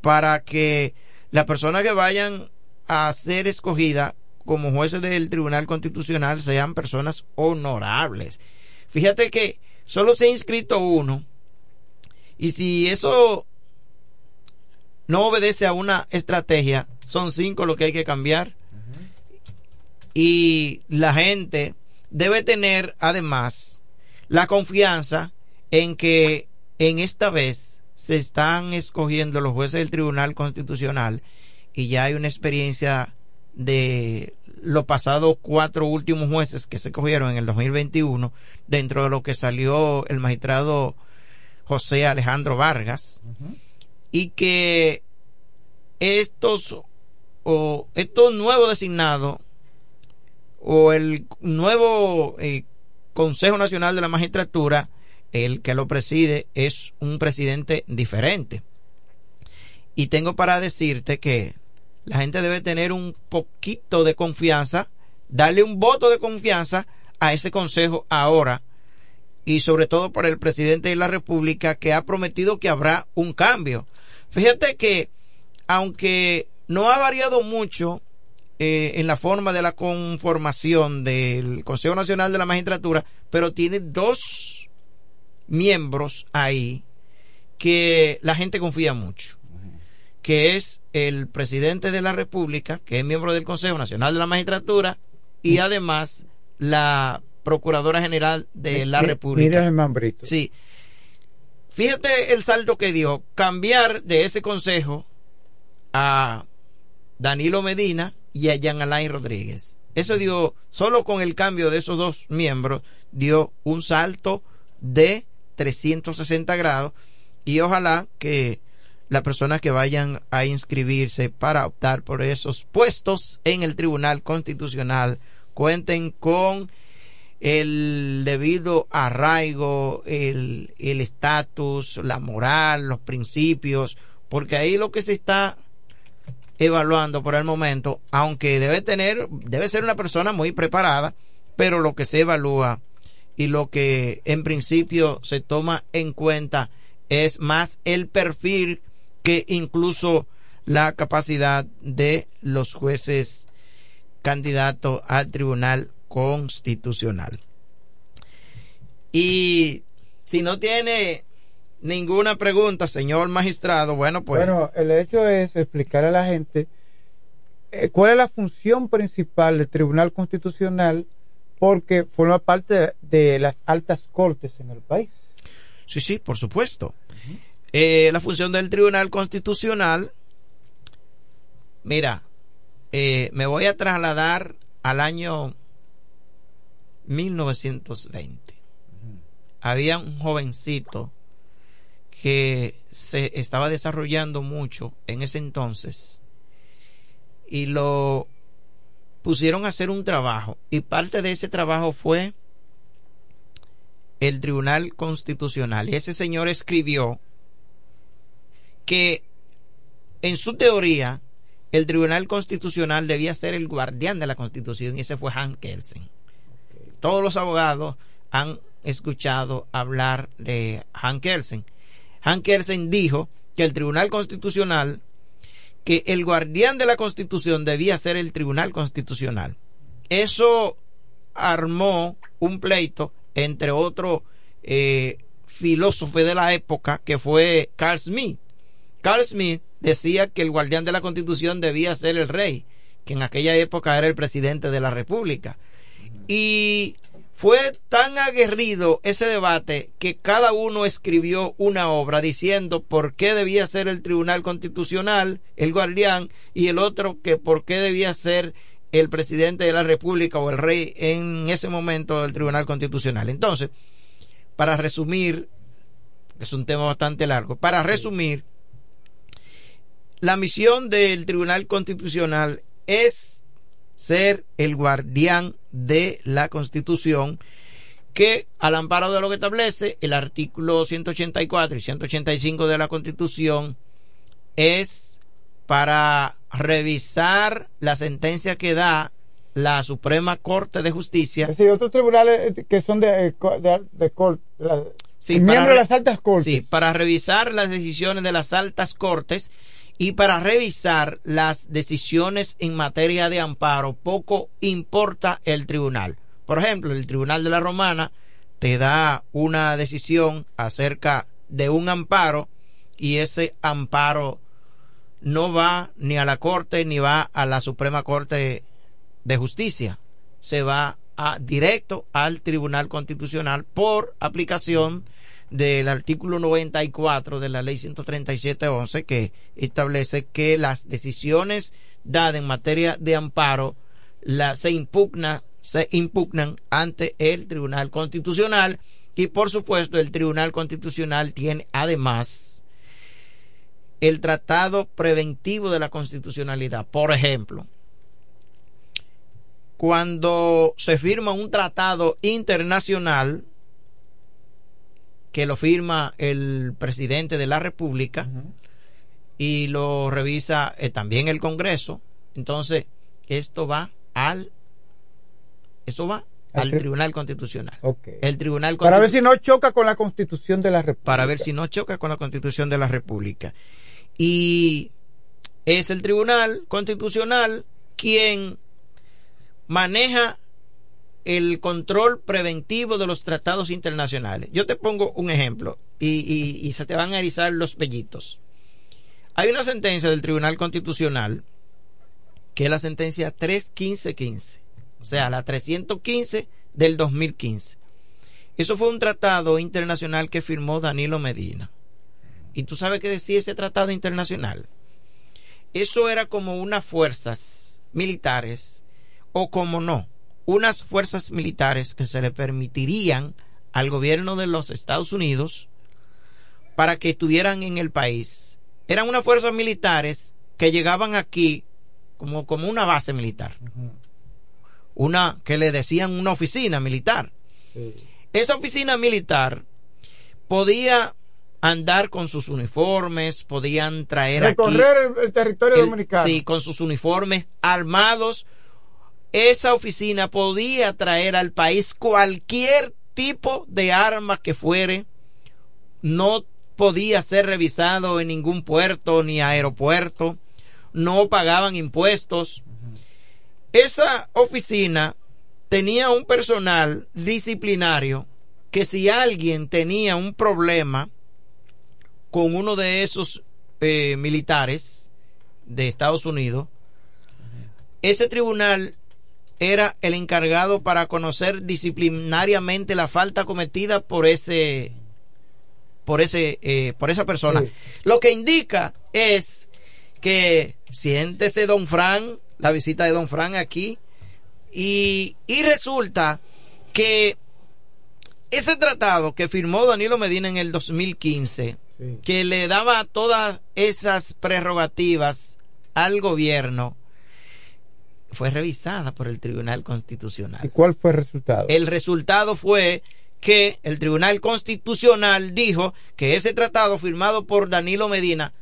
para que las personas que vayan a ser escogidas como jueces del Tribunal Constitucional sean personas honorables. Fíjate que solo se ha inscrito uno y si eso no obedece a una estrategia, son cinco lo que hay que cambiar. Y la gente debe tener además la confianza en que en esta vez se están escogiendo los jueces del Tribunal Constitucional y ya hay una experiencia de los pasados cuatro últimos jueces que se cogieron en el 2021 dentro de lo que salió el magistrado José Alejandro Vargas y que estos o estos nuevos designados o el nuevo eh, Consejo Nacional de la Magistratura, el que lo preside es un presidente diferente. Y tengo para decirte que la gente debe tener un poquito de confianza, darle un voto de confianza a ese consejo ahora y sobre todo por el presidente de la República que ha prometido que habrá un cambio. Fíjate que aunque no ha variado mucho eh, en la forma de la conformación del Consejo Nacional de la Magistratura, pero tiene dos miembros ahí que la gente confía mucho, que es el presidente de la República, que es miembro del Consejo Nacional de la Magistratura, y además la Procuradora General de la República.
Mira el mambrito.
Sí. Fíjate el salto que dio. Cambiar de ese consejo a Danilo Medina y a Jean Alain Rodríguez. Eso dio, solo con el cambio de esos dos miembros, dio un salto de 360 grados y ojalá que las personas que vayan a inscribirse para optar por esos puestos en el Tribunal Constitucional cuenten con el debido arraigo, el estatus, la moral, los principios, porque ahí lo que se está evaluando por el momento, aunque debe tener, debe ser una persona muy preparada, pero lo que se evalúa y lo que en principio se toma en cuenta es más el perfil que incluso la capacidad de los jueces candidatos al Tribunal Constitucional. Y si no tiene ninguna pregunta, señor magistrado, bueno, pues
Bueno, el hecho es explicar a la gente eh, ¿cuál es la función principal del Tribunal Constitucional? Porque forma parte de, de las altas cortes en el país.
Sí, sí, por supuesto. Eh, la función del Tribunal Constitucional, mira, eh, me voy a trasladar al año 1920. Había un jovencito que se estaba desarrollando mucho en ese entonces y lo pusieron a hacer un trabajo y parte de ese trabajo fue el Tribunal Constitucional y ese señor escribió que en su teoría el Tribunal Constitucional debía ser el guardián de la Constitución y ese fue Hans Kelsen. Todos los abogados han escuchado hablar de Hans Kelsen. Hans Kelsen dijo que el Tribunal Constitucional, que el guardián de la Constitución debía ser el Tribunal Constitucional. Eso armó un pleito entre otro eh, filósofo de la época que fue Carl Smith. Carl Smith decía que el guardián de la constitución debía ser el rey, que en aquella época era el presidente de la república. Y fue tan aguerrido ese debate que cada uno escribió una obra diciendo por qué debía ser el tribunal constitucional el guardián y el otro que por qué debía ser el presidente de la república o el rey en ese momento del tribunal constitucional. Entonces, para resumir, es un tema bastante largo, para resumir, la misión del Tribunal Constitucional es ser el guardián de la Constitución que al amparo de lo que establece el artículo 184 y 185 de la Constitución es para revisar la sentencia que da la Suprema Corte de Justicia.
Es decir, otros tribunales eh, que son de, de, de, corte,
Sí, para
de las altas cortes.
Sí, para revisar las decisiones de las altas cortes y para revisar las decisiones en materia de amparo, poco importa el tribunal. Por ejemplo, el Tribunal de la Romana te da una decisión acerca de un amparo y ese amparo no va ni a la Corte ni va a la Suprema Corte de Justicia. Se va a, directo al Tribunal Constitucional por aplicación del artículo 94 de la ley 137.11 que establece que las decisiones dadas en materia de amparo se impugna se impugnan ante el Tribunal Constitucional y por supuesto el Tribunal Constitucional tiene además el tratado preventivo de la constitucionalidad. Por ejemplo, cuando se firma un tratado internacional que lo firma el presidente de la República y lo revisa eh, también el Congreso, entonces esto va al eso va
Al
al
tri-
Tribunal Constitucional. El Tribunal
Para ver si no choca con la Constitución de la República.
para ver si no choca con la Constitución de la República. Y es el Tribunal Constitucional quien maneja el control preventivo de los tratados internacionales. Yo te pongo un ejemplo y, se te van a erizar los pellitos. Hay una sentencia del Tribunal Constitucional que es la sentencia 31515, o sea, la 315 del 2015. Eso fue un tratado internacional que firmó Danilo Medina. ¿Y tú sabes qué decía ese tratado internacional? Eso era como unas fuerzas militares, o como no, unas fuerzas militares que se le permitirían al gobierno de los Estados Unidos para que estuvieran en el país. Eran unas fuerzas militares que llegaban aquí como, como una base militar. Una que le decían una oficina militar. Esa oficina militar podía andar con sus uniformes, podían traer aquí
Recorrer el, el territorio
el-
dominicano.
Sí, con sus uniformes armados. Esa oficina podía traer al país cualquier tipo de arma que fuere. No podía ser revisado en ningún puerto ni aeropuerto. No pagaban impuestos. Esa oficina tenía un personal disciplinario que si alguien tenía un problema con uno de esos eh, militares de Estados Unidos, ese tribunal era el encargado para conocer disciplinariamente la falta cometida por ese por ese eh, por esa persona. Lo que indica es que siéntese don Fran, la visita de don Fran aquí y, y resulta que ese tratado que firmó Danilo Medina en el 2015 que le daba todas esas prerrogativas al gobierno fue revisada por el Tribunal Constitucional.
¿Y cuál fue el resultado?
El resultado fue que el Tribunal Constitucional dijo que ese tratado firmado por Danilo Medina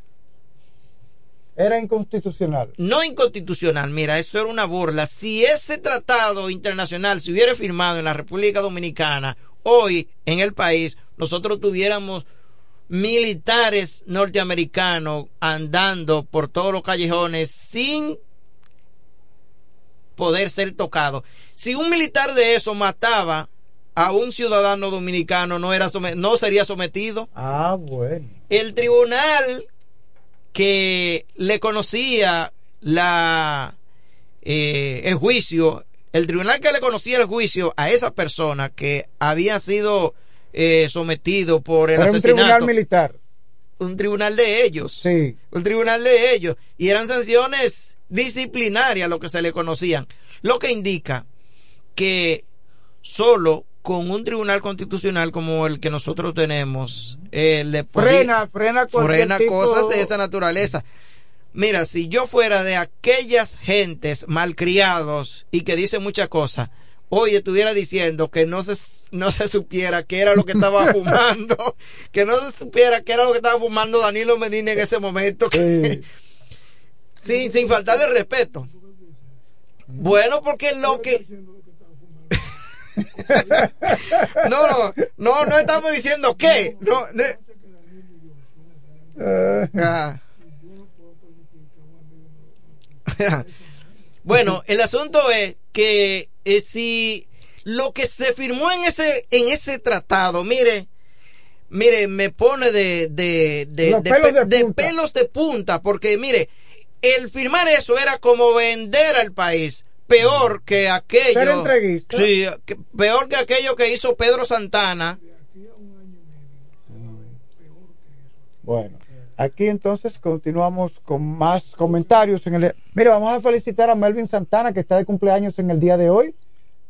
Era inconstitucional.
no inconstitucional, mira, eso era una burla. Si ese tratado internacional se hubiera firmado en la República Dominicana, hoy en el país, nosotros tuviéramos militares norteamericanos andando por todos los callejones sin poder ser tocado. Si un militar de eso mataba a un ciudadano dominicano, no, era no sería sometido.
Ah, bueno.
El tribunal que le conocía la eh, el juicio, el tribunal que le conocía el juicio a esa persona que había sido eh, sometido por el
Era un
asesinato
tribunal militar.
un tribunal de ellos.
Sí.
Un tribunal de ellos. Y eran sanciones disciplinarias lo que se le conocían. Lo que indica que solo con un tribunal constitucional como el que nosotros tenemos, eh, le
Frena, frena cualquier
frena
tipo-
cosas de esa naturaleza. Mira, si yo fuera de aquellas gentes malcriados y que dicen muchas cosas, hoy estuviera diciendo que no se, no se supiera qué era lo que estaba fumando, que no se supiera qué era lo que estaba fumando Danilo Medina en ese momento, que- sin, sin faltarle respeto. Bueno, porque lo que... no, no, no, no estamos diciendo qué. No, Ah. bueno, el asunto es que eh, si lo que se firmó en ese en ese tratado, mire, mire, me pone de de, de,
pelos de punta,
porque mire, el firmar eso era como vender al país peor que aquello. Sí, que- peor que aquello que hizo Pedro Santana.
Bueno, aquí entonces continuamos con más comentarios. En el... Mire, vamos a felicitar a Melvin Santana, que está de cumpleaños en el día de hoy.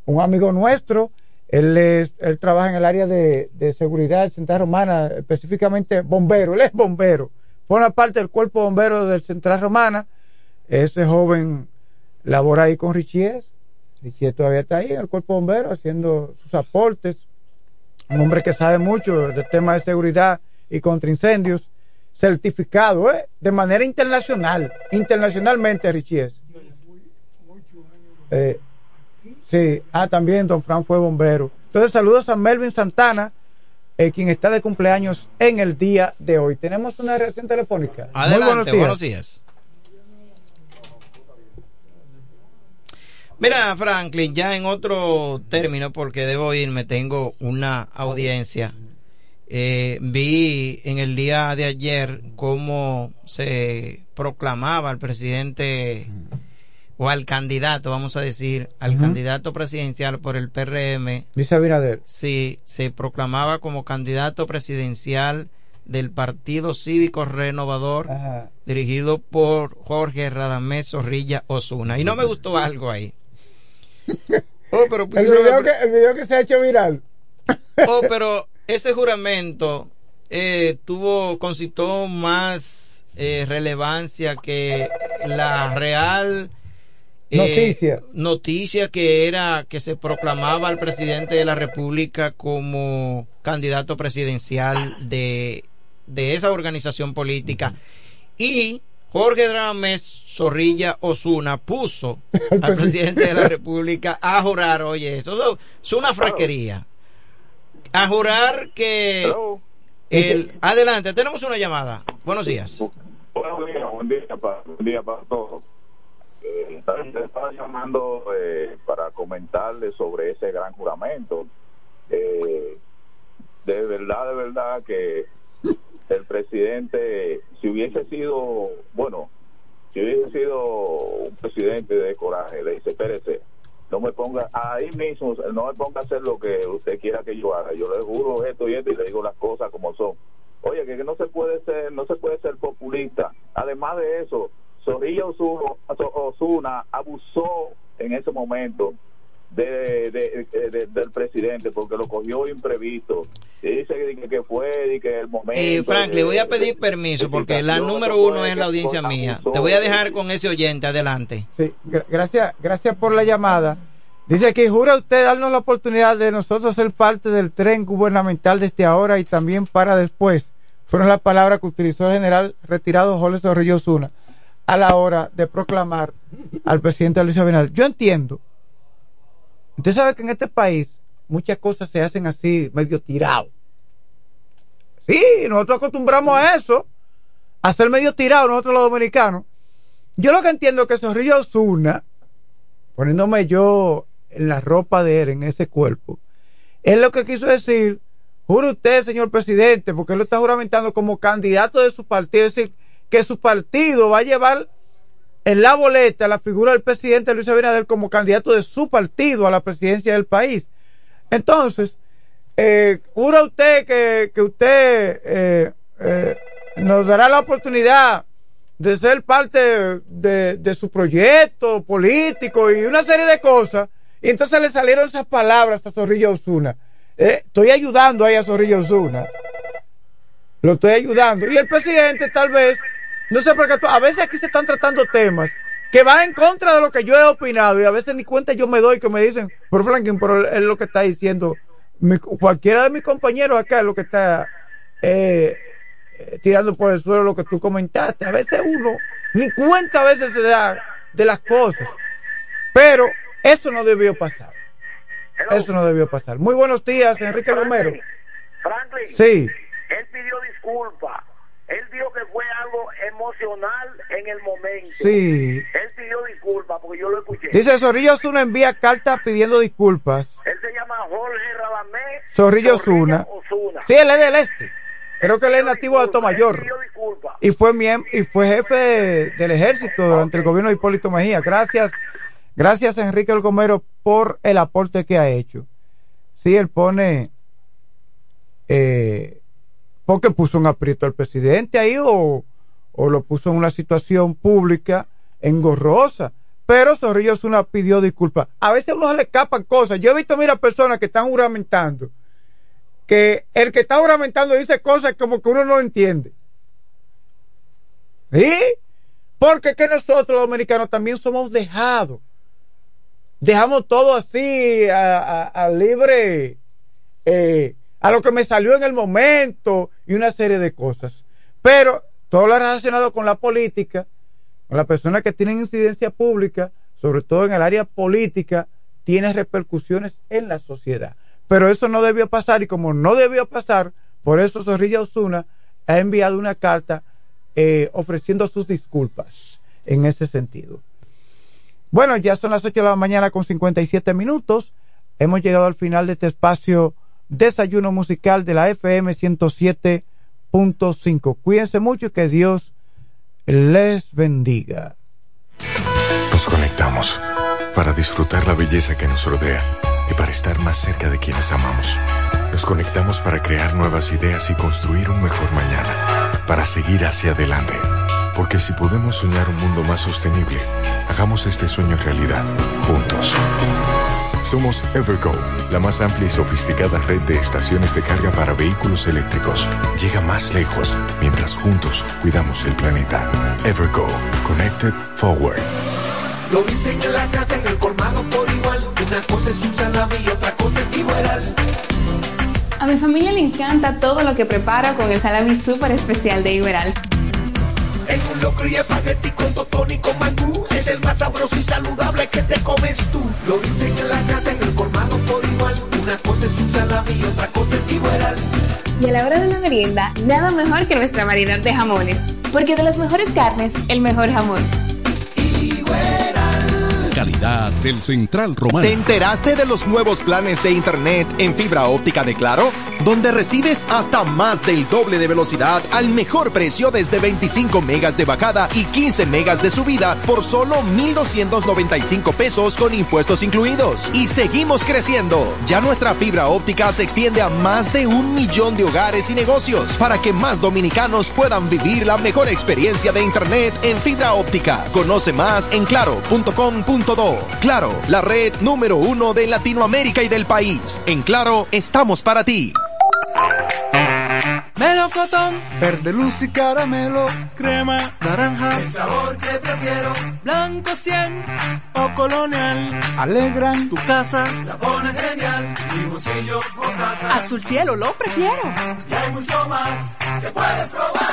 Un amigo nuestro. Él, es, él trabaja en el área de, de seguridad de Central Romana, específicamente bombero. Él es bombero. Forma parte del cuerpo bombero del Central Romana. Ese joven labora ahí con Richies. Richies todavía está ahí en el cuerpo bombero haciendo sus aportes un hombre que sabe mucho del tema de seguridad y contra incendios, certificado ¿eh? de manera internacional, internacionalmente, Richies. Eh, sí, ah, también Don Fran fue bombero. Entonces, saludos a Melvin Santana, eh, quien está de cumpleaños en el día de hoy. Tenemos una reacción telefónica. Muy
Adelante, buenos días. Mira, Franklin, ya en otro término, porque debo irme, tengo una audiencia. Eh, vi en el día de ayer cómo se proclamaba al presidente o al candidato, vamos a decir, al candidato presidencial por el PRM.
Dice Abinader.
Sí, se proclamaba como candidato presidencial del Partido Cívico Renovador,
Ajá.
dirigido por Jorge Radamés Zorrilla Osuna. Y no me gustó algo ahí. Oh, pero
El
pusieron
video,
el-
que, el video que se ha hecho viral.
Oh, pero ese juramento eh, tuvo, concitó más eh, relevancia que la real eh,
Noticia.
noticia que era que se proclamaba al presidente de la República como candidato presidencial de, de esa organización política. Y Jorge Drames Zorrilla Osuna puso al presidente de la República a jurar, oye, eso es una fraquería. A jurar que el adelante, tenemos una llamada. Buenos días.
Buenos días, buen día para, buen día para todos. Eh, estaba llamando eh, para comentarle sobre ese gran juramento. Eh, de verdad, de verdad que el presidente, si hubiese sido, bueno, si hubiese sido un presidente de coraje, le dice, espérese, no me ponga, ahí mismo, no me ponga a hacer lo que usted quiera que yo haga. Yo le juro esto y esto y le digo las cosas como son. Oye, que no se puede ser, no se puede ser populista. Además de eso, Zorrilla Osuna, Osuna abusó en ese momento de, de- de- del presidente porque lo cogió imprevisto. Y dice que, que fue y que el momento.
Eh, Frank, le voy a pedir permiso porque la número uno es la audiencia mía. Te voy a dejar con ese oyente adelante.
Sí, gra- gracias, gracias por la llamada. Dice que jura usted darnos la oportunidad de nosotros ser parte del tren gubernamental desde ahora y también para después. Fueron las palabras que utilizó el general retirado Jorge Zorrillo Osuna a la hora de proclamar al presidente Luis Abinader. Yo entiendo. Usted sabe que en este país muchas cosas se hacen así, medio tirado. Sí, nosotros acostumbramos a eso, a ser medio tirado nosotros los dominicanos. Yo lo que entiendo es que Zorrillo Osuna, poniéndome yo en la ropa de él, en ese cuerpo, es lo que quiso decir, jure usted, señor presidente, porque él lo está juramentando como candidato de su partido, es decir, que su partido va a llevar en la boleta la figura del presidente Luis Abinader como candidato de su partido a la presidencia del país. Entonces, eh, jura usted que, que usted eh, eh, nos dará la oportunidad de ser parte de, su proyecto político y una serie de cosas. Y entonces le salieron esas palabras a Zorrillo Osuna. Eh, estoy ayudando ahí a Zorrillo Osuna. Lo estoy ayudando. Y el presidente tal vez, no sé por qué, a veces aquí se están tratando temas que van en contra de lo que yo he opinado y a veces ni cuenta yo me doy que me dicen, pero Franklin, pero es lo que está diciendo mi- cualquiera de mis compañeros acá es lo que está eh, tirando por el suelo lo que tú comentaste. A veces uno ni cuenta a veces se da de las cosas. Pero eso no debió pasar. Eso no debió pasar. Muy buenos días, Enrique Romero.
Franklin,
Sí.
él pidió disculpas. Él dijo que fue algo emocional en el momento.
Sí.
Él pidió disculpas porque yo lo escuché.
Dice Zorrillo Osuna envía cartas pidiendo disculpas.
Él se llama Jorge Radamés
Zorrillo Osuna.
Osuna.
Sí, él es del este. Creo que él es nativo de Altomayor. Y fue miem- y fue jefe de- del ejército durante el gobierno de Hipólito Mejía. Gracias, gracias Enrique El Gomero por el aporte que ha hecho. Sí, él pone eh, porque puso un aprieto al presidente ahí o, o lo puso en una situación pública engorrosa. Pero Zorrillo Osuna pidió disculpas. A veces a uno se le escapan cosas. Yo he visto, mira, personas que están juramentando que el que está juramentando dice cosas como que uno no entiende. ¿Sí? Porque que nosotros los dominicanos también somos dejados. Dejamos todo así a, libre, eh, a lo que me salió en el momento y una serie de cosas. Pero todo lo relacionado con la política, con las personas que tienen incidencia pública, sobre todo en el área política, tiene repercusiones en la sociedad. Pero eso no debió pasar y como no debió pasar, por eso Zorrilla Osuna ha enviado una carta eh, ofreciendo sus disculpas en ese sentido. Bueno, ya son las 8 de la mañana con 57 minutos. Hemos llegado al final de este espacio Desayuno Musical de la FM 107.5. Cuídense mucho y que Dios les bendiga.
Nos conectamos para disfrutar la belleza que nos rodea y para estar más cerca de quienes amamos. Nos conectamos para crear nuevas ideas y construir un mejor mañana, para seguir hacia adelante. Porque si podemos soñar un mundo más sostenible, hagamos este sueño realidad, juntos. Somos Evergo, la más amplia y sofisticada red de estaciones de carga para vehículos eléctricos. Llega más lejos mientras juntos cuidamos el planeta. Evergo, Connected Forward.
Lo dicen en la casa, en el colmado por igual. Una cosa es un salami y otra cosa es igual.
A mi familia le encanta todo lo que preparo con el salami súper especial de Iberal.
En un locro y espagueti con totón con mangú. Es el más sabroso y saludable que te comes tú. Lo dicen en la casa, en el colmado por igual. Una cosa es un salami y otra cosa es igual.
Y a la hora de la merienda, nada mejor que nuestra variedad de jamones. Porque de las mejores carnes, el mejor jamón.
Del Central Romana.
¿Te enteraste de los nuevos planes de Internet en fibra óptica de Claro? Donde recibes hasta más del doble de velocidad al mejor precio desde 25 megas de bajada y 15 megas de subida por solo 1,295 pesos con impuestos incluidos. Y seguimos creciendo. Ya nuestra fibra óptica se extiende a más de un millón de hogares y negocios para que más dominicanos puedan vivir la mejor experiencia de Internet en fibra óptica. Conoce más en claro.com.do. Claro, la red número uno de Latinoamérica y del país. En Claro, estamos para ti.
Melocotón, verde luz y caramelo, crema, naranja,
el sabor que prefiero,
blanco 100 o colonial, alegran. Tu casa,
la pone genial, limoncillo, mostaza,
azul cielo lo prefiero,
y hay mucho más que puedes probar,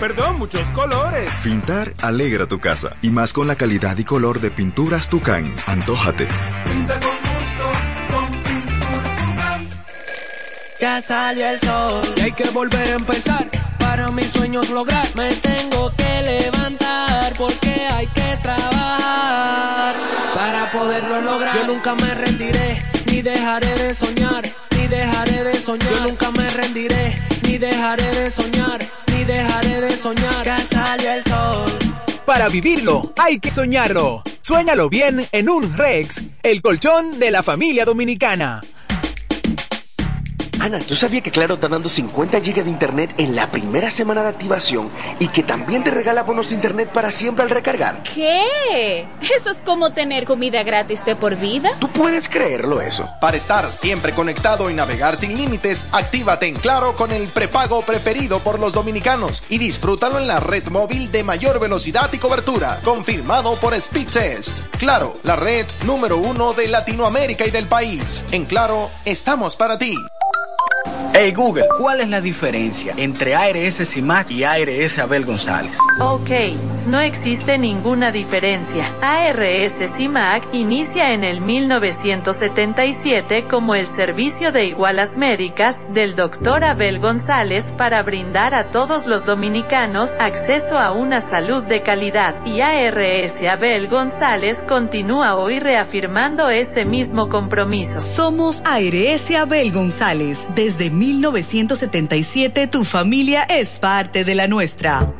perdón, muchos colores.
Pintar alegra tu casa, y más con la calidad y color de pinturas Tucán, antójate.
pinta con gusto, con pinturas Tucán.
Ya salió el sol y hay que volver a empezar. Para mis sueños lograr, me tengo que levantar porque hay que trabajar para poderlo lograr. Yo nunca me rendiré ni dejaré de soñar, ni dejaré de soñar. Yo nunca me rendiré ni dejaré de soñar, dejaré de soñar. El sol.
Para vivirlo, hay que soñarlo. Suéñalo bien en un Rex, el colchón de la familia dominicana.
Ana, ¿tú sabías que Claro está dando 50 GB de internet en la primera semana de activación y que también te regala bonos de internet para siempre al recargar?
¿Qué? ¿Eso es como tener comida gratis de por vida?
¿Tú puedes creerlo eso?
Para estar siempre conectado y navegar sin límites, actívate en Claro con el prepago preferido por los dominicanos y disfrútalo en la red móvil de mayor velocidad y cobertura, confirmado por Speedtest. Claro, la red número uno de Latinoamérica y del país. En Claro, estamos para ti.
Hey Google, ¿cuál es la diferencia entre ARS CIMAC y ARS Abel González?
Ok, no existe ninguna diferencia. ARS CIMAC inicia en el 1977 como el servicio de igualas médicas del Dr. Abel González para brindar a todos los dominicanos acceso a una salud de calidad y ARS Abel González continúa hoy reafirmando ese mismo compromiso.
Somos ARS Abel González. Desde 1977 tu familia es parte de la nuestra.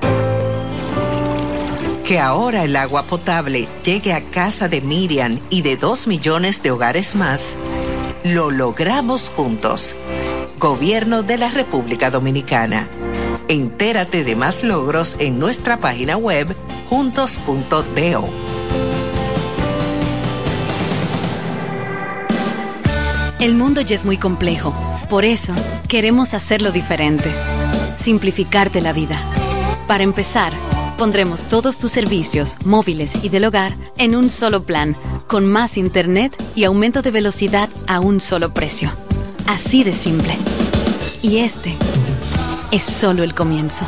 Que ahora el agua potable llegue a casa de Miriam y de dos millones de hogares más, lo logramos juntos. Gobierno de la República Dominicana. Entérate de más logros en nuestra página web juntos.do.
El mundo ya es muy complejo. Por eso, queremos hacerlo diferente. Simplificarte la vida. Para empezar, pondremos todos tus servicios, móviles y del hogar, en un solo plan, con más internet y aumento de velocidad a un solo precio. Así de simple. Y este es solo el comienzo.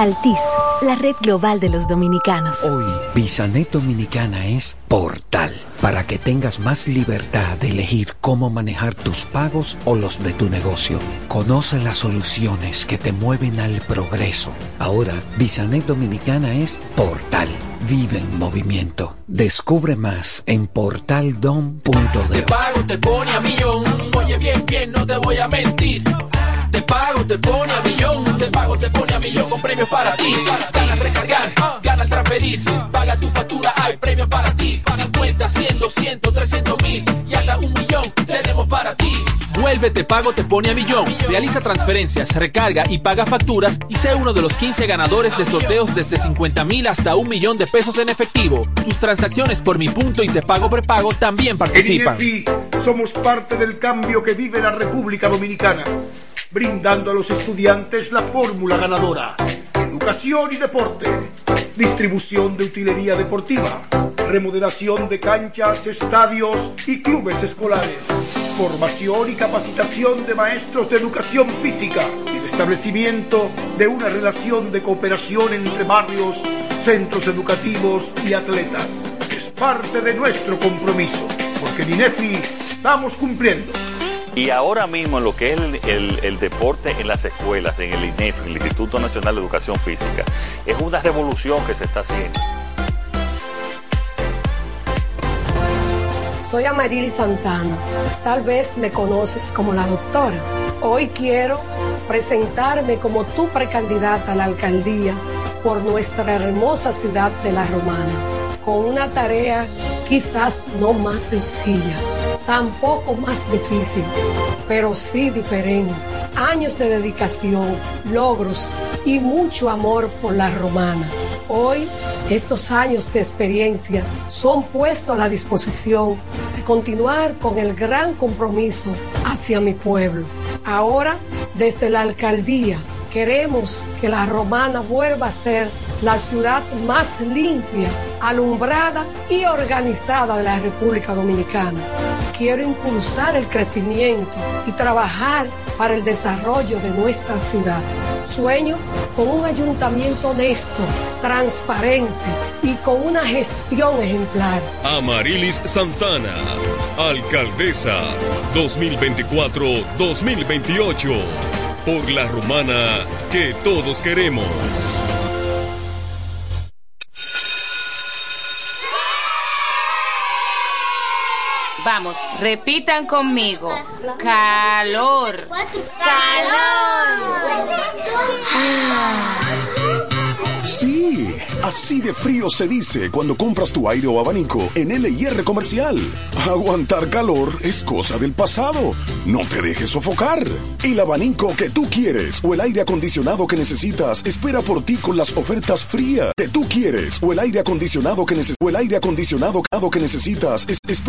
Altis, la red global de los dominicanos.
Hoy, Bisanet Dominicana es portal para que tengas más libertad de elegir cómo manejar tus pagos o los de tu negocio. Conoce las soluciones que te mueven al progreso. Ahora, Bisanet Dominicana es portal. Vive en movimiento. Descubre más en portaldom.de.
Te pago, te pone a millón. Oye, bien, bien, no te voy a mentir. Te pago, te pone a millón. Te pago, te pone a millón con premios para ti. Gana al recargar, gana al transferir. Paga tu factura, hay premios para ti. 50, 100, 200, 300 mil y hasta un millón tenemos para ti.
Vuelve Te Pago Te Pone a Millón. Realiza transferencias, recarga y paga facturas y sé uno de los 15 ganadores de sorteos desde 50 mil hasta un millón de pesos en efectivo. Tus transacciones por Mi Punto y Te Pago Prepago también participan.
En INEFI somos parte del cambio que vive la República Dominicana, brindando a los estudiantes la fórmula ganadora. Educación y deporte, distribución de utilería deportiva, remodelación de canchas, estadios y clubes escolares, formación y capacitación de maestros de educación física y el establecimiento de una relación de cooperación entre barrios, centros educativos y atletas. Es parte de nuestro compromiso, porque en INEFI estamos cumpliendo.
Y ahora mismo lo que es el, deporte en las escuelas, en el INEF, el Instituto Nacional de Educación Física, es una revolución que se está haciendo.
Soy Amarili Santana. Tal vez me conoces como la doctora. Hoy quiero presentarme como tu precandidata a la alcaldía por nuestra hermosa ciudad de La Romana, con una tarea quizás no más sencilla, tampoco más difícil, pero sí diferente. Años de dedicación, logros y mucho amor por La Romana. Hoy, estos años de experiencia son puestos a la disposición de continuar con el gran compromiso hacia mi pueblo. Ahora, desde la alcaldía, Queremos que la romana vuelva a ser la ciudad más limpia, alumbrada y organizada de la República Dominicana. Quiero impulsar el crecimiento y trabajar para el desarrollo de nuestra ciudad. Sueño con un ayuntamiento honesto, transparente y con una gestión ejemplar.
Amarilis Santana, alcaldesa 2024-2028 por la rumana que todos queremos.
Vamos, repitan conmigo. Calor. Calor.
Sí, así de frío se dice cuando compras tu aire o abanico en LIR Comercial. Aguantar calor es cosa del pasado. No te dejes sofocar. El abanico que tú quieres o el aire acondicionado que necesitas espera por ti con las ofertas frías que tú quieres o el aire acondicionado que necesitas o el aire acondicionado que necesitas espera